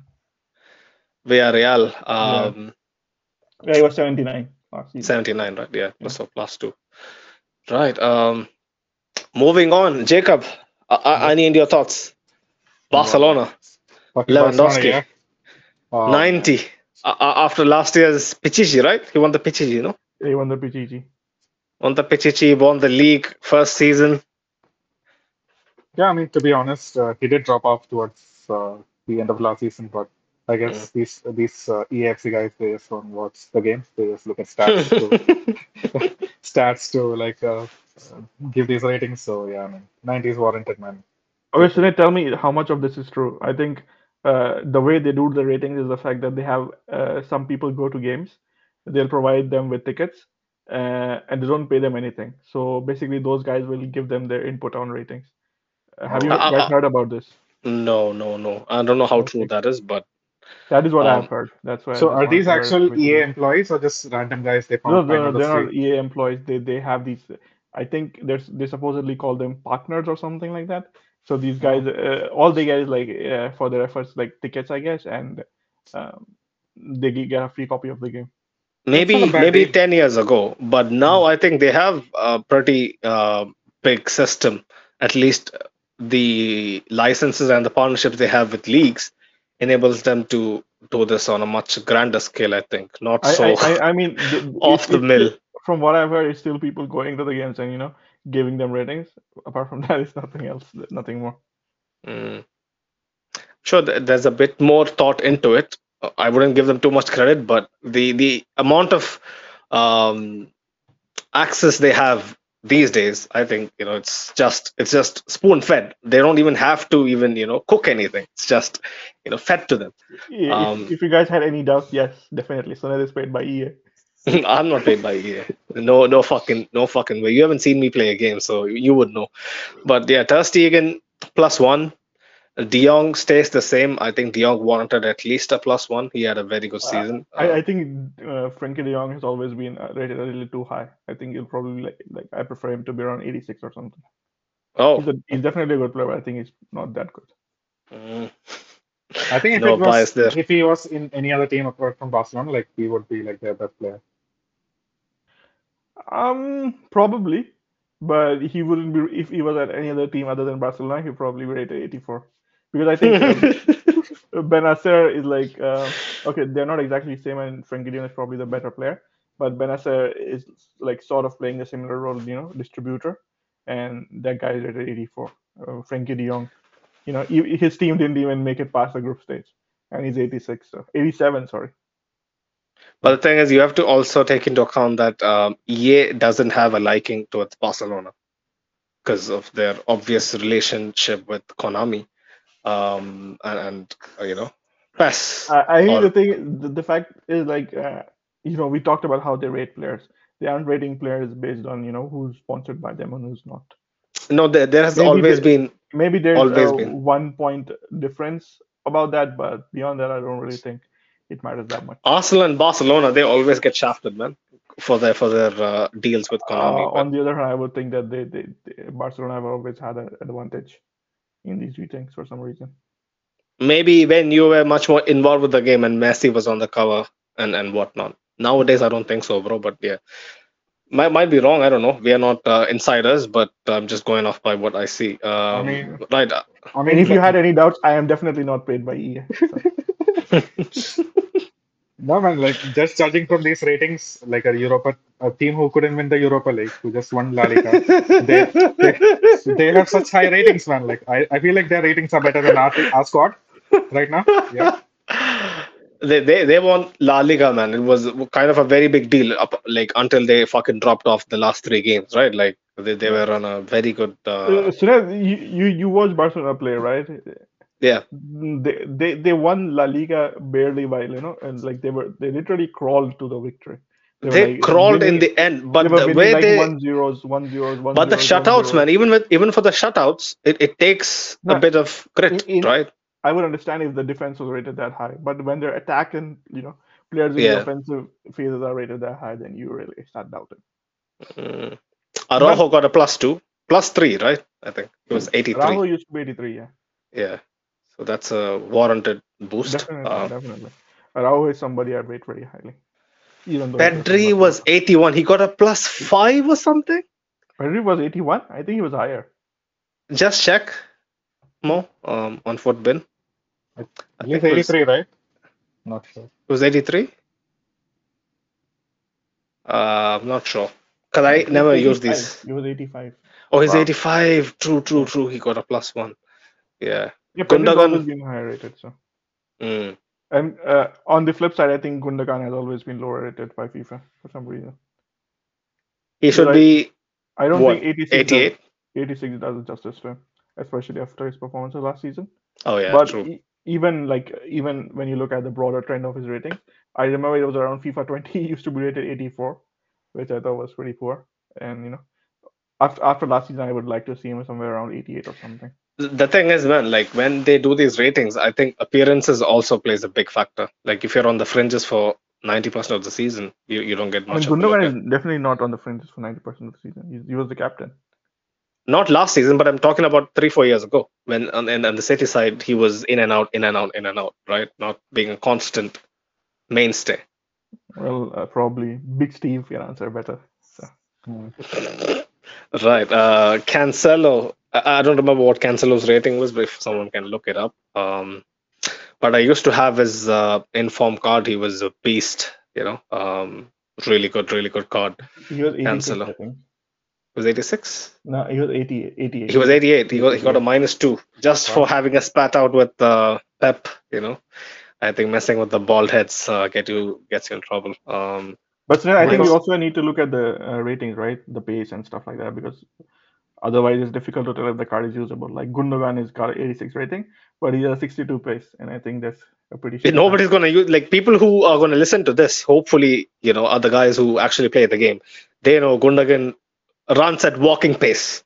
Villarreal, um, Yeah, he was 79 79, right? Yeah, plus a plus two. Right. Um, moving on, Jacob. Uh, I need your thoughts. Barcelona, Fucking Lewandowski. Barcelona, yeah. Uh, 90. Uh, after last year's Pichichi, right? He won the Pichichi, no? He won the PGG. Won the Pichichi, won the league first season. Yeah, I mean, to be honest, uh, he did drop off towards uh, the end of last season, but I guess these these uh, EAFC guys they just don't watch the games; they just look at stats to [LAUGHS] [LAUGHS] stats to like uh, uh, give these ratings. So yeah, I mean, 90 is warranted, man. Okay, Sunil, tell me how much of this is true. I think uh, the way they do the ratings is the fact that they have uh, some people go to games, they'll provide them with tickets, uh, and they don't pay them anything. So basically, those guys will give them their input on ratings. Uh, have you Uh, uh, guys uh, heard about this? No, no, no. I don't know how true that is, but That is what I um, have heard. That's why. So just are these actual EA you. employees or just random guys they No, found no, find no, the they're not? EA employees. They they have these. I think there's they supposedly call them partners or something like that. So these guys, uh, all they get is like uh, for their efforts, like tickets, I guess, and um, they get a free copy of the game. maybe not a bad maybe deal. 10 years ago. But now I think they have a pretty uh, big system. At least the licenses and the partnerships they have with leagues enables them to do this on a much grander scale. I think not I so I, I, I mean, [LAUGHS] off it's- the it's mill. From what I've heard, it's still people going to the games and you know giving them ratings. Apart from [LAUGHS] that, it's nothing else, nothing more. Mm. Sure, there's a bit more thought into it. I wouldn't give them too much credit, but the the amount of um, access they have these days, I think you know it's just it's just spoon fed. They don't even have to even you know cook anything. It's just you know fed to them. Yeah, Um, if, if you guys had any doubts, yes, definitely. Sonet is paid by EA. [LAUGHS] I'm not paid by EA. No, no fucking, no fucking way. You haven't seen me play a game, so you would know. But yeah, Ter Stegen, plus one. De Jong stays the same. I think De Jong warranted at least a plus one. He had a very good season. I, I think uh, Frenkie De Jong has always been uh, rated a little too high. I think he'll probably like, like I prefer him to be around 86 or something. oh, He's, a, he's definitely a good player, but I think he's not that good. mm. I think if No it was bias there. if he was in any other team apart from Barcelona, like he would be like their best player. Um, probably, but he wouldn't be if he was at any other team other than Barcelona. He'd probably be rated 84 because I think um, [LAUGHS] Bennacer is like uh, okay, they're not exactly the same, and Jong is probably the better player. But Bennacer is like sort of playing a similar role, you know, distributor, and that guy is rated 84. Uh, Frenkie De Jong, you know, he- his team didn't even make it past the group stage, and he's 86, so 87, sorry. But the thing is, you have to also take into account that um, EA doesn't have a liking towards Barcelona because of their obvious relationship with Konami, um, and, and uh, you know, PES. I, I think Or- the thing, the, the fact is like, uh, you know, we talked about how they rate players. They aren't rating players based on you know who's sponsored by them and who's not. no, there, there has Maybe always they- been Maybe there's Always a been. one point difference about that, but beyond that, I don't really think it matters that much. Arsenal and Barcelona. They always get shafted, man, for their for their uh, deals with Uh, Konami. but- on the other hand, I would think that they, they, they Barcelona have always had an advantage in these ratings for some reason. maybe when you were much more involved with the game and Messi was on the cover and and whatnot. Nowadays, I don't think so, bro. But yeah, might might be wrong. I don't know. We are not uh, insiders, but I'm just going off by what I see. Um, mean- right. uh, I I mean, mean, if you had any doubts, I am definitely not paid by E EA. so. [LAUGHS] no man, like just judging from these ratings, like a Europa, a team who couldn't win the Europa League, who just won La Liga, they, they, they have such high ratings, man. Like I, I feel like their ratings are better than our, our squad right now. Yeah. They, they they won La Liga, man. It was kind of a very big deal, up, like until they fucking dropped off the last three games, right? Like they, they were on a very good. Uh, Uh, Sunil, you, you you watch Barcelona play, right? Yeah, They, they they won La Liga barely by you know, and like they were they literally crawled to the victory. were, they like, crawled in the end, but they the way like they one zeros, one zeros, one But the zeros, one shutouts, zeros. man, even with even for the shutouts, it, it takes a bit of grit, in- in- right? I would understand if the defense was rated that high, but when their attack and you know players in Yeah. the offensive phases are rated that high, then you really start doubting. Mm. Araujo got a plus two, plus three, right? I think it was 83. Araujo used to be 83, yeah, Yeah, so that's a warranted boost. definitely, Uh, definitely. Araujo is somebody I rate very highly. Even though Pedri was 81. He got a plus five or something. Pedri was 81. I think he was higher. Just check, Mo, um, on Futbin. I He's think it was, 83, right? Not sure. it was 83. Uh, I'm not sure. Because I never use these. He was 85. Oh, he's Wow. 85. True, true, true. He got a plus one. Yeah. Yeah, Gundogan- always been higher rated. So, Mm. and uh, on the flip side, I think Gundogan has always been lower rated by FIFA for some reason. He should Right. be I don't What, think 86 88. Does, 86 does it justice to him, especially after his performances last season. Oh yeah, but true. e- even like even when you look at the broader trend of his rating, I remember it was around FIFA 20. He used to be rated 84, which I thought was pretty poor. And you know, after after last season, I would like to see him somewhere around 88 or something. The thing is, man, like when they do these ratings, I think appearances also plays a big factor. Like if you're on the fringes for 90% of the season, you, you don't get I mean, much. a look Gundogan is definitely not on the fringes for 90% of the season. He, he was the captain. Not last season, but I'm talking about three, four years ago when on, and on the City side he was in and out, in and out, in and out, right? Not being a constant mainstay. Well, uh, probably Big Steve can answer better. So. [LAUGHS] Right. Uh, Cancelo. I, I don't remember what Cancelo's rating was, but if someone can look it up. Um, but I used to have his uh, inform card. He was a beast. You know, um, really good, really good card. He was 86, Cancelo. Was 86? No, he was 80, 88. He was 88. He got, he got a minus two just for having a spat out with uh, Pep. You know, I think messing with the bald heads uh, get you gets you in trouble. Um, But still, I think we also need to look at the uh, ratings, right? The pace and stuff like that, because otherwise it's difficult to tell if the card is usable. Like Gundogan is got 86 rating, but he has 62 pace, and I think that's a pretty. shit Nobody's gonna use like people who are gonna listen to this. Hopefully, you know, are the guys who actually play the game. They know Gundogan runs at walking pace.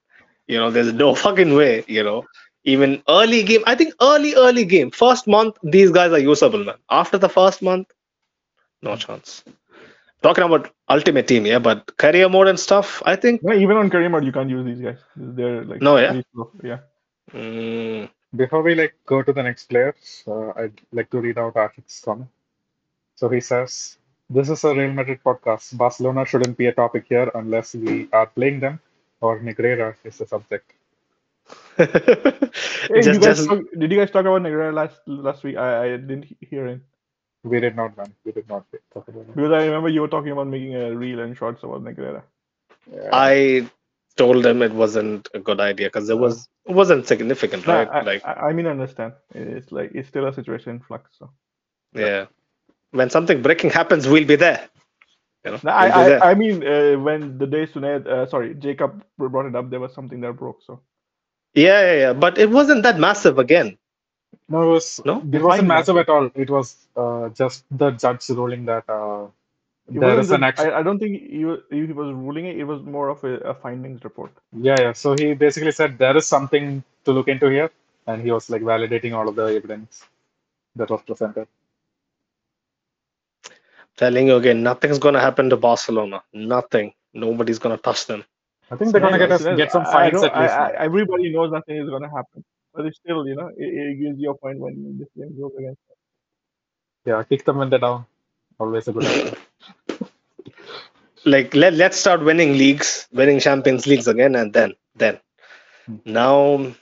You know, there's no [LAUGHS] fucking way. You know, even early game. I think early early game, first month, these guys are usable, man. After the first month, no chance. Talking about ultimate team, yeah, but career mode and stuff. I think. No, even on career mode, you can't use these guys. They're like No, yeah? yeah. Mm, Before we like go to the next player, uh, I'd like to read out Ashik's comment. So he says, "This is a Real Madrid podcast. Barcelona shouldn't be a topic here unless we are playing them, or Negreira is the subject." [LAUGHS] Hey, you guys just talk, did you guys talk about Negreira last last week? I, I didn't hear it We did not, man. We did not talk about it. because I remember you were talking about making a reel and shorts about Negreira. Yeah. I told them it wasn't a good idea because it was it wasn't significant, No, right? I, like, I, I mean, understand. It's like it's still a situation in flux. So yeah, when something breaking happens, we'll be there. You know, No, we'll I, there. I, I mean, uh, when the day Sunaid, uh, sorry, Jacob brought it up, there was something that broke. So yeah, yeah, yeah. But it wasn't that massive again. No, it was. No? it wasn't Fine, massive at all. It was uh, just the judge ruling that uh, it there an action. I, I don't think he was, he was ruling it. It was more of a, a findings report. Yeah, yeah. So he basically said there is something to look into here, and he was like validating all of the evidence that was presented. Telling you again, nothing's gonna happen to Barcelona. Nothing. Nobody's gonna touch them. I think they're gonna Yeah, get us so get some I- I fines at least. I, I, everybody knows nothing is going to happen, but it's still, you know, it, it gives you a point when this game goes against. Yeah, kick them when they're down. Always a good idea. [LAUGHS] Like let let's start winning leagues, winning Champions Leagues again, and then then. Hmm. Now,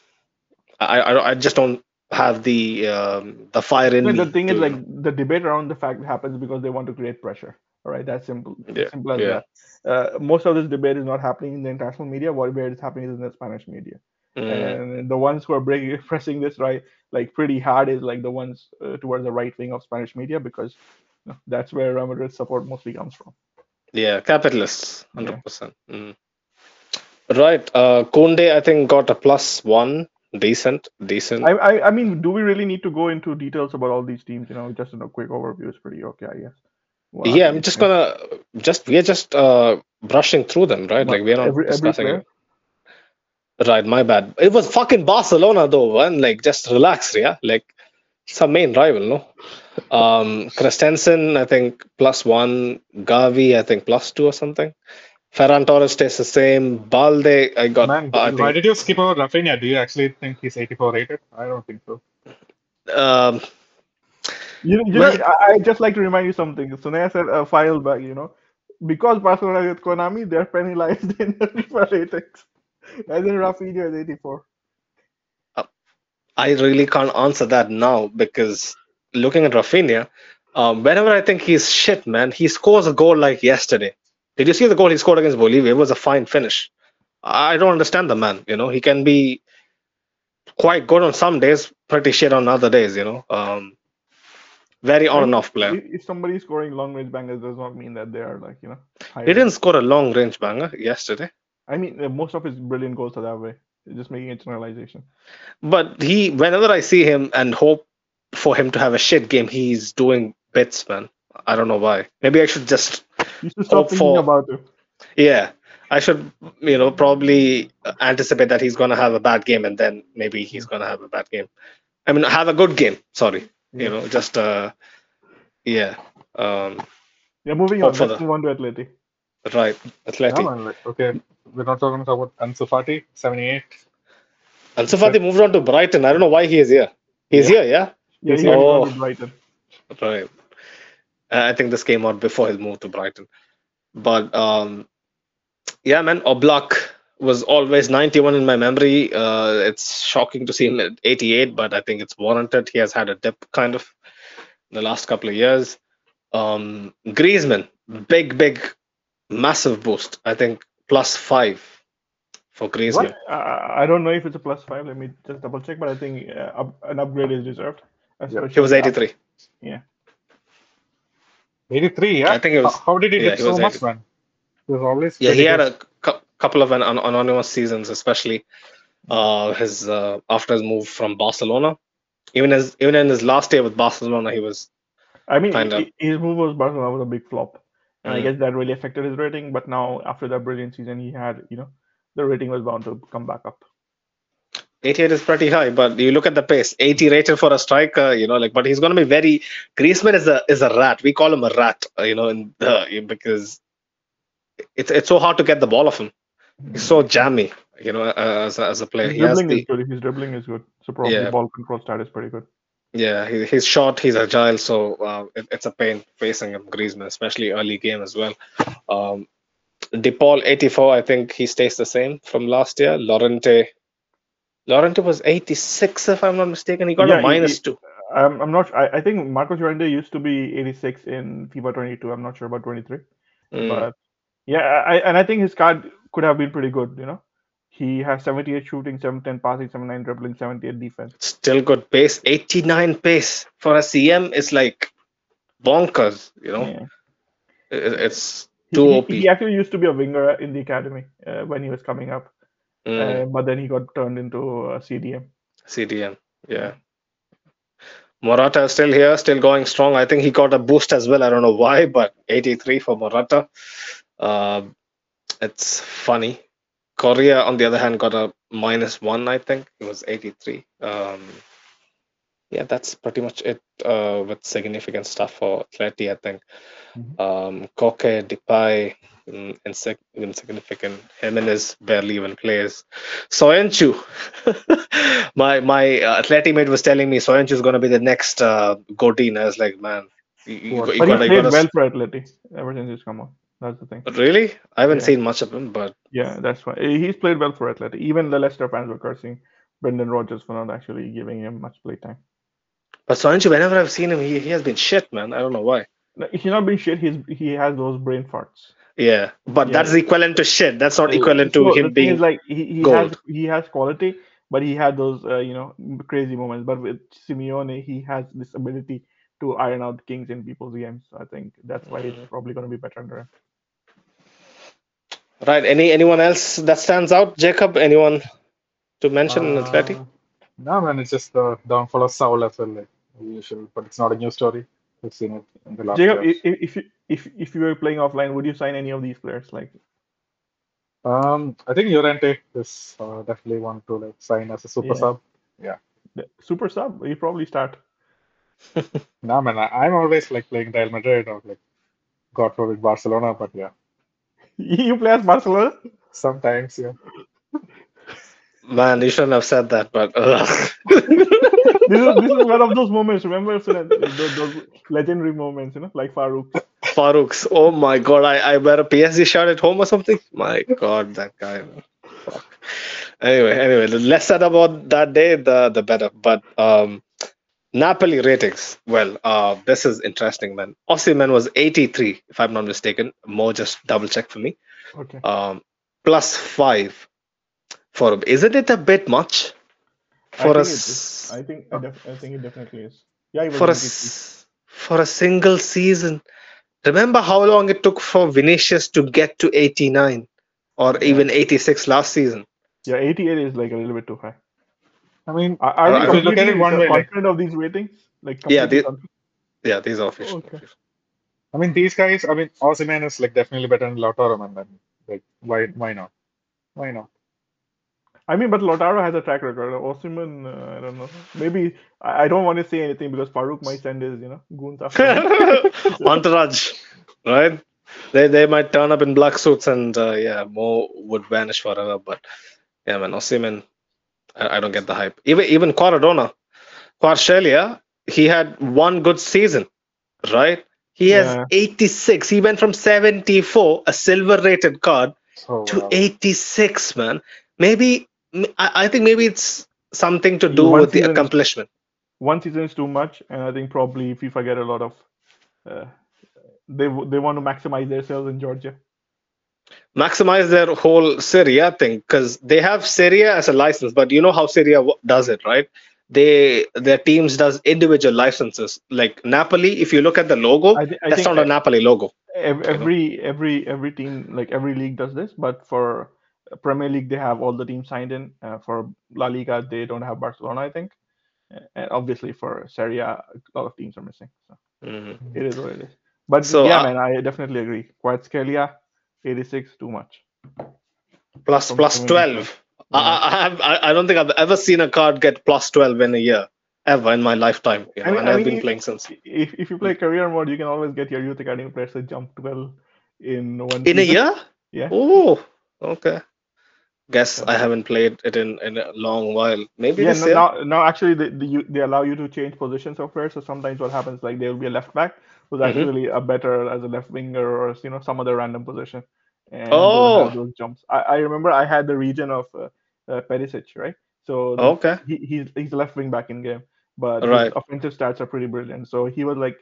I I, I just don't have the um, the fire in No, me. the thing is, like, the debate around the fact happens because they want to create pressure. All right, that's simple. Yeah, Simple as yeah. that. Uh, most of this debate is not happening in the international media. What where it's happening is in the Spanish media. Mm, And the ones who are breaking, [LAUGHS] pressing this right, like pretty hard, is like the ones uh, towards the right wing of Spanish media because you know, that's where Real Madrid's support mostly comes from. yeah, capitalists, Yeah. hundred percent. Mm. Right, uh, Kunde I think got a plus one, decent, decent. I, I I mean, do we really need to go into details about all these teams? You know, just in a quick overview is pretty okay, I guess. Well, yeah, I'm just gonna just we're just uh brushing through them, right? Like we're not every- every discussing player? It. Right, my bad. It was fucking Barcelona though, man. Like just relax, yeah. Like it's our main rival, no? Um Christensen, I think plus one, Gavi, I think plus two or something. Ferran Torres stays the same. Balde, I got Man, I why did you skip over Raphinha? Do you actually think he's 84 rated? I don't think so. um You, you Well- know, I, I just like to remind you something. Sunaya said a file back, you know, because Barcelona with Konami, they're penalized [LAUGHS] in the FIFA ratings. As in Raphinha is 84. I really can't answer that now because looking at Raphinha, um, whenever I think he's shit, man, he scores a goal like yesterday. Did you see the goal he scored against Bolivia? It was a fine finish. I don't understand the man. You know, he can be quite good on some days, pretty shit on other days. You know, um, very on I and off player. If, somebody's scoring long range bangers, does not mean that they are like, you know, He didn't score a long range banger yesterday, I mean, uh, most of his brilliant goals are that way. Just making a generalization. but he, whenever I see him and hope for him to have a shit game, he's doing bits, man. I don't know why. Maybe I should just You should stop Hope thinking for- about it. Yeah, I should, you know, probably anticipate that he's going to have a bad game and then maybe he's going to have a bad game. I mean, have a good game. Sorry, you know, just uh, yeah, um, Yeah, moving on. Let's move on to Atleti. Right. Yeah, Atleti. man, like, okay, we're not talking about Ansu Fati, 78. Ansu Fati moved on to Brighton. I don't know why he is here. He's here, yeah. Yeah, he Oh. to Brighton. Right. Uh, I think this came out before his move to Brighton. But um, yeah, man, Oblak was always 91 in my memory. Uh, it's shocking to see him at 88, but I think it's warranted. He has had a dip kind of in the last couple of years. Um, Griezmann, big, big, massive boost. I think plus five for Griezmann. What? I, I don't know if it's a plus five. Let me just double check, but I think uh, up, an upgrade is deserved. He was especially after- 83. Yeah. 83, yeah. I think it was- How, how did he yeah, did he so was much, 80. man? He was always Yeah, pretty he had a cou- couple of an- an- anonymous seasons, especially uh, his uh, after his move from Barcelona. Even his even in his last year with Barcelona, he was I mean, Kinda. his move was Barcelona was a big flop, and I Mm. guess that really affected his rating. But now, after that brilliant season he had, you know, the rating was bound to come back up. 88 is pretty high, but you look at the pace, 80 rated for a striker, you know, like, but he's going to be very. Griezmann is a is a rat. We call him a rat, uh, you know, in the, because it's it's so hard to get the ball off him. He's so jammy, you know, uh, as a, as a player. His He has dribbling the is good. His dribbling is good. So probably Yeah. ball control stat is pretty good. Yeah, he, he's short, he's agile, so uh, it, it's a pain facing him, Griezmann, especially early game as well. Um, De Paul 84, I think he stays the same from last year. Llorente. Llorente was 86, if I'm not mistaken. He got Yeah, a minus he- two. I'm, I'm not. I, I think Marcos Llorente used to be 86 in FIFA 22. I'm not sure about 23. Mm. But yeah, I, and I think his card could have been pretty good. You know, he has 78 shooting, 710 passing, 79 dribbling, 78 defense. still good pace. 89 pace for a cm is like bonkers you know? Yeah. It's too he- op he actually used to be a winger in the academy uh, when he was coming up, Mm, uh, but then he got turned into a CDM. cdm yeah. Morata is still here still going strong. I think he got a boost as well. I don't know why but 83 for morata. Uh, it's funny Correa on the other hand got a minus one i think it was 83 um, yeah that's pretty much it uh, with significant stuff for Atleti, I think. Mhm. Um, Koke, Depay, mm, insig- insignificant. Jimenez barely even plays. Soyuncu, [LAUGHS] my my uh, Atleti mate was telling me Soyuncu is going to be the next uh, Godin. I was like, man, you, you, you But gotta, you played gotta- well for Atleti ever since he's come on. That's the thing. Really? I haven't Yeah. seen much of him, but Yeah, that's why he's played well for Atleti. Even the Leicester fans were cursing Brendan Rodgers for not actually giving him much playtime. but Soyuncu, whenever I've seen him, he, he has been shit, man. I don't know why. No, He's not been shit. He's he has those brain farts. Yeah, but Yeah. that's equivalent to shit. That's not equivalent to So the him being. like he, he has he has quality, but he had those uh, you know crazy moments. But with Simeone, he has this ability to iron out kings in people's games. I think that's why Mm-hmm. he's probably going to be better under him. Right. Any anyone else that stands out? Jacob? Anyone to mention in Atleti? Uh, No, man, it's just the downfall of Saul as well, like usual. But it's not a new story. We've seen it in the last Jacob, years. i- i- if you if if you were playing offline, would you sign any of these players? Like Um, I think Llorente is uh, definitely one to like sign as a super Yeah. sub. the super sub, you probably start. [LAUGHS] Nah, man, I, I'm always like playing Real Madrid or like God forbid Barcelona, but yeah, [LAUGHS] You play as Barcelona. sometimes, yeah. Man, you shouldn't have said that, but ugh. [LAUGHS] this is this is one of those moments. Remember so those, those legendary moments, you know, like Farouk. Farouk's. Oh my God, I, I wear a PSG shirt at home or something. My God, that guy. Fuck. Anyway, anyway, the less said about that day, the the better. But um, Napoli ratings. Well, uh, this is interesting, man. Osimhen was 83, if I'm not mistaken. More just double check for me. Okay. Um, plus five for him. Isn't it a bit much for us? I think I, def- I think it definitely is. Yeah, for a for a single season. Remember how long it took for Vinicius to get to 89 or even 86 last season? Yeah, 88 is like a little bit too high. I mean, Are, are Uh, we look at it one way, like- of these ratings? Like Yeah, confident? Yeah, these are official. Okay. I mean, these guys. I mean, Osimhen is like definitely better than Lautaro, man. Then, like, why, why not? Why not? I mean, but Lautaro has a track record. Osimhen, uh, I don't know. Maybe I, I don't want to say anything because Farouk might send his, you know, goons after. [LAUGHS] [LAUGHS] Entourage, right? They they might turn up in black suits and uh, yeah, Mo would vanish forever. But yeah, man, Osimhen, I, don't get the hype. Even even Kvaradona, Kvaratskhelia, he had one good season, right? He has Yeah. 86. He went from 74, a silver rated card, So, to uh, 86, man. Maybe I, I think maybe it's something to do One with the accomplishment. One season is too much, and I think probably FIFA get a lot of. Uh, they they want to maximize their sales in Georgia. Maximize their whole Serie A thing because they have Serie A as a license, but you know how Serie A does it, right? they their teams does individual licenses. Like Napoli, if you look at the logo, I, thi- I that's not a Napoli logo. every every every team like every league does this, but for Premier League they have all the teams signed in. Uh, for La Liga they don't have Barcelona, I think. And obviously for Serie A, a lot of teams are missing. So Mhm. it is what it is. But So, yeah, uh, man, I definitely agree. Kvaratskhelia, 86, too much. Plus From- plus from- twelve. I, I, I I, I don't think I've ever seen a card get plus twelve in a year ever in my lifetime. You I mean- and I I've mean, been playing since. If if you play career mode, you can always get your youth academy players to jump 12 in one In a year? Yeah. Oh, okay. Guess I haven't played it in, in a long while. Maybe Yeah, this no, year. now, now actually they, they, you, they allow you to change positions of players. So sometimes what happens like there will be a left back who's Mhm. actually a better as a left winger or you know some other random position, and Oh. those jumps. I, I remember I had the region of uh, uh, Perisic, right? So the- Okay. he, he's he's left wing back in game, but Right. his offensive stats are pretty brilliant. So he was like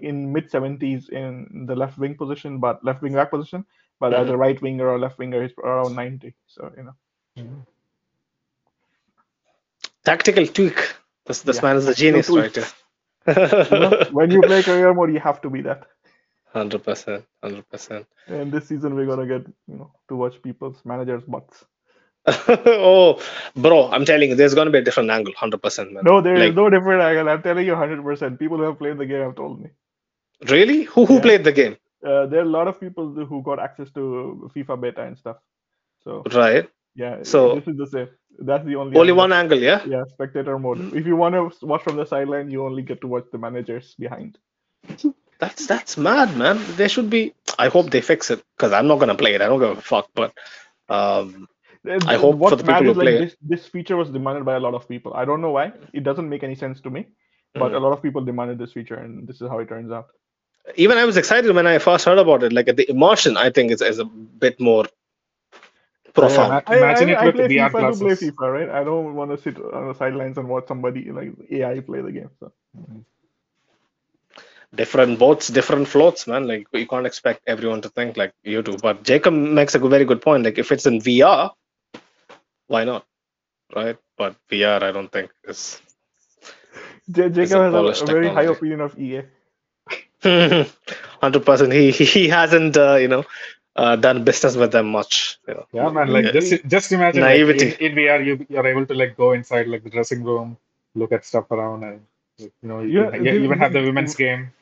in mid seventies in the left wing position, but left wing back position. But as Mhm. a right winger or left winger, he's around ninety. So you know, Tactical tweak. This this Yeah, man is a genius right. You know [LAUGHS] when you play career mode, you have to be that. Hundred percent, hundred percent. And this season we're gonna get you know to watch people's managers' butts. [LAUGHS] Oh, bro, I'm telling you, there's gonna be a different angle. Hundred percent, man. No, there is Like- no different angle. I'm telling you, hundred percent. People who have played the game have told me. Really? Who who Yeah. played the game? Uh, there are a lot of people who got access to FIFA beta and stuff. So Right. Yeah, So- this is the same. That's the only Only angle. one angle, yeah. Yeah, spectator mode. If you want to watch from the sideline, you only get to watch the managers behind. That's that's mad, man. There should be. I hope they fix it because I'm not gonna play it. I don't give a fuck. But um, I hope what's for the people who like, play it. this, this feature was demanded by a lot of people. I don't know why. It doesn't make any sense to me. But Mhm. a lot of people demanded this feature, and this is how it turns out. even I was excited when I first heard about it. Like the immersion, I think is, is a bit more profound. ma- I, Imagine I, it I with play VR FIFA to play. FIFA, right? I don't want to sit on the sidelines and watch somebody like AI play the game. So different boats, different floats, man. Like you can't expect everyone to think like you do. But Jacob makes a very good point. Like if it's in VR, why not? Right? But VR, I don't think is. J- It's a Jacob has a, a very high opinion of EA. [LAUGHS] Hundred percent. He he he hasn't uh, you know uh, done business with them much. You know. Yeah, man. Like Yeah. just just imagine like, Naivety. in, in VR, you you're able to like go inside like the dressing room, look at stuff around, and you know you, Yeah, you the- even have the the- women's game.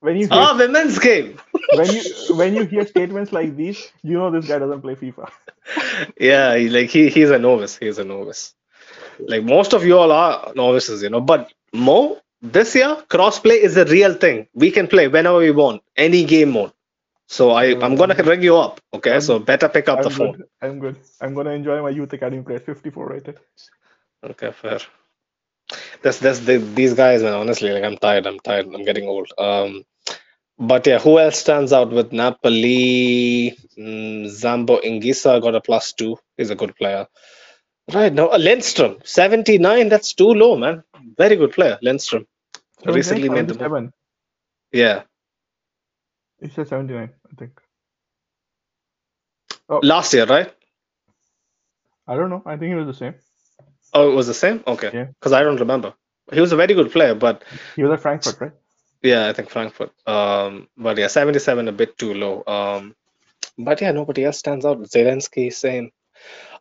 When you hear, Ah, women's game. when you when you hear statements like these, you know this guy doesn't play FIFA. [LAUGHS] yeah, like he he's a novice. He's a novice. Like most of you all are novices, you know. But Mo, this year crossplay is a real thing. We can play whenever we want, any game mode. So I I'm gonna ring you up. Okay, so better pick up I'm the phone. I'm good. I'm gonna enjoy my youth academy players. 54 rated. Okay, fair. That's that's the, these guys, man. Honestly, like I'm tired. I'm tired. I'm getting old. Um, but yeah, who else stands out with Napoli? Mm, Zambo Anguissa got a plus two. He's a good player. Right now, uh, Lindstrom, 79. That's too low, man. Very good player, Lindstrom. Recently made the move. Yeah, He said 79, I think. last year, right? I don't know. I think it was the same. Oh, it was the same. Okay, Yeah. because I don't remember. He was a very good player, but He was at Frankfurt, right? Yeah, I think Frankfurt. Um, but yeah, 77 a bit too low. Um, but yeah, nobody else stands out. Zielinski, same.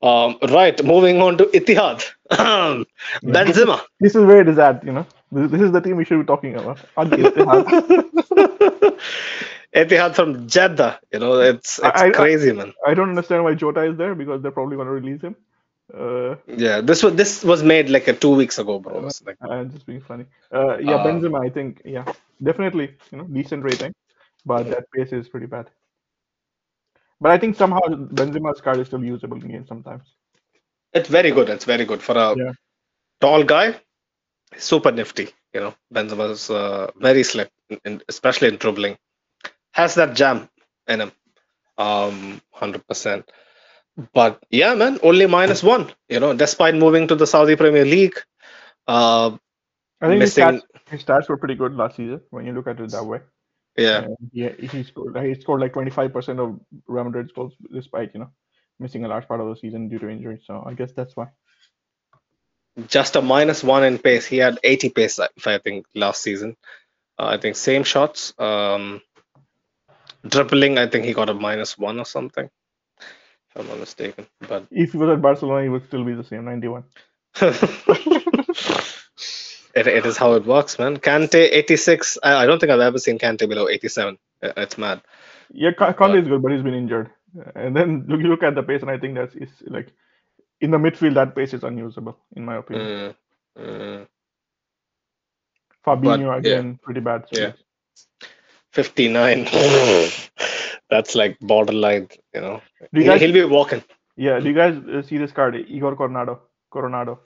Um, right, moving on to Ittihad. Um, [CLEARS THROAT] Benzema. This is where it is at, you know. This is the team we should be talking about. [LAUGHS] Aren't they? They have- Ittihad from Jeddah. You know, it's it's I- I- crazy, man. I don't understand why Jota is there because they're probably going to release him. Uh, Yeah, this was this was made like a two weeks ago, bro. It's like, I'm just being funny. Uh, yeah, Uh, Benzema, I think, yeah, definitely, you know, decent rating, but that pace is pretty bad. But I think somehow Benzema's card is still usable in games sometimes. it's very good. It's very good for a Yeah. tall guy. Super nifty. You know, Benzema's uh, very slick, in- especially in dribbling. Has that jam in him. Um, hundred percent. But yeah, man, only minus one. You know, despite moving to the Saudi Premier League, uh, I think his stats, his stats were pretty good last season when you look at it that way. Yeah, And he, he scored he scored like 25% of Real Madrid's goals despite, you know, missing a large part of the season due to injury. So I guess that's why. just a minus one in pace. He had 80 pace, if I think, last season. Uh, I think same shots. Um, dribbling, I think he got a minus one or something, if I'm not mistaken. But If he was at Barcelona, he would still be the same, 91. [LAUGHS] it, it is how it works, man. Kante 86. I, I don't think I've ever seen Kante below 87. Uh, It's mad. Yeah, Ka- Kante is good, but he's been injured. And then look, you look at the pace, and I think that's is like in the midfield, that pace is unusable, in my opinion. Mm, mm. Fabinho yeah. again, pretty bad. Yeah. Speed. 59. [LAUGHS] That's like borderline, you know. Do you He- guys, He'll be walking. yeah, do you guys uh, see this card, Igor Coronado? Coronado.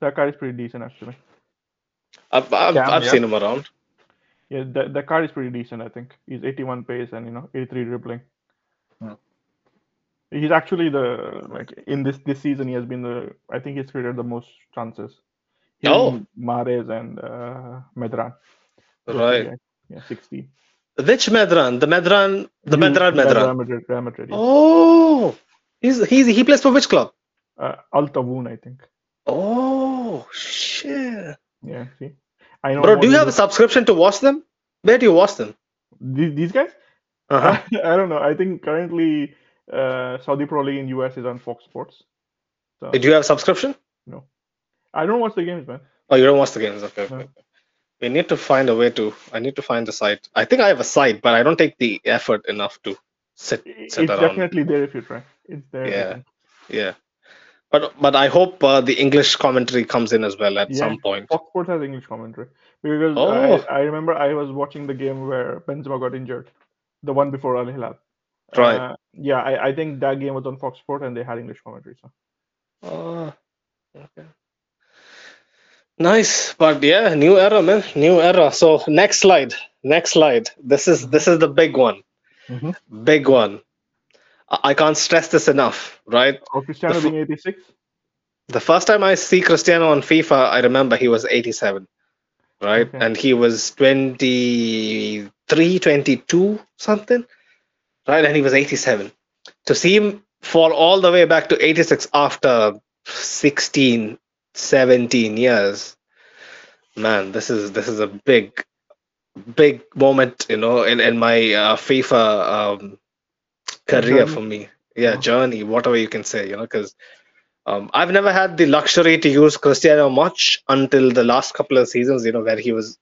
That card is pretty decent, actually. I've, I've, Cam, I've yeah. seen him around. Yeah, that that card is pretty decent. I think he's 81 pace and you know 83 dribbling. Hmm. He's actually the like in this this season he has been the I think he's created the most chances. Him, Oh. Mahrez and uh, Medran. Those two Right. Yeah, 60. Which Medran? The Medran, the Medran Medran. Madrid, Real Madrid. Yeah. Oh, he's he's he plays for which club? Uh, Al Taawoun, I think. Oh shit, Yeah, see. I know. bro. Do you have a subscription to watch them? Where do you watch them? These, these guys? Uh-huh. [LAUGHS] I don't know. I think currently uh, Saudi Pro League in US is on Fox Sports. So Do you have a subscription? No. I don't watch the games, man. Oh, you don't watch the games. Okay. No. okay. We need to find a way to. I need to find the site. I think I have a site, but I don't take the effort enough to sit sit It's around. definitely there if you try. It's there. Yeah. Yeah. But but I hope uh, the English commentary comes in as well at Yeah. some point. Fox Sports has English commentary because Oh. I, I remember I was watching the game where Benzema got injured, the one before Al Hilal. Right. Uh, yeah, I, I think that game was on Fox Sports and they had English commentary. So Oh, okay. Nice, but yeah, new era, man, new era. So next slide, next slide. This is this is the big one, Mhm. big one. I I can't stress this enough, right? oh, Cristiano The being 86. The first time I see Cristiano on FIFA, I remember he was 87, right? Okay. And he was 23, 22, something, right? And he was 87. To see him fall all the way back to 86 after 16, 17 years, man, this is this is a big, big moment, you know, in in my uh, FIFA um, career for me. Yeah, Yeah. journey, whatever you can say, you know, because um, I've never had the luxury to use Cristiano much until the last couple of seasons, you know, where he was,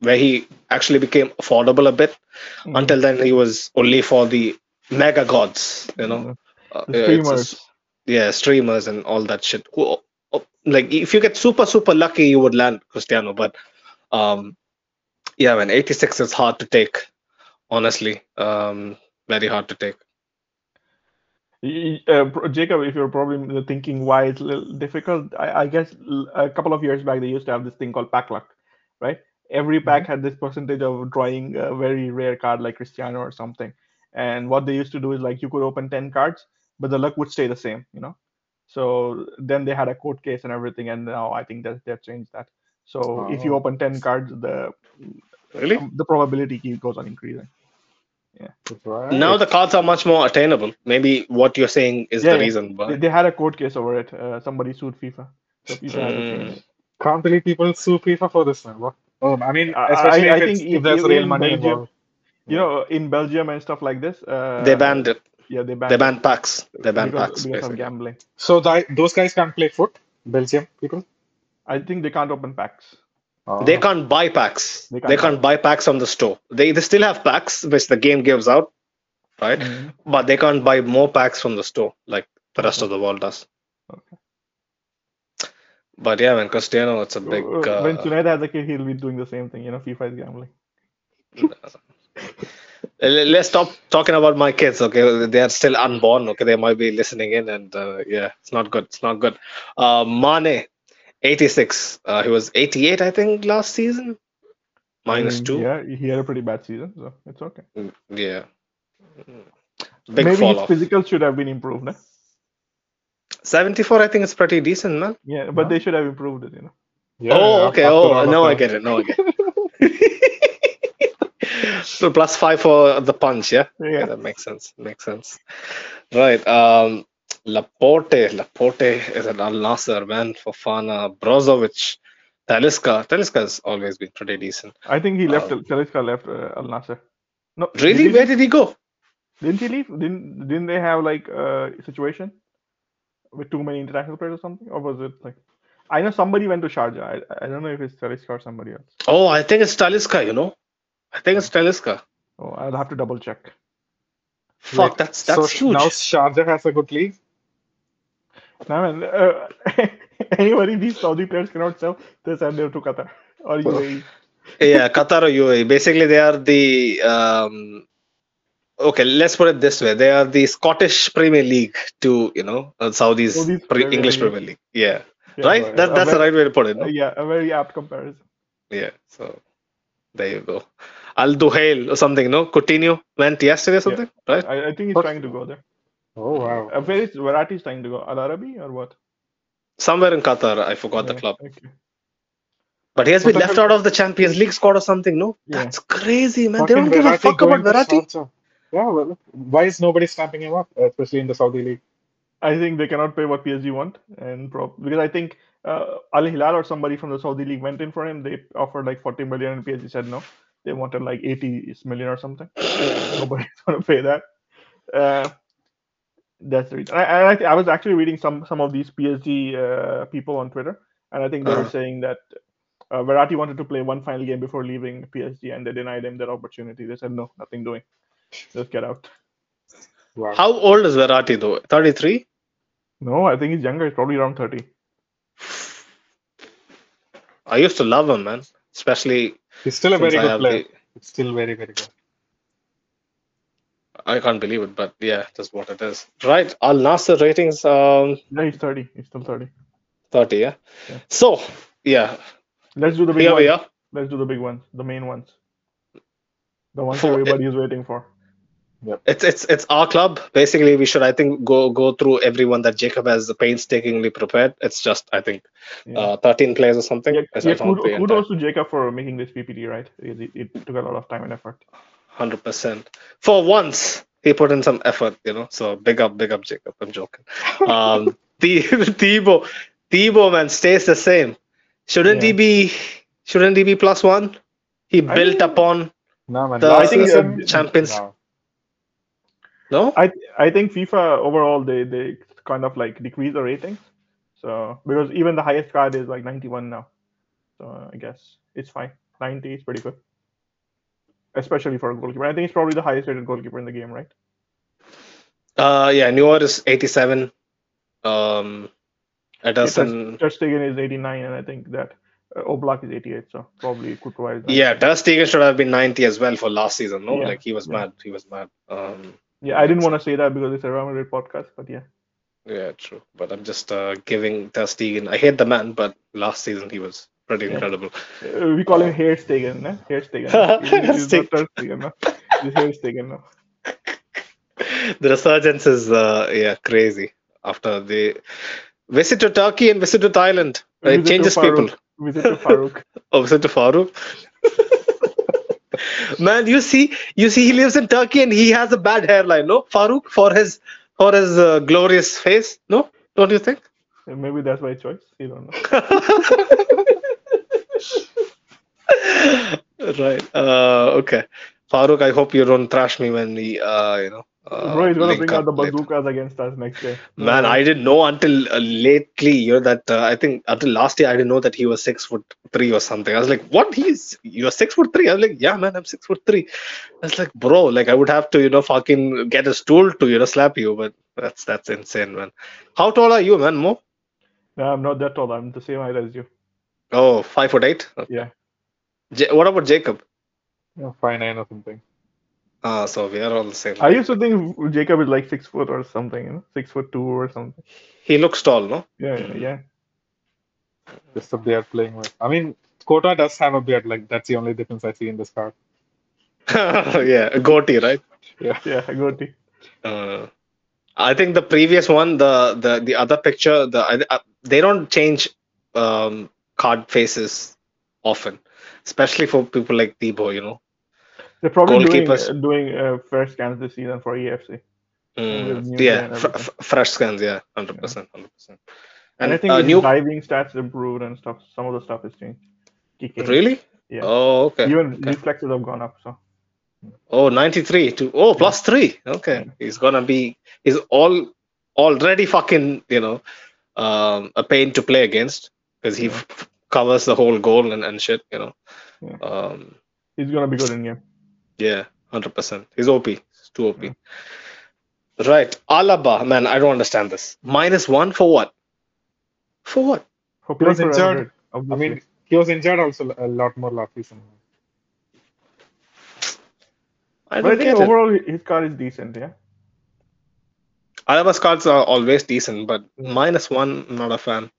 where he actually became affordable a bit. Mhm. Until then, he was only for the mega gods, you know. Uh, yeah, it's streamers. yeah, streamers and all that shit. Who, oh, like, if you get super, super lucky, you would land Cristiano. But, um, yeah, man, 86 is hard to take, honestly. Um, very hard to take. Uh, Jacob, if you're probably thinking why it's a little difficult, I, I guess a couple of years back they used to have this thing called pack luck, right? Every pack had this percentage of drawing a very rare card like Cristiano or something. And what they used to do is like you could open 10 cards, but the luck would stay the same, you know? So then they had a court case and everything, and now I think that they've changed that. So if you Oh. open 10 cards, the Really? the probability keep goes on increasing. Right. Now the cards are much more attainable. Maybe what you're saying is Yeah, the yeah. reason They, they had a court case over it. Uh, somebody sued FIFA. So FIFA had to change Mm. Can't believe people sue FIFA for this, man. What? Oh, I mean, I- especially I if, think if- if there's real money Belgium- involved. You know, in Belgium and stuff like this, uh, They banned it. Yeah, they banned. They it banned packs. They banned because, packs, because of gambling. So th- those guys can't play foot, Belgium people. I think they can't open packs. Oh. They can't buy packs. They They can't can't, buy packs on the store. They, they still have packs, which the game gives out, right? Mhm. But they can't buy more packs from the store like the rest of the world does. Okay. But yeah, man, Cristiano, it's a big. Uh, when Uh, Junaid has a kid, he'll be doing the same thing. You know, FIFA is gambling. [LAUGHS] l- let's stop talking about my kids, okay? They are still unborn, okay? They might be listening in, and uh, yeah, it's not good. It's not good. Uh, Mane, 86. Uh, he was 88, I think, last season. Minus Mm, two. Yeah, he had a pretty bad season, so it's okay. Mm, Yeah. Mm. Big Maybe his off. physical should have been improved. Né? 74, I think it's pretty decent, man. Yeah, but they should have improved it. You know. Yeah, oh, okay. Oh, all of no, I get it. No, I get it. [LAUGHS] so plus five for the punch, yeah? Yeah. that makes sense. Makes sense. Right. Um, Laporte, Laporte is an Al Nassr man. Fofana, Brozovic, Talisca. Talisca has always been pretty decent. I think he left. Um, Talisca left uh, Al Nassr. No, Really, Did where did he go? didn't he leave? Didn't didn't they have like a situation with too many international players or something? Or was it like? I know somebody went to Sharjah. I, I don't know if it's Talisca or somebody else. Oh, I think it's Talisca. You know, I think it's Talisca. Oh, I'll have to double check. Fuck, Wait, that's so that's huge. now Sharjah has a good league. No, man. Uh, [LAUGHS] anybody these Saudi players cannot sell. They send them to Qatar or UAE. yeah, Qatar or UAE. Basically, they are the um, okay. Let's put it this way: they are the Scottish Premier League to you know uh, Saudi's pre- Premier English League. Premier League. Yeah, Yeah, right. right. That, that's the right way to put it. No? yeah, a very apt comparison. Yeah. So there you go. Al Duhail or something. No, Coutinho went yesterday or something, right? I, I think he's But- trying to go there. Oh wow. Uh, where is Verratti trying to go? Al Arabi or what? Somewhere in Qatar. I forgot the club, Okay. but he has What been left out of the Champions League squad or something. No, Yeah. that's crazy, man. They don't give a fuck about going Verratti. Yeah, well, why is nobody snapping him up, especially in the Saudi league? I think they cannot pay what PSG want, and prob- because I think uh, Al Hilal or somebody from the Saudi league went in for him. They offered like 40 million, and PSG said no. They wanted like 80 million or something. Nobody's gonna pay that. Uh, that's the reason. I, I, I was actually reading some some of these PSG uh, people on Twitter, and I think they were Uh-huh. saying that uh, Verratti wanted to play one final game before leaving PSG, and they denied him that opportunity. They said no, nothing doing, just get out. Wow. How old is Verratti though? Thirty-three. No, I think he's younger. He's probably around 30. I used to love him, man. Especially He's still a very good have player. the. It's still very, very good. I can't believe it, but yeah, that's what it is. Right. Al Nassr ratings um Yeah, he's 30. He's still 30. 30, yeah. Yeah. So yeah, Let's do the big here ones. we are. Let's do the big ones, the main ones, the ones For- everybody is waiting for. It's it's it's our club. Basically, we should I think go go through everyone that Jacob has painstakingly prepared. It's just I think Yeah. uh, 13 players or something. yeah, yeah kudos, kudos to Jacob for making this PPT, right? It, it, took a lot of time and effort. Hundred percent. For once, he put in some effort, you know. So big up, big up, Jacob. I'm joking. [LAUGHS] Um, the [LAUGHS] Thibaut, Thibaut man stays the same. Shouldn't he be? Shouldn't he be plus one? He I built mean- upon. No, man. The- I think, uh, Champions- no. No. I I think FIFA overall they they kind of like decrease the ratings. So because even the highest card is like 91 now. So I guess it's fine. 90 is pretty good. Especially for a goalkeeper. I think it's probably the highest rated goalkeeper in the game, right? Uh, yeah. Neuer is 87. Um, Ederson. Ter Stegen is 89, and I think that uh, Oblak is 88. So probably Courtois is 90. Yeah, Ter Stegen should have been 90 as well for last season. No, Yeah, like he was yeah. mad. He was mad. Um, Yeah, I didn't want to say that because it's a Real Madrid podcast, but yeah. yeah, true. But I'm just uh, giving Ter Stegen. I hate the man, but last season he was pretty Yeah. incredible. Uh, we call him Hair Stegen, no? Hair Stegen. [LAUGHS] He's not Ter Stegen, no? He's Hair Stegen, no? [LAUGHS] the resurgence is uh, yeah crazy after the visit to Turkey and visit to Thailand. Visit It changes Farouk. people. Visit to Farouk. [LAUGHS] Oh, visit to Farouk. Man, you see, you see, he lives in Turkey and he has a bad hairline. No, Farouk for his for his uh, glorious face. No, don't you think? Maybe that's my choice. You don't know. [LAUGHS] right. Uh, okay. Farouk, I hope you don't trash me when we, uh, you know. Uh, Bro, he's gonna bring out the later. bazookas against us next day. [LAUGHS] Man, I didn't know until uh, lately, you know, that uh, I think until last year I didn't know that he was six foot three or something. I was like, what? He's you're six foot three? I was like, yeah, man, I'm six foot three. I was like, bro, like I would have to, you know, fucking get a stool to, you know, slap you, but that's that's insane, man. How tall are you, man, Mo? No, I'm not that tall. I'm the same height as you. Oh, five foot eight. Okay. Yeah. J- what about Jacob? Yeah, five nine or something. Ah, so we are all the same. I used to think Jacob is like six foot or something, you know, six foot two or something. He looks tall, no? Yeah, yeah, yeah. Just the beard playing with. I mean, Kota does have a beard. Like that's the only difference I see in this card. [LAUGHS] yeah, a goatee, right? Yeah. Yeah, I got it. Uh, I think the previous one, the the the other picture, the I- uh, they don't change um, card faces often, especially for people like Thibaut, you know. They're probably doing uh, doing uh, first scans this season for EFC. Mm, yeah, f- fresh scans. Yeah, hundred percent, hundred percent. And, I think uh, new. diving stats improved and stuff. Some of the stuff is changed. Kicking. Really? Yeah. Oh, okay. Even okay. reflexes have gone up. So Oh, 93 to oh plus three. Okay, he's gonna be. He's all already fucking. You know, um, a pain to play against because he Yeah. f- covers the whole goal and, and shit. You know. Yeah. Um. he's gonna be good in game. Yeah, hundred percent. He's OP. He's too OP. Right, Alaba, man, I don't understand this. Minus one for what? For what? For He was playing for Real injured. Madrid, I mean, he was injured also a lot more last season. I but I don't think get it. overall hi- his card is decent. Yeah. Alaba's cards are always decent, but Yeah. minus one, not a fan.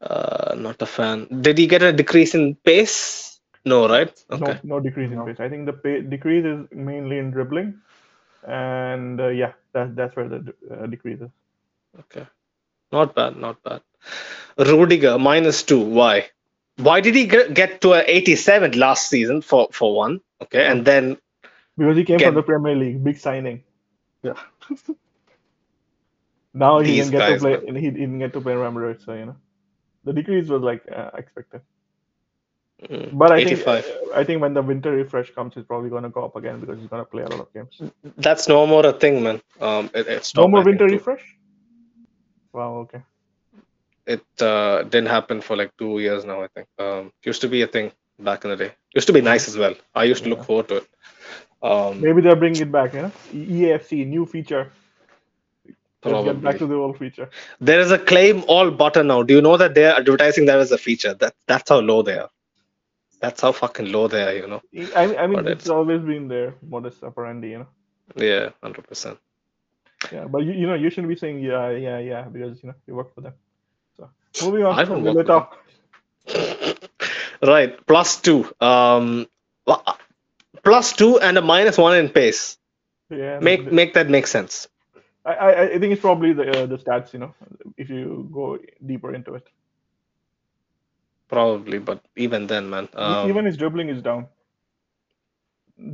Uh, not a fan. Did he get a decrease in pace? No, right? Okay. No, no decrease in No. pace. I think the pay, decrease is mainly in dribbling, and uh, yeah, that that's where the uh, decrease is. Okay. Not bad, not bad. Rudiger, minus two. Why? Why did he get get to a 87 last season for, for one? Okay, and then Because he came Get- from the Premier League, big signing. Yeah. [LAUGHS] Now he These can get guys, to play. He didn't get to play Real Madrid, so you know, the decrease was like uh, expected. Mm, But I think 85. uh, I think when the winter refresh comes, he's probably going to go up again because he's going to play a lot of games. That's no more a thing, man. Um, it, it's No more winter refresh. Wow. Okay. It uh, didn't happen for like two years now, I think. Um, used to be a thing back in the day. Used to be nice as well. I used to look forward to it. Um, Maybe they're bringing it back. You know, E- EAFC new feature. Let's get back to the old feature. there is a claim all button now. Do you know that they're advertising that as a feature? That that's how low they are. That's how fucking low they are, you know. I, I mean, But it's it's- always been there, modus operandi. You know. Yeah, hundred percent. Yeah, but you, you know, you shouldn't be saying yeah, yeah, yeah because you know you work for them. So moving on. I don't work Villa for talk. [LAUGHS] Right, plus two. Um, plus two and a minus one in pace. Yeah. Make make that make sense. I, I I think it's probably the uh, the stats. You know, if you go deeper into it. Probably, but even then, man. Um, Even his dribbling is down.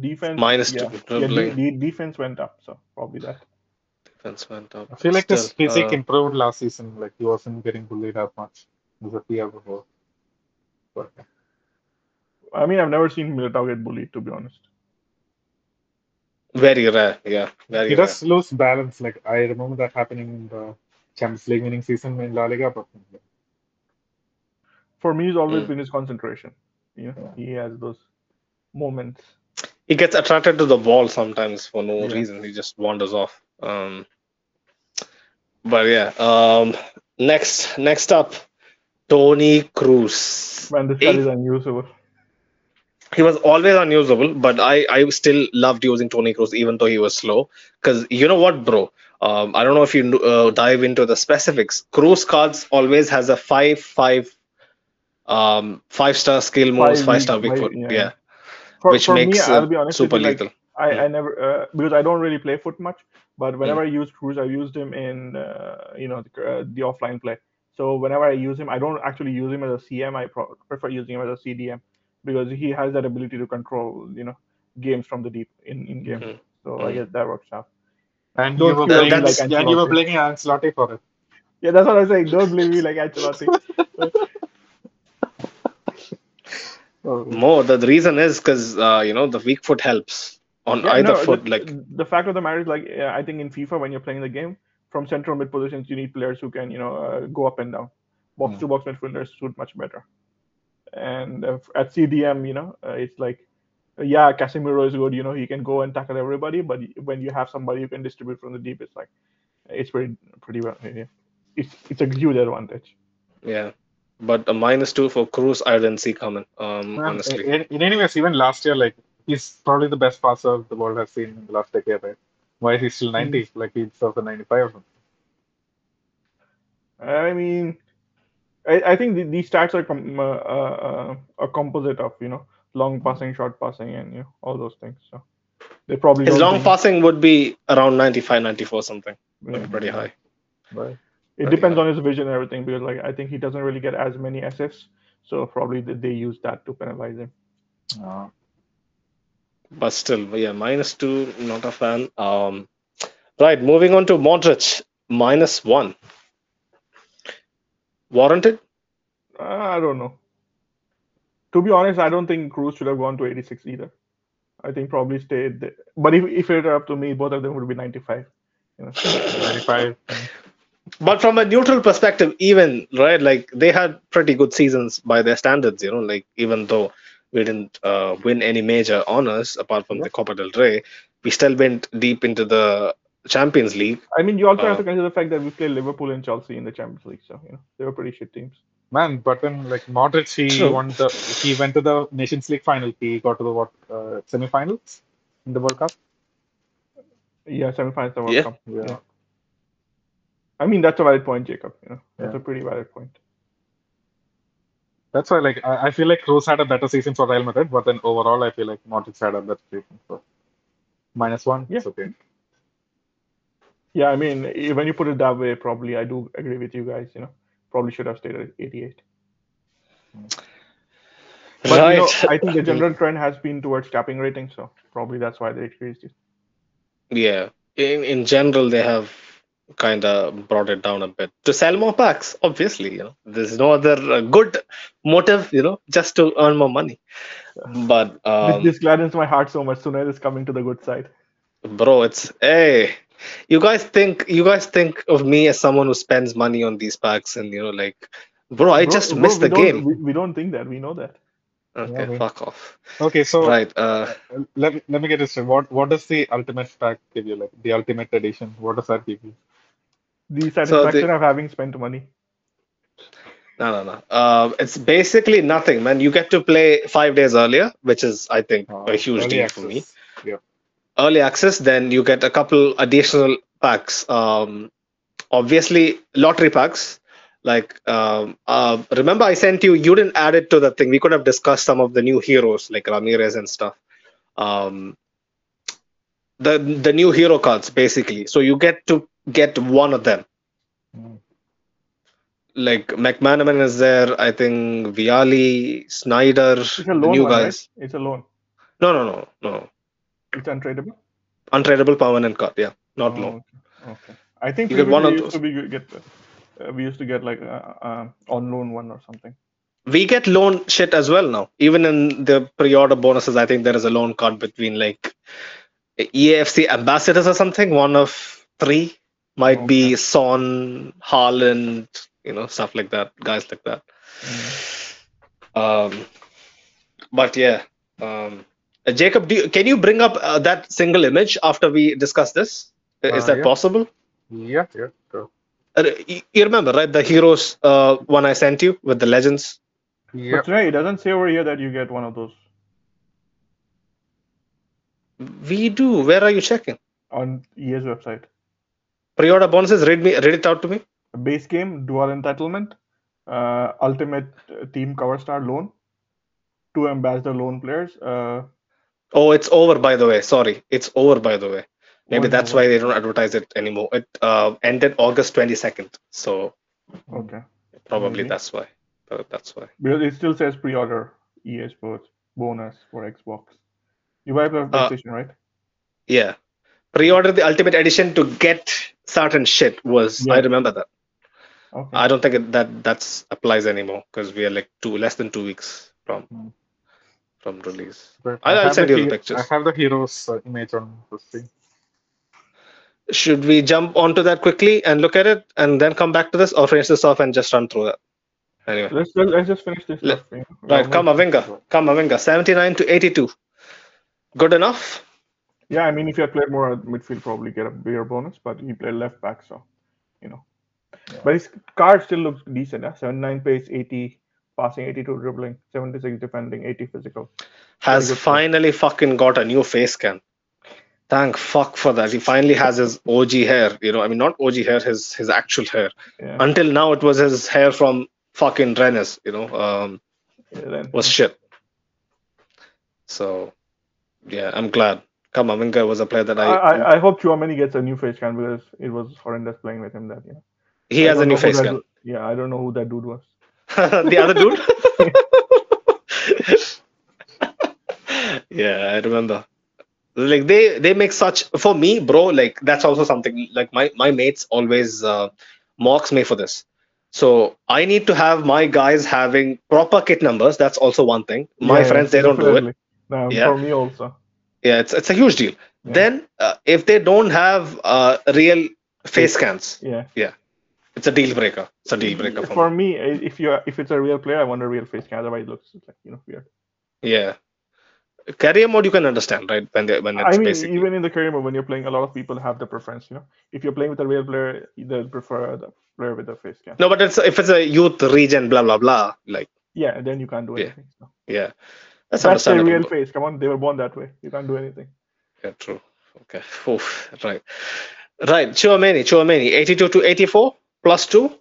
Defense Minus yeah, two yeah, dribbling. the, the defense went up, so probably that. defense went up. I feel like his physique uh, improved last season. Like he wasn't getting bullied that much as a year before. But I mean, I've never seen Militao get bullied, to be honest. very rare. Yeah, very he rare. does lose balance. Like I remember that happening in the Champions League winning season in La Liga, but For me, it's always Mm. been his concentration. You know, he has those moments. He gets attracted to the ball sometimes for no Yeah. reason. He just wanders off. Um, but yeah. Um, next, next up, Toni Kroos. Man, this guy is unusable. he was always unusable, but I, I still loved using Toni Kroos even though he was slow. Because you know what, bro? Um, I don't know if you uh, dive into the specifics. Kroos cards always has a five five um five star skill moves, Five five star weak- big foot. yeah. Yeah, For, which for makes me, uh, I'll be honest super you, like, lethal. I, Mm. I never uh, because I don't really play foot much, but whenever I use Kroos, I used him in uh, you know the, uh, the offline play. So whenever I use him, I don't actually use him as a CM. I pro- prefer using him as a CDM because he has that ability to control you know games from the deep in in game. Mhm. So I Mhm. guess that works out. and Don't you were playing, like and you were Ancelotti. playing Ancelotti for it. Yeah, that's what I was saying. Don't blame me like Ancelotti. [LAUGHS] More the, the reason is because uh, you know the weak foot helps on Yeah, either no, foot. the, like the fact of the matter is, like I think in FIFA when you're playing the game from central mid positions, you need players who can you know uh, go up and down. Box Hmm. to box midfielders suit much better. And uh, at CDM, you know, uh, it's like yeah, Casemiro is good. You know, he can go and tackle everybody. But when you have somebody who can distribute from the deep, it's like it's pretty pretty well. Yeah. It's it's a huge advantage. yeah, but a minus two for Kroos, I didn't see coming. Um, man, honestly. in, in any ways, even last year, like he's probably the best passer the world has seen in the last decade, right? Why is he still 90? Like he deserves a 95 or something. I mean, I, I think the, these stats are com- uh, uh, uh, a composite of you know long passing, short passing, and you know all those things. So they probably His long think- passing would be around 95, 94 something. yeah. Pretty high. Right. It Pretty depends on his vision and everything because like I think he doesn't really get as many assists, so probably they, they use that to penalize him. Uh, But still, yeah, minus two, not a fan. Um, Right, moving on to Modric, minus one. Warranted? Uh, I don't know. To be honest, I don't think Kroos should have gone to 86 either. I think probably stayed there. But if, if it were up to me, both of them would be 95. You know? [LAUGHS] 95. But from a neutral perspective, even right, like they had pretty good seasons by their standards, you know, like even though we didn't uh, win any major honors apart from the Copa del Rey, we still went deep into the Champions League. I mean, you also have Uh, to consider the fact that we played Liverpool and Chelsea in the Champions League, so you know they were pretty shit teams. Man, but then like Modric, he True. won the he went to the Nations League final. He got to the what uh, semi-finals in the World Cup. Yeah, semi-finals of the World Yeah. Cup. Yeah. Yeah. I mean, that's a valid point, Jacob. You know, that's Yeah. a pretty valid point. That's why like I, I feel like Kroos had a better season for Real Madrid, but then overall I feel like Modric had a better season. So minus one, Yeah. it's okay. Yeah, I mean, eh, when you put it that way, probably I do agree with you guys. You know, probably should have stayed at 88. But right. you know, I think the [LAUGHS] general trend has been towards capping rating, so probably that's why they increased it. Yeah, in in general, they have kind of brought it down a bit to sell more packs. Obviously, you know, there's no other uh, good motive, you know, just to earn more money. But This, um, this gladdens my heart so much. Sunil is coming to the good side. bro, it's hey, you guys think you guys think of me as someone who spends money on these packs, and you know, like, bro, I Bro- just bro, missed the game. We, we don't think that. We know that. Okay, Yeah, we- fuck off. Okay, so Right. Uh, let me let me get this straight. What what does the ultimate pack give you? Like the ultimate edition? What does that give you? The satisfaction the- of having spent money. no, no, no. Uh, it's basically nothing, man. You get to play five days earlier, which is, I think, Uh, a huge deal for me. Yeah. early access, then you get a couple additional packs. Um, obviously, lottery packs. Like, um, uh, remember I sent you, you didn't add it to the thing. We could have discussed some of the new heroes like Ramirez and stuff. Um, the the new hero cards basically. So you get to get one of them. Mm. Like McManaman is there. I think Vialli, Sneijder, It's a loan new one, right? guys. It's a loan. No, no, no, no. It's untradeable. Untradeable permanent card. Yeah, not Oh, loan. Okay. okay. I think You get one of we used to be get uh, we used to get like uh, uh, on loan one or something. we get loan shit as well now. Even in the pre-order bonuses, I think there is a loan card between like EAFC ambassadors or something. One of three might be Son, Haaland, you know, stuff like that, guys like that. Um, but yeah, um, uh, Jacob, do you, can you bring up uh, that single image after we discuss this? Is Uh, that yeah. possible? Yeah, yeah. Sure. Uh, you you remember, right? The heroes uh, one I sent you with the legends. Yeah. But today it doesn't say over here that you get one of those We do. Where are you checking? on EA's website. Pre-order bonuses. Read me. Read it out to me. Base game, dual entitlement, uh, ultimate team cover star loan, two ambassador loan players. Uh, Oh, it's over. By the way, sorry, it's over. By the way, maybe that's why they don't advertise it anymore. It uh, ended August twenty second, so okay, probably Maybe. that's why. Uh, that's why. because it still says pre-order EA Sports bonus for Xbox. You buy for Uh, PlayStation, right? Yeah. Pre-order the Ultimate Edition to get certain shit was. I remember that. Okay. I don't think it, that that's applies anymore because we are like two less than two weeks from Hmm. from release. But I'll- I I'll send the you the he- pictures. I have the heroes uh, image on the screen. Should we jump onto that quickly and look at it and then come back to this, or finish this off and just run through that? Anyway. Let's let's just finish this. Let- stuff, you know. Right, Well, Kamavinga. Kamavinga, 79 to 82. Good enough? Yeah, I mean, if you had played more at midfield, probably get a bigger bonus. But he played left back, so you know. But his card still looks decent. Yeah? 79 pace, 80 passing, 82 dribbling, 76 defending, 80 physical. Has finally fucking got a new face scan. Thank fuck for that. He finally has his OG hair. You know, I mean, not OG hair, his his actual hair. Yeah, Until now, it was his hair from fucking Rennes. You know, um, yeah, was shit. So, yeah, I'm glad. Kamavinga was a player that I, I. I, I hope Tchouameni gets a new face scan because it was horrendous playing with him. That know. he I has a new face that scan. du- Yeah, I don't know who that dude was. [LAUGHS] the other dude. [LAUGHS] yeah, I remember. Like they they make such for me, bro. Like that's also something. Like my my mates always uh, mocks me for this. So I need to have my guys having proper kit numbers. That's also one thing. My Yeah, friends they don't do it. Um, Yeah. For me also. Yeah, it's it's a huge deal. Yeah. Then uh, if they don't have uh, real face scans, Yeah. Yeah it's a deal breaker. It's a deal breaker for, For me. me, if you if it's a real player, I want a real face scan Otherwise, it looks like you know weird. Yeah. Career mode you can understand, right? When they when it's I mean, basically even in the career mode, when you're playing, a lot of people have the preference. You know, if you're playing with a real player, they'll prefer the player with the face scan no, but it's if it's a youth region blah blah blah. Like Yeah, then you can't do Yeah. anything. So. yeah, that's, That's their real face. Come on, they were born that way. You can't do anything. Yeah, true. Okay. [LAUGHS] Oof, right. Right. Tchouameni, Tchouameni, 82 to 84 plus two.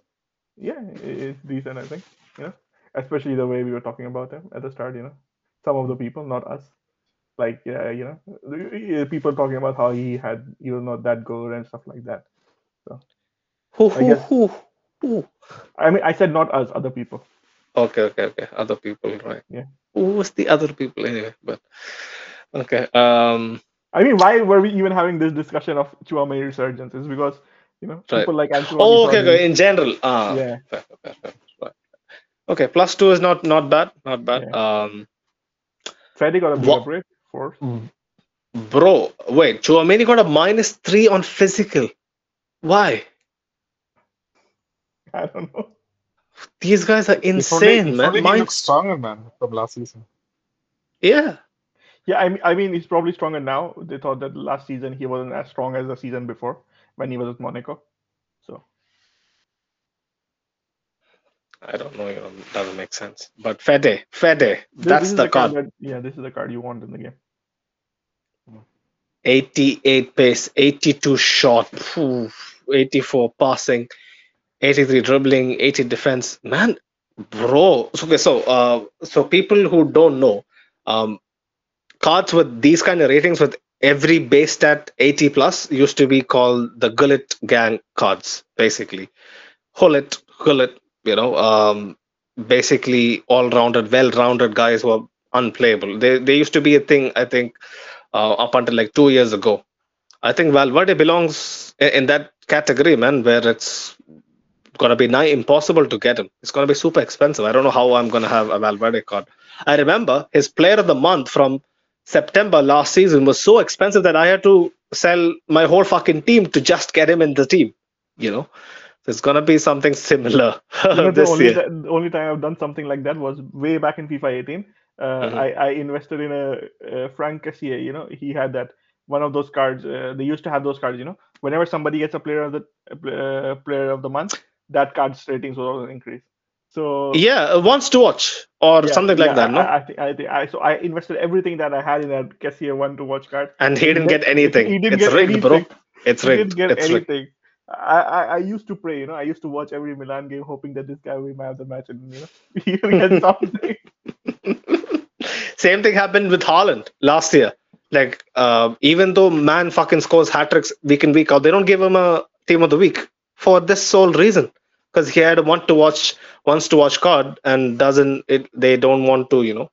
Yeah, it's decent, I think. You know, especially the way we were talking about him at the start. You know, some of the people, not us. Like, yeah, you know, people talking about how he had, he was not that good and stuff like that. Who, I who, who, who? I mean, I said not us, other people. Okay, okay, okay. Other people, right? Yeah. Who was the other people anyway? But okay. Um. I mean, why were we even having this discussion of Tchouameni resurgence? Is because you know Right. people like Antoine. Oh, okay, okay. In general, ah. Yeah. Fair, fair, fair, right. Okay, plus two is not not bad, not bad. Um, Freddy got a What- break for bro, wait, Tchouameni got a minus three on physical. Why? I don't know. These guys are If only- insane, if man. only he Mine, stronger, man, from last season. yeah. Yeah, I mean, I mean, he's probably stronger now. They thought that last season he wasn't as strong as the season before when he was at Monaco. So I don't know, you know, doesn't make sense. But Fede, Fede, this, that's this is the card. that, yeah, this is the card you want in the game. 88 pace, 82 shot, 84 passing, 83 dribbling, 80 defense. Man, bro. So, Okay, so uh, so people who don't know, um, cards with these kind of ratings with every base stat 80 plus used to be called the Gullit Gang cards, basically. Hullet, Gullit, you know, um, basically all-rounded, well-rounded guys who are unplayable. They they used to be a thing, I think, uh, up until like two years ago. I think Valverde belongs in that category, man, where it's gonna be nigh impossible to get him. It's gonna be super expensive. I don't know how I'm gonna have a Valverde card. I remember his player of the month from September last season was so expensive that I had to sell my whole fucking team to just get him in the team. You know, so it's gonna be something similar [LAUGHS] You know, the only year. the only time I've done something like that was way back in FIFA 18. Uh, Mhm. I, I invested in a, uh Franck Kessié. You know, he had that one of those cards. Uh, they used to have those cards. You know, whenever somebody gets a player of the uh, player of the month, that card's ratings will also increase. So Yeah, uh, wants to watch or yeah, something like yeah, that, no? I, I think I think I so I invested everything that I had in that Kessié one to watch card. and he didn't get anything. He didn't it's get rigged, bro. anything. It's He didn't get It's rigged. anything. I, I, I used to pray, you know, I used to watch every Milan game hoping that this guy will man of the match and you know [LAUGHS] he'll get [LAUGHS] something. Same thing happened with Haaland last year. Like, uh, even though man fucking scores hat tricks week in week out, they don't give him a team of the week for this sole reason. Because he had want to watch, wants to watch card, and doesn't it? They don't want to, you know,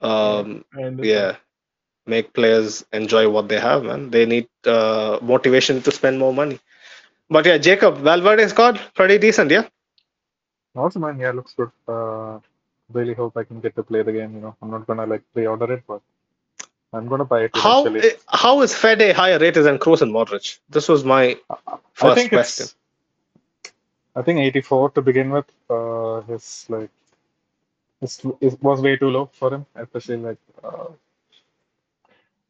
um, yeah, make players enjoy what they have, man. They need uh, motivation to spend more money. But yeah, Jacob Valverde's card pretty decent, yeah. Also, man, yeah, looks good. Uh, really hope I can get to play the game. You know, I'm not gonna like pre-order it, but I'm gonna buy it How eventually. how is Fede higher rated than Kroos and Modric? This was my first question. it's. I think 84 to begin with. Uh, his like, it's, it was way too low for him, especially like. Uh,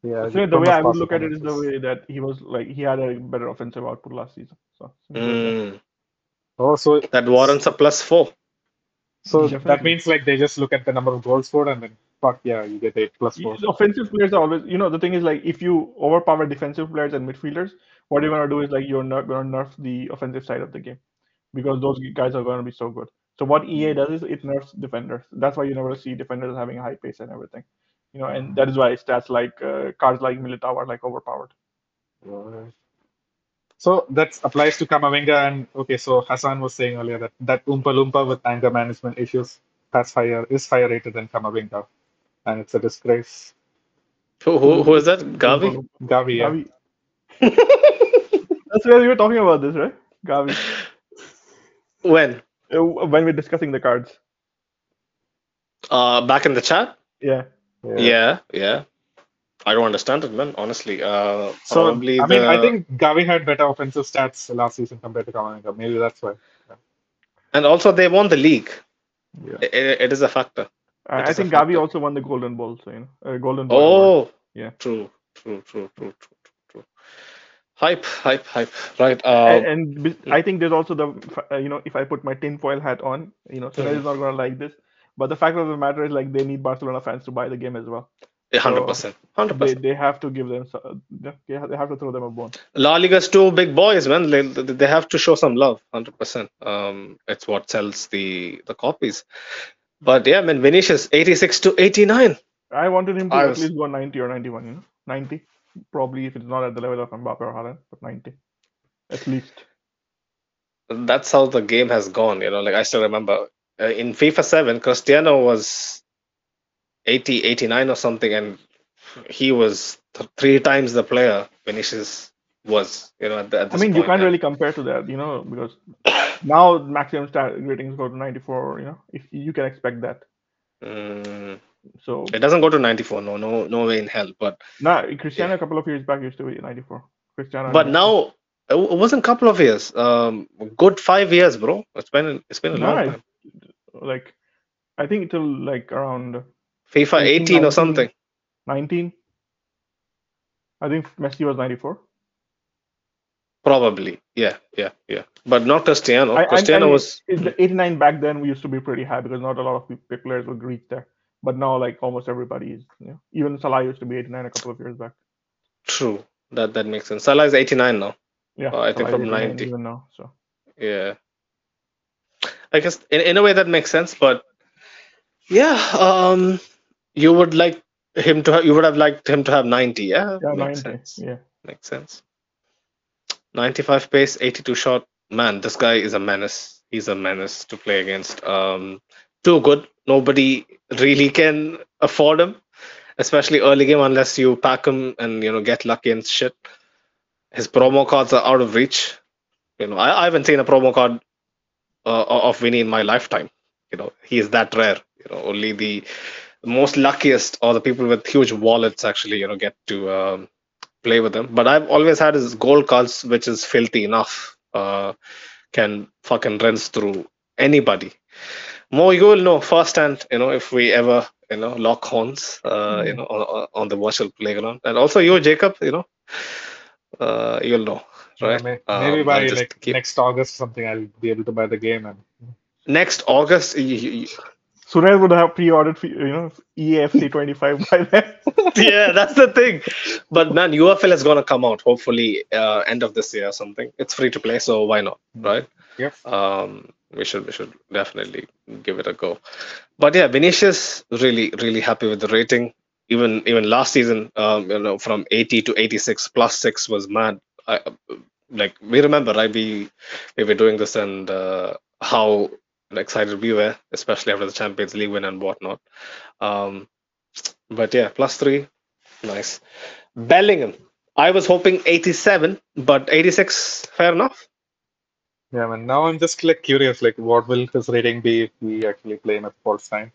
yeah, so the way I would look at it is the way that he was like he had a better offensive output last season. So that. Mm, Oh, so that warrants a plus four. so that means like they just look at the number of goals scored and then fuck yeah, you get eight plus four. These offensive players are always, you know, the thing is like if you overpower defensive players and midfielders, what you're gonna do is like you're not gonna nerf the offensive side of the game because those guys are gonna be so good. So what EA does is it nerfs defenders. That's why you never see defenders having a high pace and everything, you know, and that is why stats like uh, cards like Militao are like overpowered. Right. So that applies to Kamavinga and okay, so Hassan was saying earlier that that Oompa Loompa with anger management issues has higher is higher rated than Kamavinga, and it's a disgrace. Who, who, who is that? Gavi? Gavi, yeah. Gavi. [LAUGHS] That's where we were talking about this, right? Gavi. [LAUGHS] When? Uh, When we're discussing the cards. Uh, back in the chat? Yeah. Yeah, yeah. I don't understand it, man. Honestly, uh, So, probably I mean, I think Gavi had better offensive stats last season compared to Kamavinga. Maybe that's why. and also they won the league. Yeah. I- I- it is a factor. I, It think Gavi also won the Golden Ball, so you know, uh, Golden Ball. award. Oh, Yeah. True, true, true, true, true, true, true. Hype, hype, hype. Right. and, Uh, and bes- I think there's also the uh, you know if I put my tinfoil hat on, you know, Sunil Mhm. is not gonna like this, but the fact of the matter is like they need Barcelona fans to buy the game as well. hundred percent, hundred They percent. they have to give them they have they have to throw them a bone. La Liga's two big boys, man. They, they have to show some love, hundred percent. Um, it's what sells the the copies. But yeah, man, Vinicius, eighty-six to eighty-nine. I wanted him to I at was- least go 90 or 91, you know, 90 probably if it's not at the level of Mbappe or Haaland, but 90 at least. That's how the game has gone. You know, like I still remember uh, in FIFA Seven, Cristiano was 80, 89 or something, and he was th- three times the player Vinicius was. You know, at, the, at I mean, you can't and- really compare to that, you know, because now maximum stat ratings go to 94, you know, if you can expect that. Mm, So it doesn't go to 94. No, no, no way in hell. But now Cristiano a couple of years back used to be 94. Cristiano. but and- now it wasn't a couple of years. Um, good five years, bro. It's been it's been a long Nice. time. like I think till like around FIFA 18, 18 or something. 19. I think Messi was 94. Probably. Yeah, yeah, yeah. But not Cristiano. I- I- Cristiano I- was. in the 89 back then we used to be pretty high because not a lot of players would reach there. But now like almost everybody is. You know, even Salah used to be 89 a couple of years back. True. That that makes sense. Salah is 89 now. Yeah, I think from 90. even now. So Yeah. I guess in, in a way that makes sense, but yeah, um, you would like him to have, you would have liked him to have 90. Yeah, yeah, makes 90. sense. Yeah, Makes sense. 95 pace, 82 shot. Man, this guy is a menace. He's a menace to play against. Um, too good. Nobody really can afford him, especially early game, unless you pack him and you know get lucky and shit. His promo cards are out of reach. You know, I, I haven't seen a promo card uh, of Vinny in my lifetime. You know, he is that rare. You know, only the most luckiest or the people with huge wallets actually, you know, get to um, play with them. But I've always had his gold cards, which is filthy enough. Uh, can fucking rinse through anybody. Mo, you will know firsthand, you know, if we ever, you know, lock horns, uh, you know, on, on the virtual playground. And also you, Jacob, you know, uh, you'll know, right? may- Um, maybe I'll by like keep- next August something, I'll be able to buy the game and Next August, you, you, Sunil would have pre-ordered, you know, E EAFC 25 by then. [LAUGHS] yeah, that's the thing. But man, UFL is gonna come out hopefully uh, end of this year or something. It's free to play, so why not, right? Yep. Um, we should we should definitely give it a go. But yeah, Vinicius really really happy with the rating. Even even last season, um, you know, from 80 to 86 plus six was mad. I, like we remember, right? We we were doing this and uh, how excited we were, especially after the Champions League win and whatnot. Um, but yeah, plus three, nice. Bellingham, I was hoping 87, but 86, fair enough. Yeah, man. Now I'm just like curious, like what will his rating be if we actually play him at false time?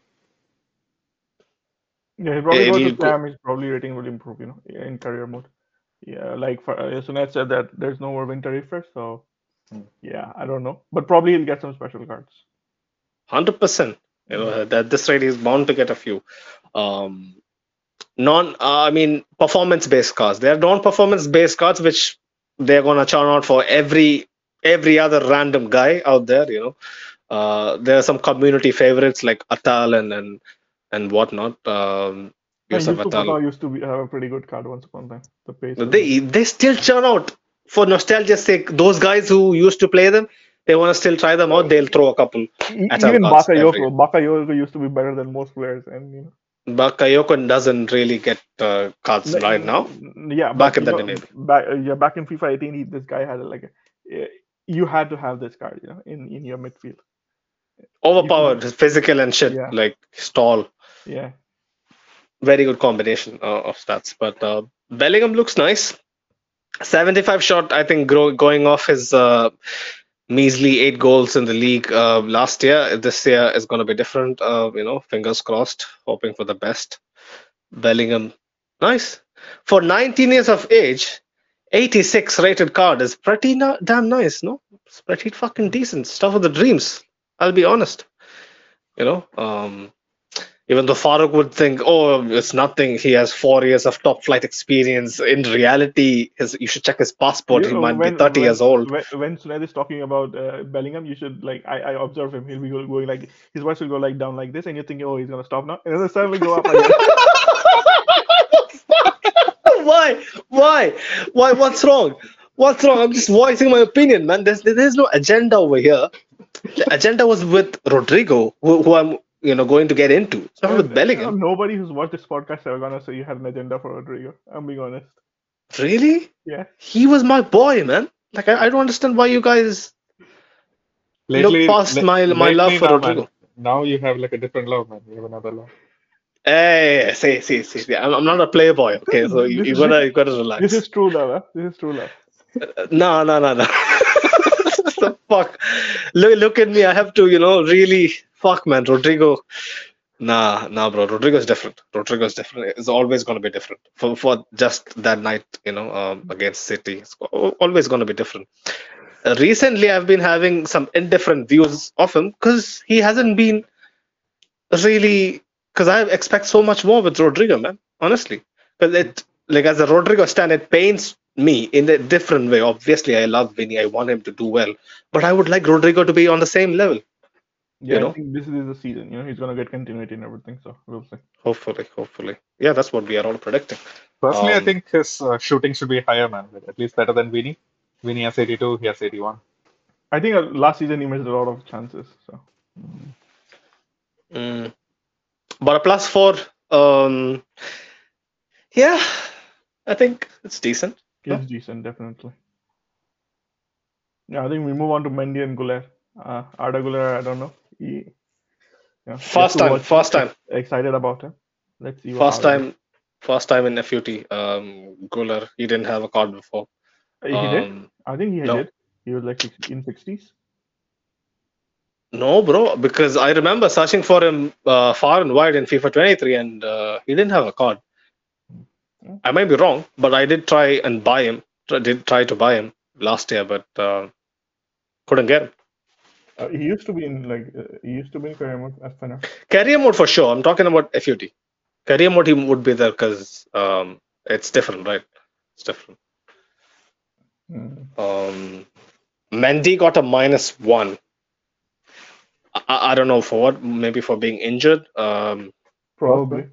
Yeah, he probably Yeah, goes it'll to go- His probably rating will improve, you know, in career mode. Yeah, like for, uh, Sunil said that there's no more winter refresh, so Hmm. yeah, I don't know, but probably he'll get some special cards. 100%. You know, that this rate is bound to get a few. Um, non, uh, I mean, performance-based cards. There are non-performance-based cards which they're gonna churn out for every every other random guy out there. You know, uh, there are some community favorites like Atal and and and whatnot. Um, Yusuf Atal. Used to be, have a pretty good card once upon a time. The pace. They they still churn out for nostalgia's sake. Those guys who used to play them, they want to still try them out. They'll throw a couple. Even Bakayoko, Bakayoko used to be better than most players, and you know. Bakayoko doesn't really get uh, cards No, right now. Yeah, Back in the day. Back, yeah, back in FIFA 18, he, this guy had like a, you had to have this card, you know, in in your midfield. Overpowered, physical and shit. Yeah. Like stall. Yeah, very good combination uh, of stats. But uh, Bellingham looks nice. 75 shot, I think, grow, going off his uh, measly eight goals in the league uh, last year. This year is going to be different. Uh, you know, fingers crossed, hoping for the best. Bellingham, nice. For 19 years of age, 86 rated card is pretty na- damn nice, no? It's pretty fucking decent. Stuff of the dreams. I'll be honest. You know, um, even though Farooq would think, oh, it's nothing. He has four years of top flight experience. In reality, his, you should check his passport. You he know, might when, be 30 when, years old. When, when Suned is talking about uh, Bellingham, you should like I, I observe him. He'll be going like his voice will go like down like this, and you're thinking, oh, he's gonna stop now, and then suddenly go up again. [LAUGHS] [LAUGHS] Why? Why? Why? What's wrong? What's wrong? I'm just voicing my opinion, man. There's there's no agenda over here. The agenda was with Rodrygo, who, who I'm you know going to get into. It's not with And, Bellingham. Nobody who's watched this podcast ever gonna say you had an agenda for Rodrygo. I'm being honest. Really? Yeah. He was my boy, man. Like I, I don't understand why you guys Lately, look past la- my my love for now, Rodrygo. man, now you have like a different love, man. You have another love. Hey, see, see, see, see. I'm, I'm not a playboy, okay? So you, you gotta you gotta relax. This is true love. Huh? This is true love. No, no, no, no. [LAUGHS] the fuck? Look, look at me. I have to, you know, really fuck, man. Rodrygo. Nah, nah, bro. Rodrygo's different. Rodrygo's different. It's always gonna be different. For for just that night, you know, um, against City, it's always gonna be different. Uh, recently, I've been having some indifferent views of him because he hasn't been really. Because I expect so much more with Rodrygo, man. Honestly, because it like as a Rodrygo stand, it pains me in a different way. Obviously, I love Vinny. I want him to do well, but I would like Rodrygo to be on the same level. Yeah, know? I think this is the season. You know, he's gonna get continuity and everything. So we'll see. Hopefully, hopefully. Yeah, that's what we are all predicting. Personally, I Um, think his uh, shooting should be higher, man. At least better than Vinny. Vinny has 82, he has 81. I think uh, last season he missed a lot of chances. So Mm. But a plus four, um, yeah, I think it's decent. It's decent, definitely. Yeah, I think we move on to Mendy and Guler. Uh, Arda Guler, I don't know. He, yeah, First time, first time, Excited about him. Let's see. first time, first time in FUT. Um, Guler, he didn't have a card before. He did. Um, I think he no. did. He was like in sixties. No, bro, because I remember searching for him uh, far and wide in FIFA 23, and uh, he didn't have a card. I might be wrong, but I did try and buy him. tr- Did try to buy him last year, but uh, couldn't get him. Uh, he used to be in like uh, he used to be in career mode as Fener. Career mode for sure. I'm talking about FUT. Career mode, he would be there because um, it's different, right? It's different. Mm. Um, Mendy got a minus one. I, I I don't know for what. Maybe for being injured. Um, Probably.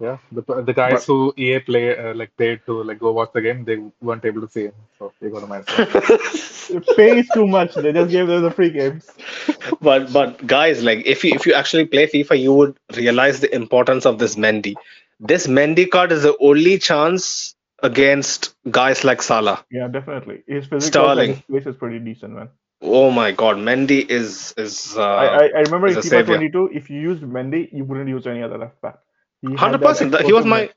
Yeah, the the guys who EA play uh, like paid to like go watch the game, they weren't able to see him, so they got a minus one. Pay is too much. They just gave them the free games. but but guys, like if you if you actually play FIFA, you would realize the importance of this Mendy. This Mendy card is the only chance against guys like Salah. Yeah, definitely. His physical Sterling. and his is pretty decent, man. Oh my God, Mendy is is. Uh, I, I, remember in FIFA 22, if you used Mendy, you wouldn't use any other left back. Hundred percent. He was my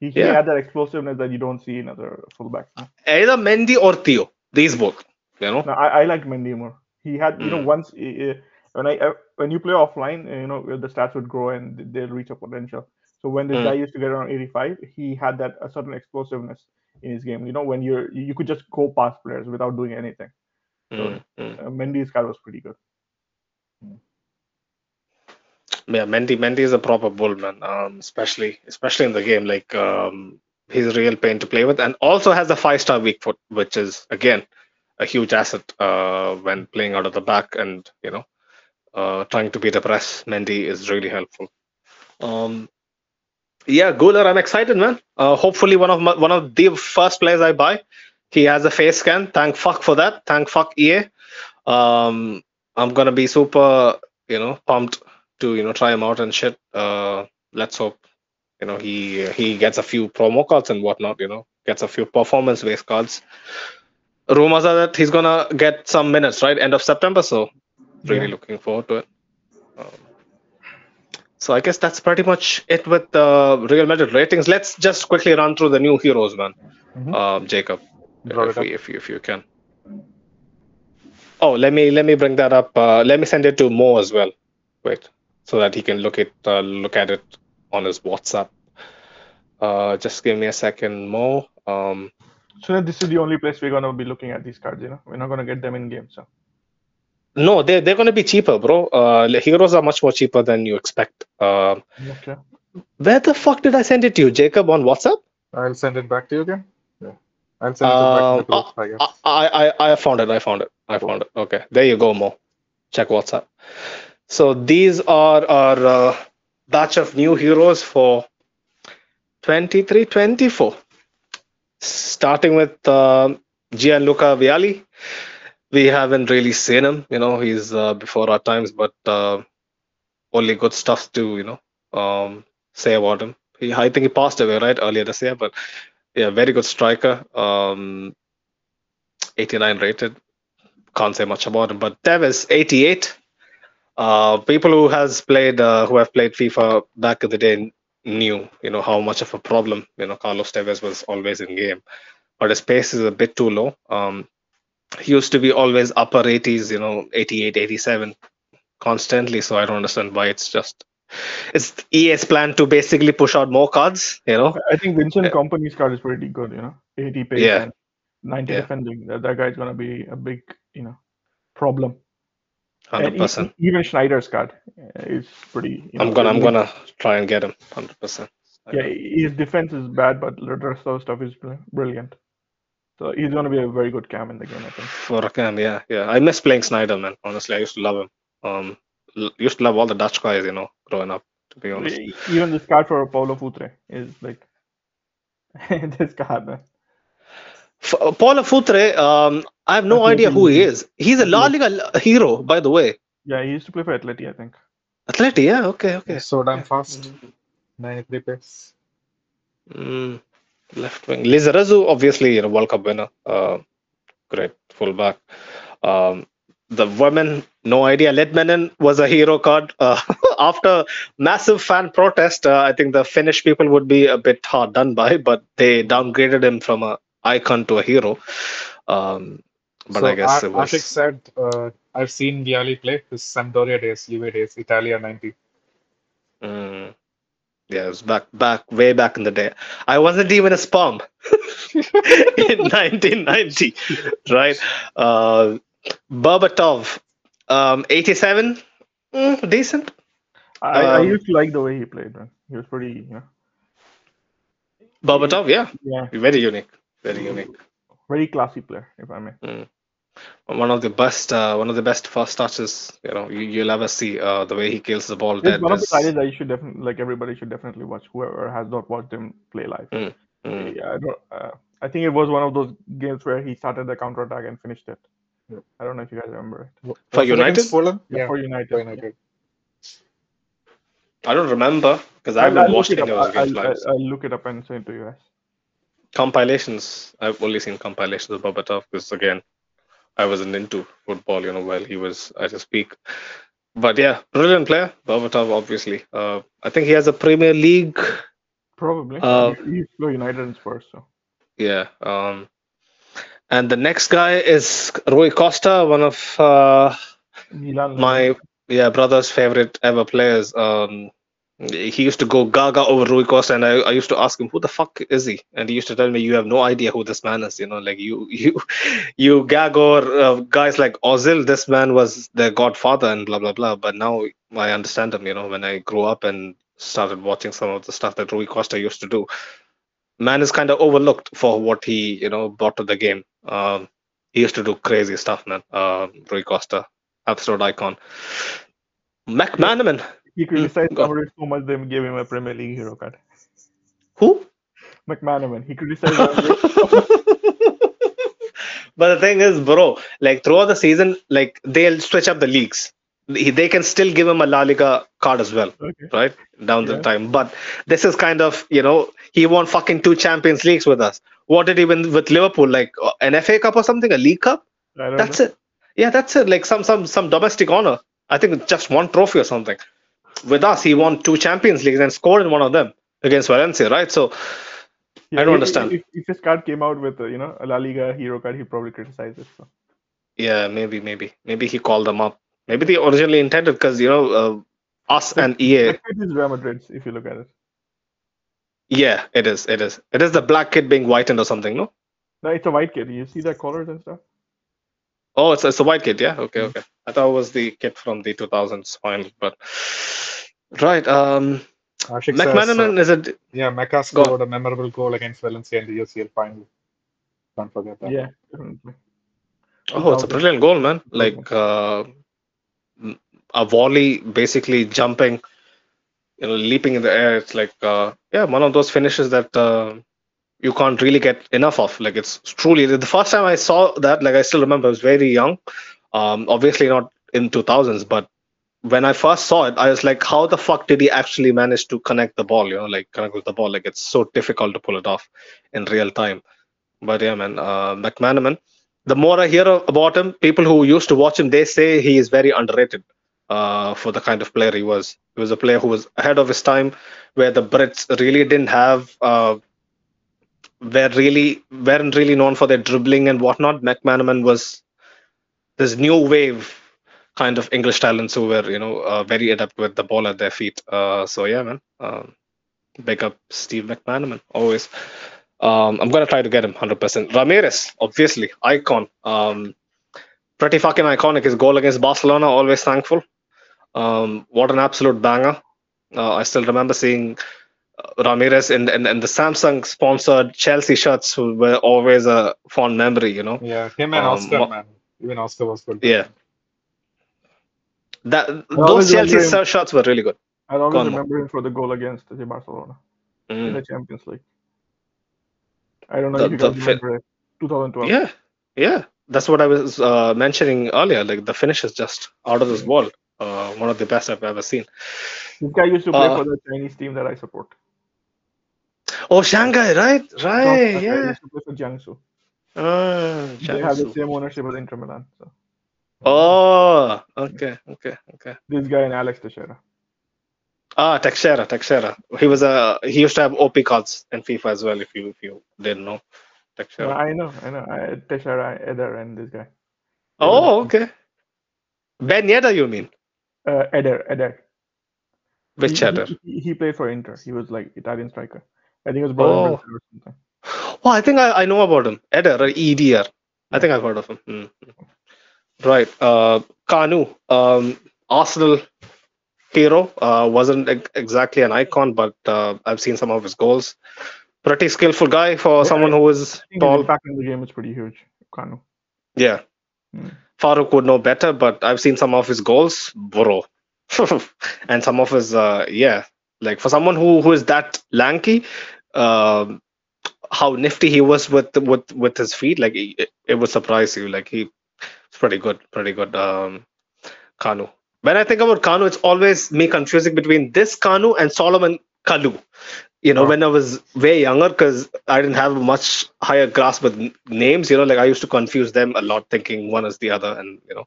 He, he yeah. had that explosiveness that you don't see in other fullbacks. Either Mendy or Theo. These both. You know. No, I, I like Mendy more. He had, you know, Mm. once uh, when I uh, when you play offline, uh, you know, the stats would grow and they'll reach a potential. So when this Mm. guy used to get around 85, he had that a certain explosiveness in his game. You know, when you're you could just go past players without doing anything. Mm, mm. Uh, Mendy's card was pretty good. Yeah, Mendy. Mendy is a proper bull, man. Um, especially especially in the game. Like um, he's a real pain to play with, and also has a five star weak foot, which is again a huge asset uh, when playing out of the back and you know uh, trying to beat the press. Mendy is really helpful. Um, yeah, Guler, I'm excited, man. Uh, hopefully, one of my, one of the first players I buy. He has a face scan. Thank fuck for that. Thank fuck EA. Um, I'm gonna be super, you know, pumped to you know try him out and shit. Uh, let's hope, you know, he he gets a few promo cards and whatnot. You know, gets a few performance based cards. Rumors are that he's gonna get some minutes right end of September. So really Yeah. looking forward to it. Um, So I guess that's pretty much it with the Real Madrid ratings. Let's just quickly run through the new heroes, man. Mhm. Um, Jacob, Brought if, we, if you if you can. Oh, let me let me bring that up. Uh, let me send it to Mo as well. Wait, so that he can look it uh, look at it on his WhatsApp. Uh, just give me a second, Mo. Um, So then this is the only place we're gonna be looking at these cards. You know, we're not gonna get them in game. So no, they they're gonna be cheaper, bro. Uh, heroes are much more cheaper than you expect. Uh, okay. where the fuck did I send it to you, Jacob? On WhatsApp? I'll send it back to you again. Yeah. I'll send it back Um, to the group, I. I, I, I found it. I found it. I found it. Okay, there you go, Mo. Check WhatsApp. So these are our uh, batch of new heroes for 23 24. Starting with uh, Gianluca Vialli. We haven't really seen him. You know, he's uh, before our times, but uh, only good stuff to, you know, um, say about him. He, I think he passed away, right, earlier this year, but yeah, very good striker. Um, 89 rated. Can't say much about him. But Tevez 88. Uh, people who has played uh, who have played FIFA back in the day knew you know how much of a problem you know Carlos Tevez was always in game, but his pace is a bit too low. Um, he used to be always upper 80s, you know, 88, 87 constantly. So I don't understand why it's just it's EA's plan to basically push out more cards. You know, I think Vincent Yeah. Kompany's card is pretty good. You know, 80 pace Yeah. 90 Yeah. defending. That, that guy's gonna be a big, you know, problem. hundred percent. even Sneijder's card uh, is pretty. You know, I'm gonna I'm gonna try and get him hundred percent. Yeah, his defense is bad, but the rest of stuff is brilliant. So he's gonna be a very good cam in the game, I think. For a cam, yeah, yeah. I miss playing Sneijder, man. Honestly, I used to love him. Um, used to love all the Dutch guys, you know, growing up. To be honest, Even this card for Paulo Futre is like [LAUGHS] this card, man. F- uh, Paulo Futre, um, I have no Atleti idea who he is. He's a La Liga hero, by the way. Yeah, he used to play for Atleti, I think. Atleti, yeah, okay, okay. So damn fast. 93 pace. Mm, left wing. Lizarazu, obviously, you know, World Cup winner. Uh, great fullback. Um, the women, no idea. Litmanen was a hero card. Uh, [LAUGHS] after massive fan protest, uh, I think the Finnish people would be a bit hard done by, but they downgraded him from a icon to a hero. Um, but so I guess A- it was. Ashik said, uh, I've seen Vialli play his Sampdoria days, Juve days, Italia 90. Mm. Yeah, it was back, back, way back in the day. I wasn't even a sperm [LAUGHS] in [LAUGHS] 1990, right? Berbatov, um, 87, mm, decent. I, I Um, used to like the way he played, man. He was pretty, yeah. Berbatov, yeah, yeah, very unique, very unique. very classy player, if I may. One of the best, uh, one of the best first touches, you know, you, you'll ever see. Uh, the way he kills the ball It's one of the that you should definitely, like everybody should definitely watch. Whoever has not watched him play live. Mm, mm. Yeah, I don't. Uh, I think it was one of those games where he started the counter attack and finished it. Yeah. I don't know if you guys remember it. For Was United? against Fulham? Yeah, for United. for United. I don't remember because I haven't I'll watched it any up. of those games I'll. I'll, I'll look it up and send it to you guys. compilations. I've only seen compilations of Berbatov because again, I wasn't into football, you know, while he was at his peak. But yeah, brilliant player, Berbatov. Obviously, uh, I think he has a Premier League. Probably. Uh, he he used to play United and Spurs, so. Yeah. Um, and the next guy is Rui Costa, one of uh, my yeah brother's favorite ever players. Um, he used to go gaga over Rui Costa, and I, I used to ask him, "Who the fuck is he?" And he used to tell me, "You have no idea who this man is. You know, like you you [LAUGHS] you gag over uh, guys like Ozil. This man was their godfather, and blah blah blah. But now I understand him. You know, when I grew up and started watching some of the stuff that Rui Costa used to do, man is kind of overlooked for what he you know brought to the game. Um, he used to do crazy stuff, man. Uh, Rui Costa, absolute icon. McManaman, He criticized go on. so much they gave him a Premier League hero card. who? McManaman. He [LAUGHS] criticized but the thing is, bro, like throughout the season, like they'll switch up the leagues. He- They can still give him a La Liga card as well, okay. right? Down the time. But this is kind of, you know, he won fucking two Champions Leagues with us. What did he win with Liverpool? Like uh, an FA Cup or something? A League Cup? That's know. it. Yeah, that's it. Like some some some domestic honor. I think just one trophy or something. with us, he won two Champions Leagues and scored in one of them against Valencia, right? So I don't if- understand. If, if his card came out with, uh, you know, a La Liga hero card, he'd probably criticize it. So. yeah, maybe, maybe, maybe he called them up. Maybe they originally intended because you know uh, us and EA. That kid is Real Madrid's, if you look at it. Yeah, it is, it is, it is the black kid being whitened or something, no? No, it's a white kid. You see their collars and stuff. Oh, it's it's a white kid, yeah. Okay, okay. I thought it was the kid from the 2000s final, but right. Um, Ashik says, uh, is a yeah, Macca scored a memorable goal against Valencia in the UCL final. Can't forget that. Yeah, definitely. Oh, it's a brilliant goal, man. Like uh, m- a volley, basically jumping, you know, leaping in the air. It's like, uh, yeah, one of those finishes that uh, you can't really get enough of. Like, it's truly the first time I saw that. Like, I still remember I was very young. Um, obviously not in 2000s, but when I first saw it, I was like, how the fuck did he actually manage to connect the ball? You know, like connect with the ball. Like, it's so difficult to pull it off in real time. But yeah, man, uh, McManaman the more I hear about him, people who used to watch him, they say he is very underrated uh, for the kind of player he was. He was a player who was ahead of his time, where the Brits really didn't have, uh, were really weren't really known for their dribbling and whatnot. McManaman was this new wave kind of English talents who were, you know, uh, very adept with the ball at their feet. Uh, so yeah, man, um, big up Steve McManaman always. Um, I'm gonna try to get him 100%. Ramires, obviously, icon. Um, pretty fucking iconic. His goal against Barcelona, always thankful. Um, what an absolute banger. Uh, I still remember seeing uh, Ramires in, in, in the Samsung sponsored Chelsea shirts, who were always a fond memory, you know. Yeah, him and Um, Oscar, what- man. Even Oscar was good. Yeah. That always those Chelsea remember him- shirts were really good. I'll always Go on, remember him for the goal against say, Barcelona in Mm. the Champions League. I don't know The- if you the guys fi- remember it. 2012. Yeah, yeah. That's what I was uh, mentioning earlier. Like the finish is just out of this world. Uh, one of the best I've ever seen. This guy used to play Uh, for the Chinese team that I support. Oh, Shanghai, right? Right, He yeah. used to play for Jiangsu. Ah, They have the same ownership as Inter Milan. So Oh, okay, okay, okay. this guy and Alex Teixeira. Ah, Teixeira, Teixeira. He was a he used to have OP cards in FIFA as well. If you if you didn't know, Yeah, Teixeira. I know, I know. I, Teixeira, Eder, and this guy. Oh, okay. Ben Yedder, you mean? Uh, Eder, Eder. Which he, cheddar? He, he played for Inter. He was like Italian striker. I think it was brother Oh. or something. Oh, I think I, I know about him. Eder or EDR. I think I've heard of him. Mm. Right. Uh, Kanu, um, Arsenal hero, uh, wasn't ex- exactly an icon, but uh, I've seen some of his goals. Pretty skillful guy for Yeah, someone who is was I think his tall. impact in the game is pretty huge. Kanu. Yeah. Hmm. Farouk would know better, but I've seen some of his goals, bro. [LAUGHS] and some of his, uh, yeah, like for someone who who is that lanky, um, how nifty he was with with with his feet, like it, it would surprise you. Like he, it's pretty good, pretty good. Um, Kanu. When I think about Kanu, it's always me confusing between this Kanu and Salomon Kalou. You know, when I was way younger, because I didn't have a much higher grasp with n- names. You know, like I used to confuse them a lot, thinking one is the other, and you know,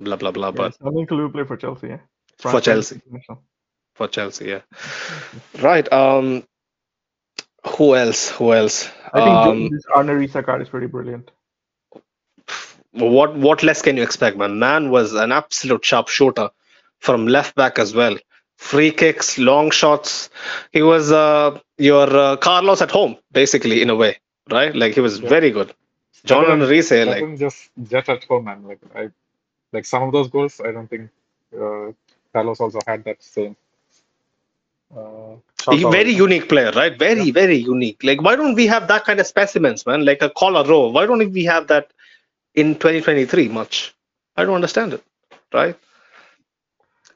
blah blah blah. But Yes, I think Kalou played for Chelsea. Yeah. For Chelsea. for Chelsea, yeah. Right. Um. Who else? Who else? I think um, this Arne Riise card is pretty brilliant. what what less can you expect, man? Man was an absolute sharp shooter from left back as well. Free kicks, long shots. He was uh, your uh, Carlos at home, basically, in a way, right? Like he was Yeah. very good. John Enrique, like just jet at home, man. Like I, like some of those goals, I don't think uh, Carlos also had that same. Uh, very unique player, right? Very, very unique. Like, why don't we have that kind of specimens, man? Like a collar row. Why don't we have that in 2023 much? I don't understand it, right?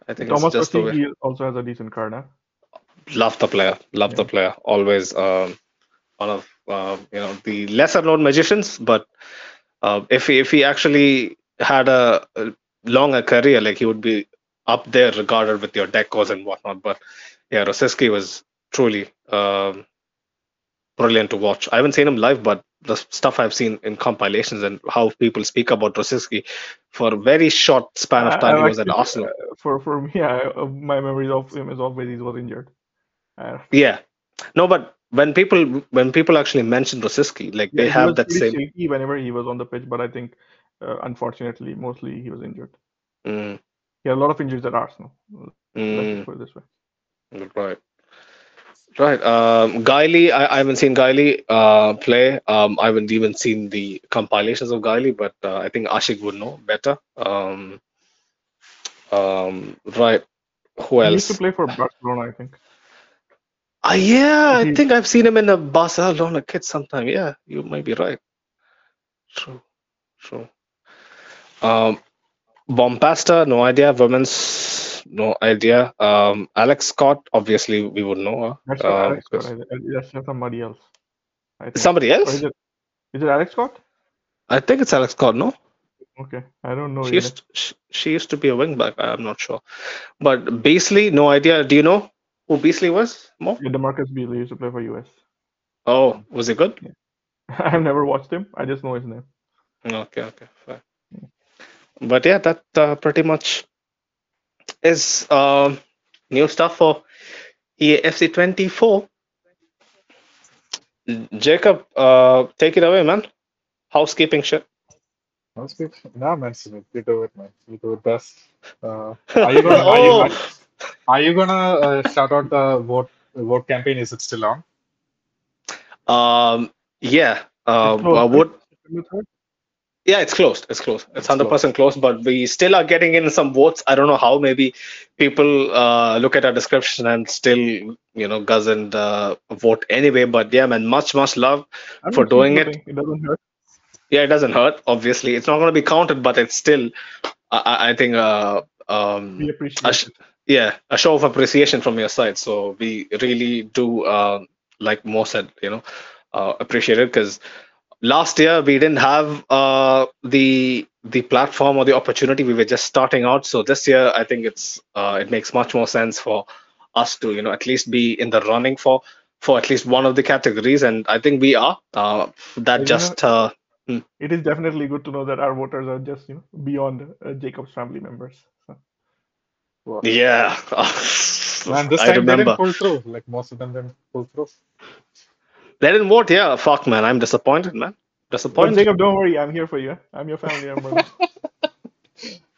I think Thomas it's just the way. Kostinski also has a decent card, huh? Love the player. Love the player. Always um, one of uh, you know the lesser known magicians, but uh, if he, if he actually had a, a longer career, like he would be up there regarded with your decos and whatnot. But yeah, Rosicky was truly um, brilliant to watch. I haven't seen him live, but the stuff I've seen in compilations and how people speak about Rosicky for a very short span of time I he was at actually, Arsenal. uh, for for me, I, uh, my memories of him is always he was injured. Uh, Yeah, no, but when people when people actually mention Rosicky, like yeah, they he have that same. shaky whenever he was on the pitch, but I think uh, unfortunately, mostly he was injured. Mm, He had a lot of injuries at Arsenal. Let's mm, put it this way. right. Right. Um, Giuly, I, I haven't seen Giuly uh, play. Um, I haven't even seen the compilations of Giuly, but uh, I think Ashik would know better. Um, um, right. Who else? He used to play for Barcelona, I think. Ah, yeah, I think I've seen him in a Barcelona kit sometime. Yeah, you might be right. True. True. Um, Bombasta, no idea. Women's, no idea. Um, Alex Scott, obviously we would know her. that's Uh, Alex Scott. because I- I- That's somebody else, I somebody else? is it is it Alex Scott? I think it's Alex Scott, no? Okay, I don't know She used she, she used to be a wing back. I'm not sure. But Beasley, no idea. Do you know who Beasley was? More? Yeah, DaMarcus Beasley used to play for US. Oh, was he good? [LAUGHS] I've never watched him. I just know his name. Okay, okay, fine. But yeah, that uh, pretty much is um, new stuff for EFC 24. Jacob, uh, take it away, man. Housekeeping shit. Good. Nah, man, you do it, man. You do it best. Uh, [LAUGHS] are you gonna are you oh, are you gonna uh, shout out the vote vote campaign? Is it still on? um, yeah. It's Uh, closed, Yeah, it's closed. It's closed. It's hundred closed. percent closed, but we still are getting in some votes. I don't know how. Maybe people uh, look at our description and still, you know, guzz and uh, vote anyway. But yeah, man, much much love for doing it. It doesn't hurt. Yeah, it doesn't hurt. Obviously, it's not going to be counted, but it's still, I, I think, uh, um, We a sh- yeah, a show of appreciation from your side. So we really do, uh, like Mo said, you know, uh, appreciate it because last year we didn't have uh, the the platform or the opportunity. We were just starting out. So this year, I think it's uh, it makes much more sense for us to, you know, at least be in the running for for at least one of the categories, and I think we are. Uh, that And you know, just. Uh, it is definitely good to know that our voters are just you know beyond uh, Jacob's family members. So, Wow. Yeah, [LAUGHS] Man, this I time they didn't pull through. Like most of them didn't pull through. They didn't vote. Yeah, fuck, man. I'm disappointed, man. Disappointed. Jacob, don't worry, I'm here for you. I'm your family member. [LAUGHS]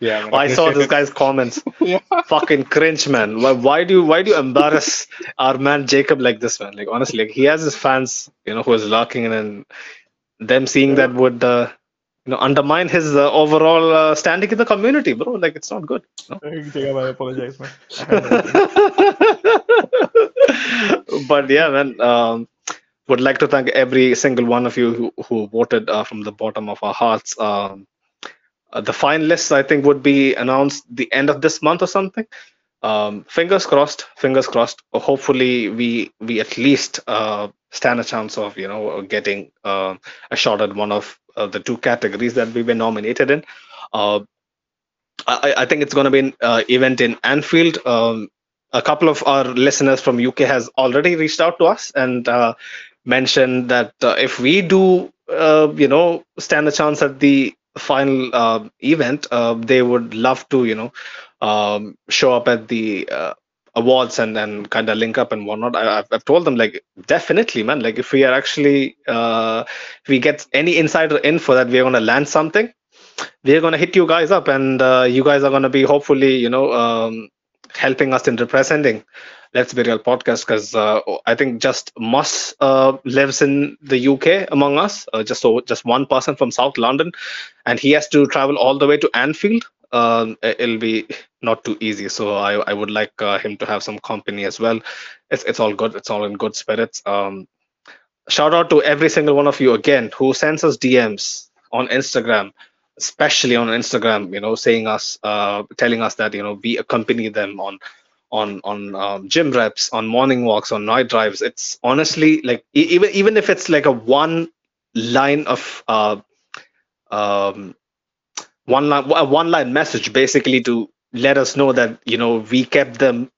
Yeah, [LAUGHS] man, I saw this appreciate guy's comments. Yeah. Fucking cringe, man. Why, why do you why do you embarrass [LAUGHS] our man Jacob like this, man? Like honestly, like he has his fans, you know, who is lurking, and them seeing that would, uh, you know, undermine his uh, overall uh, standing in the community, bro. Like it's not good. No? Jacob, I apologize, man. I had no idea. but yeah, man. Um, would like to thank every single one of you who, who voted uh, from the bottom of our hearts. Um, uh, the finalists, I think, would be announced the end of this month or something. Um, fingers crossed. Fingers crossed. Hopefully, we we at least uh, stand a chance of you know getting uh, a shot at one of uh, the two categories that we were nominated in. Uh, I, I think it's going to be an event in Anfield. Um, a couple of our listeners from UK has already reached out to us and mentioned that uh, if we do, uh, you know, stand a chance at the final uh, event, uh, they would love to, you know, um, show up at the uh, awards and then kind of link up and whatnot. I, I've, I've told them like definitely, man. Like if we are actually, uh, if we get any insider info that we're going to land something, we're going to hit you guys up and you guys are going to be hopefully you know um, helping us in representing let's be real podcast because uh, i think just Moss uh, lives in the uk among us uh, just so just one person from south london and he has to travel all the way to anfield. Um, it- it'll be not too easy so i, I would like uh, him to have some company as well. It's, it's all good it's all in good spirits. Um, shout out to every single one of you again who sends us dms on instagram especially on Instagram, you know, saying us, uh, telling us that you know we accompany them on on on um, gym reps, on morning walks, on night drives. It's honestly like even even if it's like a one line of uh, um, one line one line message, basically to let us know that you know we kept them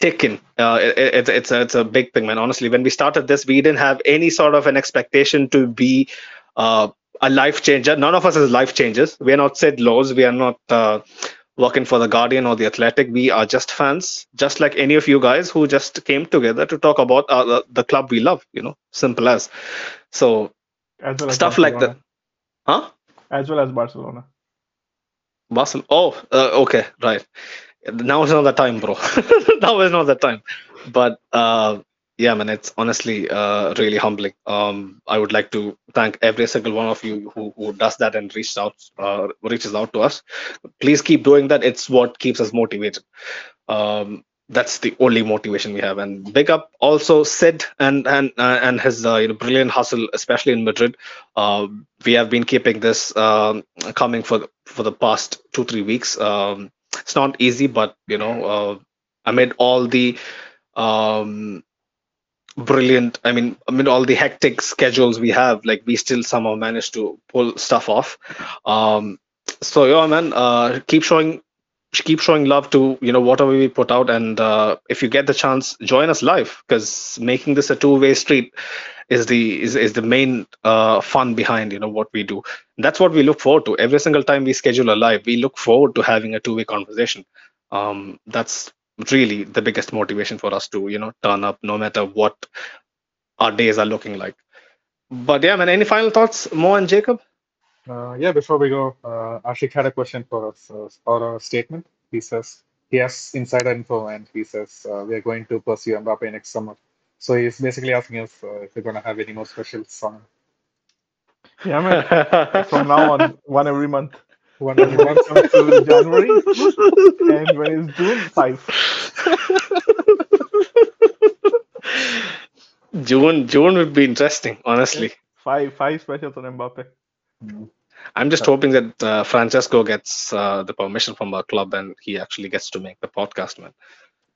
taken. Uh, it, it's it's a, it's a big thing, man. Honestly, when we started this, we didn't have any sort of an expectation to be uh, a life changer. None of us is life changers. We are not Sid Lowes. We are not uh, working for the Guardian or the Athletic. We are just fans, just like any of you guys who just came together to talk about uh, the, club we love. You know, simple as. So As well as stuff like that. Huh? As well as Barcelona. Barcelona. Oh, uh, okay, right. Now is not the time, bro. [LAUGHS] now is not the time. But uh, yeah, man, it's honestly uh, really humbling. Um, I would like to thank every single one of you who, who does that and reaches out uh, reaches out to us. Please keep doing that. It's what keeps us motivated. Um, that's the only motivation we have. And big up also Sid and and uh, and his uh, you know brilliant hustle, especially in Madrid. Uh, we have been keeping this um, coming for the, for the past two three weeks. Um, it's not easy, but you know, uh, amid all the um, brilliant, I mean, i mean all the hectic schedules we have, like we still somehow manage to pull stuff off. Um, so yeah, man, uh, keep showing keep showing love to you know whatever we put out. And uh, if you get the chance join us live because making this a two-way street is the is, is the main uh, fun behind you know what we do. That's what we look forward to. Every single time we schedule a live we look forward to having a two-way conversation. Um, that's really the biggest motivation for us to you know turn up no matter what our days are looking like but yeah man any final thoughts mo and jacob Uh, yeah, before we go, uh, Ashik had a question for us uh, or a statement. He says he has insider info and he says uh, we are going to pursue Mbappe next summer. So he's basically asking us uh, if we're going to have any more specials on Yeah, man. [LAUGHS] From now on, one every month. One every month. Until January. And when it's June, five. june june would be interesting honestly Five five specials on Mbappe. Mm. I'm just hoping that uh, Francesco gets uh, the permission from our club and he actually gets to make the podcast, man.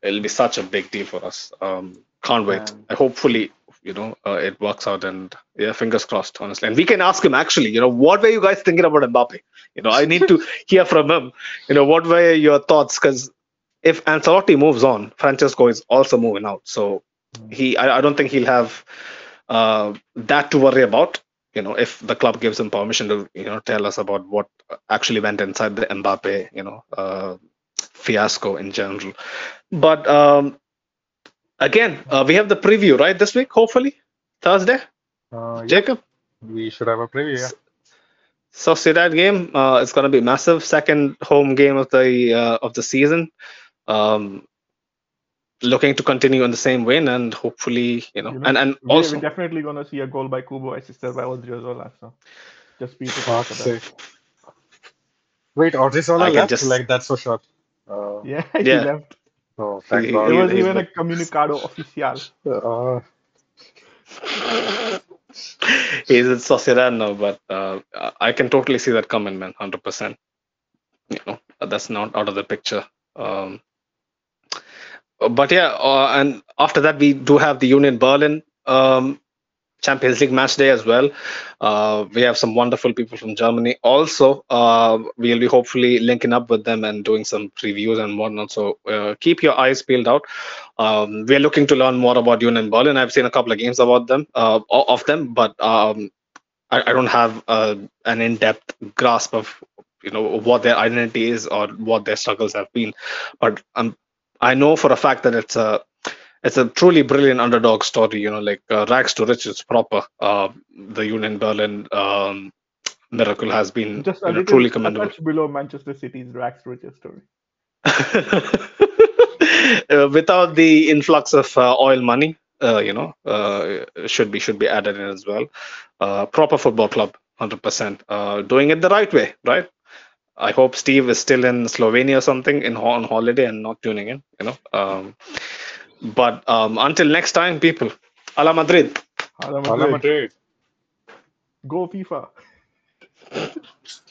It'll be such a big deal for us. Um, can't wait. I hopefully, you know, uh, it works out and yeah, fingers crossed, honestly. And we can ask him actually, you know, what were you guys thinking about Mbappe? You know, I need to [LAUGHS] hear from him. You know, what were your thoughts? Because if Ancelotti moves on, Francesco is also moving out. So he, I, I don't think he'll have uh, that to worry about you know if the club gives him permission to you know tell us about what actually went inside the Mbappe you know uh, fiasco in general but um again uh, we have the preview right this week hopefully Thursday Uh, yeah, Jacob we should have a preview. Yeah. that game uh, it's going to be massive second home game of the uh, of the season um looking to continue in the same win and hopefully you know You know, and and We- also We're definitely gonna see a goal by Kubo assisted by Odriozola. So just be prepared Fuck's for that. sake. Wait, Odriozola I can left? just- Like that's for sure. Uh, Yeah, [LAUGHS] he Yeah. left. Oh, thank He- God. There was he's even a the- comunicado oficial. Uh, he's in Sociedad now, but uh, I can totally see that coming, man, hundred percent. You know, that's not out of the picture. Um, but yeah, uh, and after that we do have the Union Berlin um, Champions League match day as well. Uh, we have some wonderful people from Germany. Also, uh, we'll be hopefully linking up with them and doing some previews and whatnot. So uh, keep your eyes peeled out. Um, we are looking to learn more about Union Berlin. I've seen a couple of games about them, uh, of them, but um, I, I don't have uh, an in-depth grasp of you know what their identity is or what their struggles have been. But um, I know for a fact that it's a it's a truly brilliant underdog story. You know, like uh, rags to riches proper. Uh, the Union Berlin um, miracle has been Just you know, truly commendable. touch below Manchester City's rags to riches story. [LAUGHS] Uh, without the influx of uh, oil money, uh, you know, uh, should be should be added in as well. Uh, proper football club, hundred percent. Doing it the right way, right? I hope Steve is still in Slovenia or something in on holiday and not tuning in. You know. Um, but um, until next time, people, a la Madrid. A la Madrid. Go FIFA. [LAUGHS]